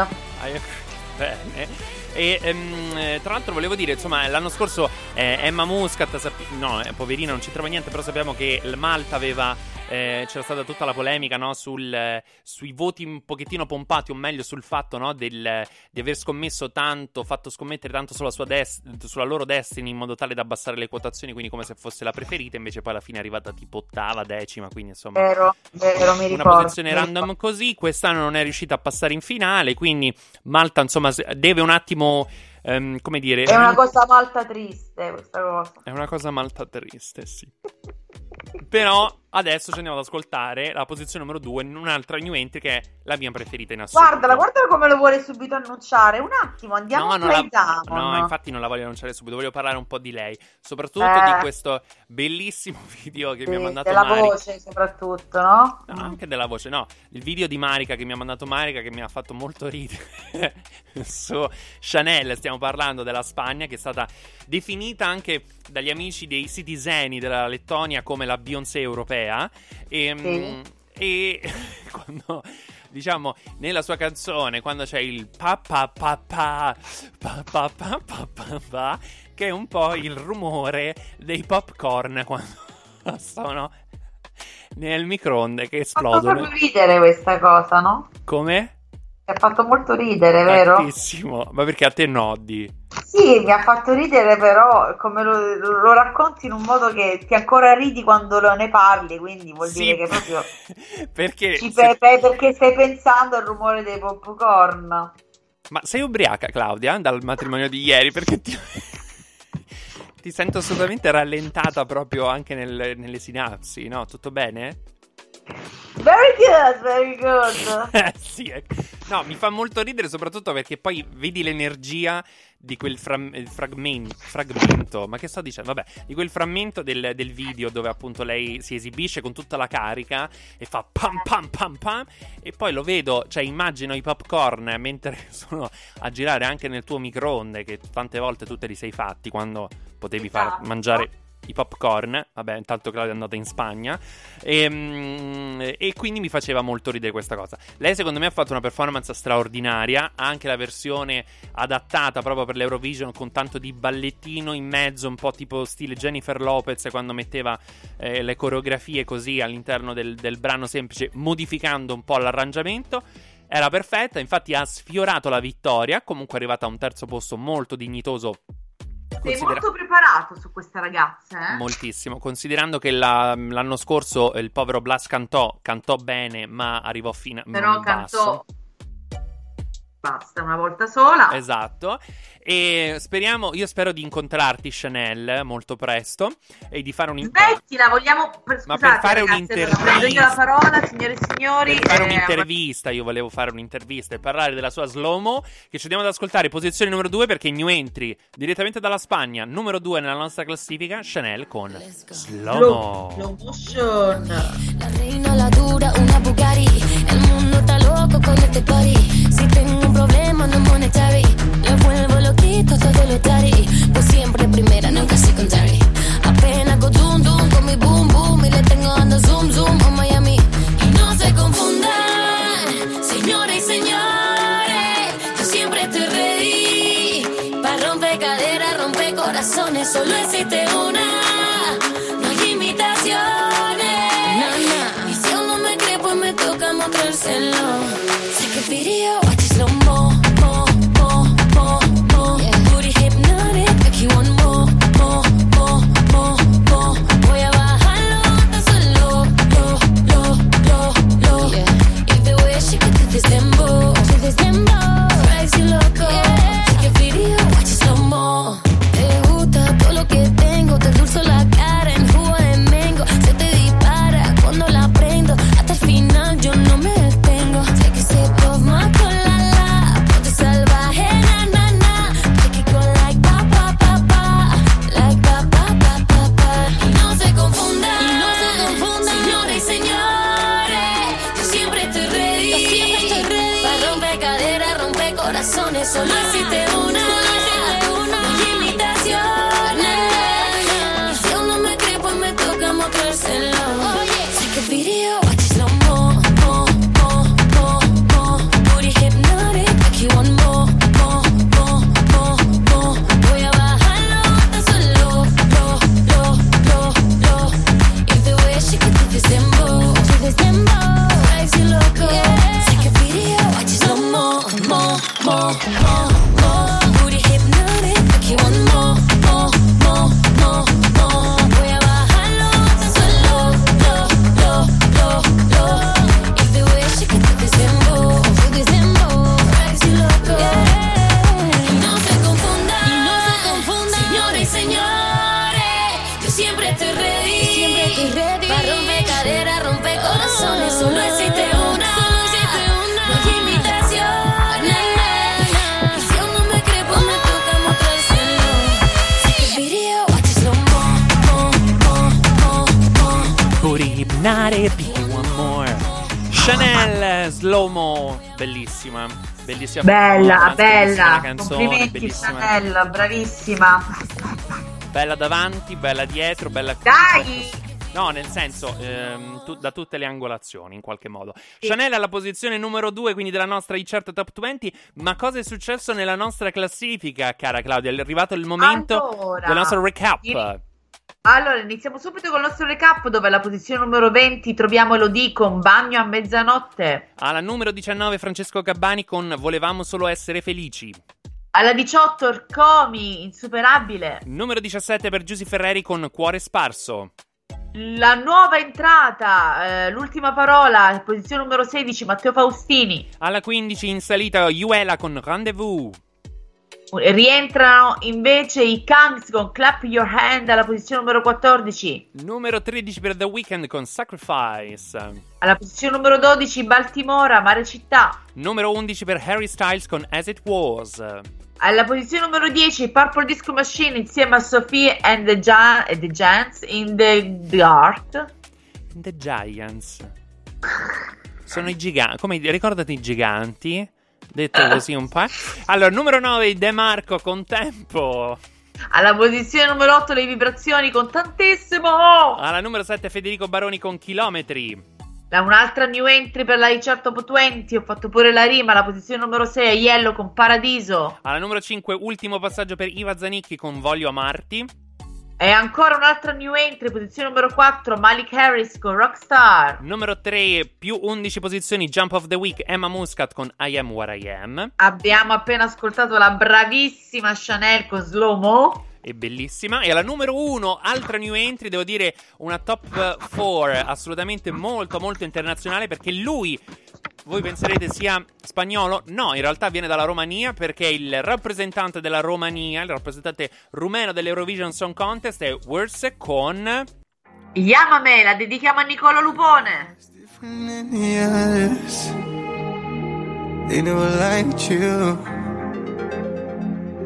Speaker 1: Hai- Bene. E ehm, eh, tra l'altro volevo dire, insomma, l'anno scorso eh, Emma Muscat, sappi- no, eh, poverina, non c'entrava niente, però sappiamo che il Malta aveva, eh, c'era stata tutta la polemica, no, sul, eh, sui voti un pochettino pompati, o meglio sul fatto, no, del, di aver scommesso tanto, fatto scommettere tanto sulla, sua des- sulla loro destiny in modo tale da abbassare le quotazioni, quindi come se fosse la preferita, invece poi alla fine è arrivata tipo ottava, decima, quindi insomma...
Speaker 9: Vero, vero, mi
Speaker 1: Una
Speaker 9: ricordo.
Speaker 1: posizione
Speaker 9: mi
Speaker 1: random così, quest'anno non è riuscita a passare in finale, quindi Malta insomma deve un attimo, ehm, come dire...
Speaker 9: È una cosa malta triste questa cosa.
Speaker 1: È una cosa malta triste, sì. Però adesso ci andiamo ad ascoltare la posizione numero 2 in un'altra new entry che è la mia preferita in assoluto.
Speaker 9: Guardala, guardala come lo vuole subito annunciare. Un attimo, andiamo
Speaker 1: No,
Speaker 9: a
Speaker 1: la- no, infatti non la voglio annunciare subito, voglio parlare un po' di lei, soprattutto
Speaker 9: Eh.
Speaker 1: di questo bellissimo video che mi ha
Speaker 9: Sì,
Speaker 1: mandato
Speaker 9: della
Speaker 1: Marica.
Speaker 9: voce soprattutto, no?
Speaker 1: No, anche della voce, no. Il video di Marica che mi ha mandato Marica che mi ha fatto molto ridere su Chanel. Stiamo parlando della Spagna che è stata definita anche dagli amici dei citizeni della Lettonia come la Beyoncé europea. E, mm, e quando. Diciamo, nella sua canzone, quando c'è il pa pa pa pa pa pa pa pa pa pa, che è un po' il rumore dei popcorn quando sono nel microonde che
Speaker 9: Ha fatto
Speaker 1: esplodono.
Speaker 9: proprio ridere questa cosa, no?
Speaker 1: Come?
Speaker 9: Mi ha fatto molto ridere, vero?
Speaker 1: Tantissimo. Ma perché a te nodi?
Speaker 9: Sì, mi ha fatto ridere, però come lo, lo racconti in un modo che ti ancora ridi quando ne parli, quindi vuol
Speaker 1: Sì.
Speaker 9: dire che proprio
Speaker 1: Perché? se-
Speaker 9: pe- pe- perché stai pensando al rumore dei popcorn.
Speaker 1: Ma sei ubriaca, Claudia, dal matrimonio di ieri? Perché ti... ti sento assolutamente rallentata proprio anche nel- nelle sinapsi, no? Tutto bene?
Speaker 9: Very good, very good.
Speaker 1: Eh, sì, ecco. No, mi fa molto ridere soprattutto perché poi vedi l'energia di quel fram- eh, fragmen- fragmento, ma che sto dicendo? Vabbè, di quel frammento del, del video dove appunto lei si esibisce con tutta la carica e fa pam pam pam pam e poi lo vedo, cioè immagino i popcorn mentre sono a girare anche nel tuo microonde che tante volte tu te li sei fatti quando potevi far
Speaker 9: Esatto.
Speaker 1: mangiare i popcorn, vabbè, intanto Claudia è andata in Spagna e, mm, e quindi mi faceva molto ridere questa cosa. Lei secondo me ha fatto una performance straordinaria, anche la versione adattata proprio per l'Eurovision con tanto di ballettino in mezzo, un po' tipo stile Jennifer Lopez quando metteva eh, le coreografie così all'interno del, del brano semplice, modificando un po' l'arrangiamento. Era perfetta, infatti ha sfiorato la vittoria, comunque è arrivata a un terzo posto molto dignitoso
Speaker 9: Sei
Speaker 1: Considera-
Speaker 9: molto preparato su questa ragazza, eh?
Speaker 1: Moltissimo, considerando che la- l'anno scorso il povero Blas cantò, cantò bene, ma arrivò fino a
Speaker 9: Però
Speaker 1: in basso.
Speaker 9: Basta una volta sola.
Speaker 1: Esatto. E speriamo, io spero di incontrarti, Chanel, molto presto e di fare un incontro.
Speaker 9: Smettila, vogliamo per,
Speaker 1: Ma
Speaker 9: scusate,
Speaker 1: per fare
Speaker 9: ragazzi,
Speaker 1: un'intervista-
Speaker 9: io la parola, signore e signori.
Speaker 1: Per fare
Speaker 9: eh,
Speaker 1: un'intervista, io volevo fare un'intervista e parlare della sua slow-mo che ci andiamo ad ascoltare, posizione numero 2 perché new entry direttamente dalla Spagna, numero 2 nella nostra classifica, Chanel con slow-mo.
Speaker 9: Slow motion.
Speaker 20: La reina, la dura, una Bugatti. El mundo está loco con este party. Si tengo un problema, no monetary. Le vuelvo loquito todo lo tari. Pues siempre primera, nunca secondary. Apenas con zoom, zoom, con mi boom,
Speaker 1: Bellissima
Speaker 9: Bella, bella.
Speaker 1: canzone,
Speaker 9: Complimenti
Speaker 1: bellissima.
Speaker 9: Chanel, bravissima.
Speaker 1: Bella davanti, bella dietro, bella
Speaker 9: Dai!
Speaker 1: No, nel senso, ehm, tu- da tutte le angolazioni, in qualche modo. Chanel è alla posizione numero 2, quindi della nostra chart Top 20. Ma cosa è successo nella nostra classifica, cara Claudia? È arrivato il momento
Speaker 9: Allora,
Speaker 1: del nostro recap.
Speaker 9: in- Allora, iniziamo subito con il nostro recap dove alla posizione numero 20 troviamo Elodie con Bagno a mezzanotte.
Speaker 1: Alla numero 19, Francesco Gabbani con Volevamo solo essere felici.
Speaker 9: Alla 18 Orcomi, insuperabile.
Speaker 1: Numero 17 per Giusy Ferreri con Cuore sparso.
Speaker 9: La nuova entrata, eh, l'ultima parola, posizione numero 16 Matteo Faustini.
Speaker 1: Alla 15 in salita Yuela con Rendezvous.
Speaker 9: Rientrano invece i Kangs con Clap Your Hand alla posizione numero 14.
Speaker 1: Numero 13 per The Weeknd con Sacrifice.
Speaker 9: Alla posizione numero 12 Baltimora, Mare Città.
Speaker 1: Numero 11 per Harry Styles con As It Was.
Speaker 9: Alla posizione numero 10 Purple Disco Machine insieme a Sophie and the, Gia- the Giants in the Dark.
Speaker 1: The Giants. Sono i giganti. Come ricordati i giganti? Detto così un po'. Allora, numero 9 De Marco con Tempo.
Speaker 9: Alla posizione numero 8 le vibrazioni con tantissimo.
Speaker 1: Alla numero 7 Federico Baroni con Chilometri.
Speaker 9: Da un'altra new entry per la Richard Top 20, ho fatto pure la rima, alla posizione numero 6 Yellow con Paradiso.
Speaker 1: Alla numero 5 ultimo passaggio per Iva Zanicchi con Voglio amarti.
Speaker 9: E ancora un'altra new entry, posizione numero 4 Malik Harris con Rockstar.
Speaker 1: Numero 3 più 11 posizioni Jump of the Week Emma Muscat con I Am What I Am.
Speaker 9: Abbiamo appena ascoltato la bravissima Chanel con Slow Mo.
Speaker 1: È bellissima. E alla numero 1, altra new entry, devo dire una top 4 assolutamente molto molto internazionale perché lui, voi penserete sia spagnolo? No, in realtà viene dalla Romania perché il rappresentante della Romania, il rappresentante rumeno dell'Eurovision Song Contest è Wurse con...
Speaker 9: Chiamame, la dedichiamo a Nicola Lupone.
Speaker 13: Yes, they never liked you.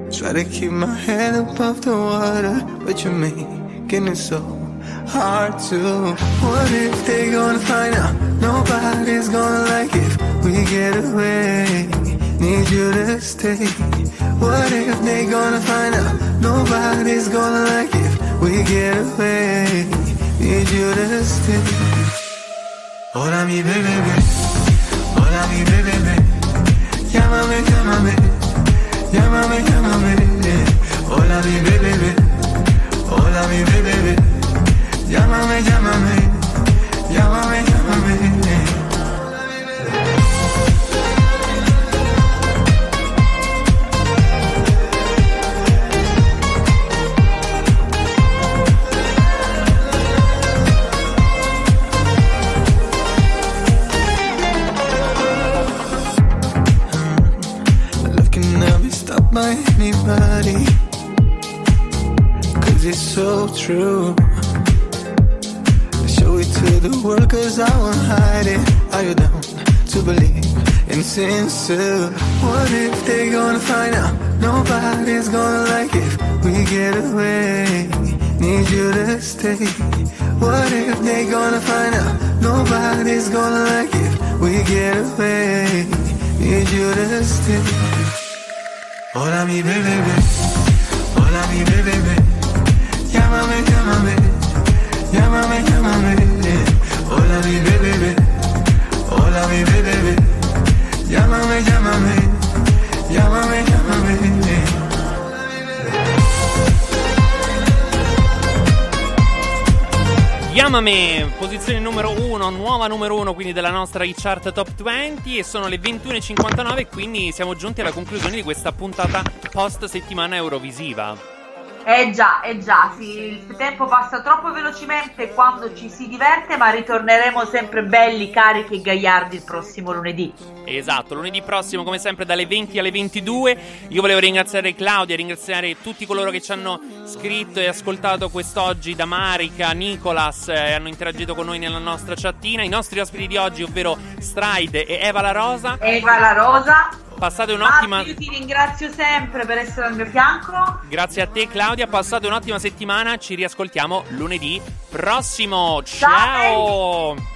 Speaker 13: Try to keep my head above the water, but you're making it so hard to. What if they gonna find out? Nobody's gonna like if we get away. Need you to stay. What if they gonna find out? Nobody's gonna like if we get away. Need you to stay. Hola mi bebé, hola mi bebé, llámame, llámame, llámame, llámame. Hola mi bebé, hola mi bebé, llámame, llámame, llámame, llámame. By anybody. Cause it's so true. World cause I won't hide it. Are you down to believe in sincere? What if they gonna find out? Nobody's gonna like if we get away. Need you to stay. What if they gonna find out? Nobody's gonna like if we get away. Need you to stay. Hola mi bebé, hola mi bebé, llámame, llámame, llámame, llámame. Hola mi bebé, hola mi bebé, llámame, llámame, llámame, llámame.
Speaker 1: Chiamame, posizione numero 1, nuova numero 1 quindi della nostra chart top 20 e sono le 21.59 quindi siamo giunti alla conclusione di questa puntata post settimana Eurovisiva.
Speaker 9: Eh già, eh già, sì, il tempo passa troppo velocemente quando ci si diverte, ma ritorneremo sempre belli, carichi e gagliardi il prossimo lunedì.
Speaker 1: Esatto, lunedì prossimo come sempre dalle 20 alle 22. Io volevo ringraziare Claudia, ringraziare tutti coloro che ci hanno scritto e ascoltato quest'oggi da Marica, Nicolas e hanno interagito con noi nella nostra chattina. I nostri ospiti di oggi, ovvero Stride e Eva La Rosa.
Speaker 9: Eva La Rosa.
Speaker 1: Passate un'ottima.
Speaker 9: Fabio, io ti ringrazio sempre per essere al mio fianco.
Speaker 1: Grazie a te, Claudia. Passate un'ottima settimana. Ci riascoltiamo lunedì prossimo.
Speaker 9: Ciao.
Speaker 1: Ciao.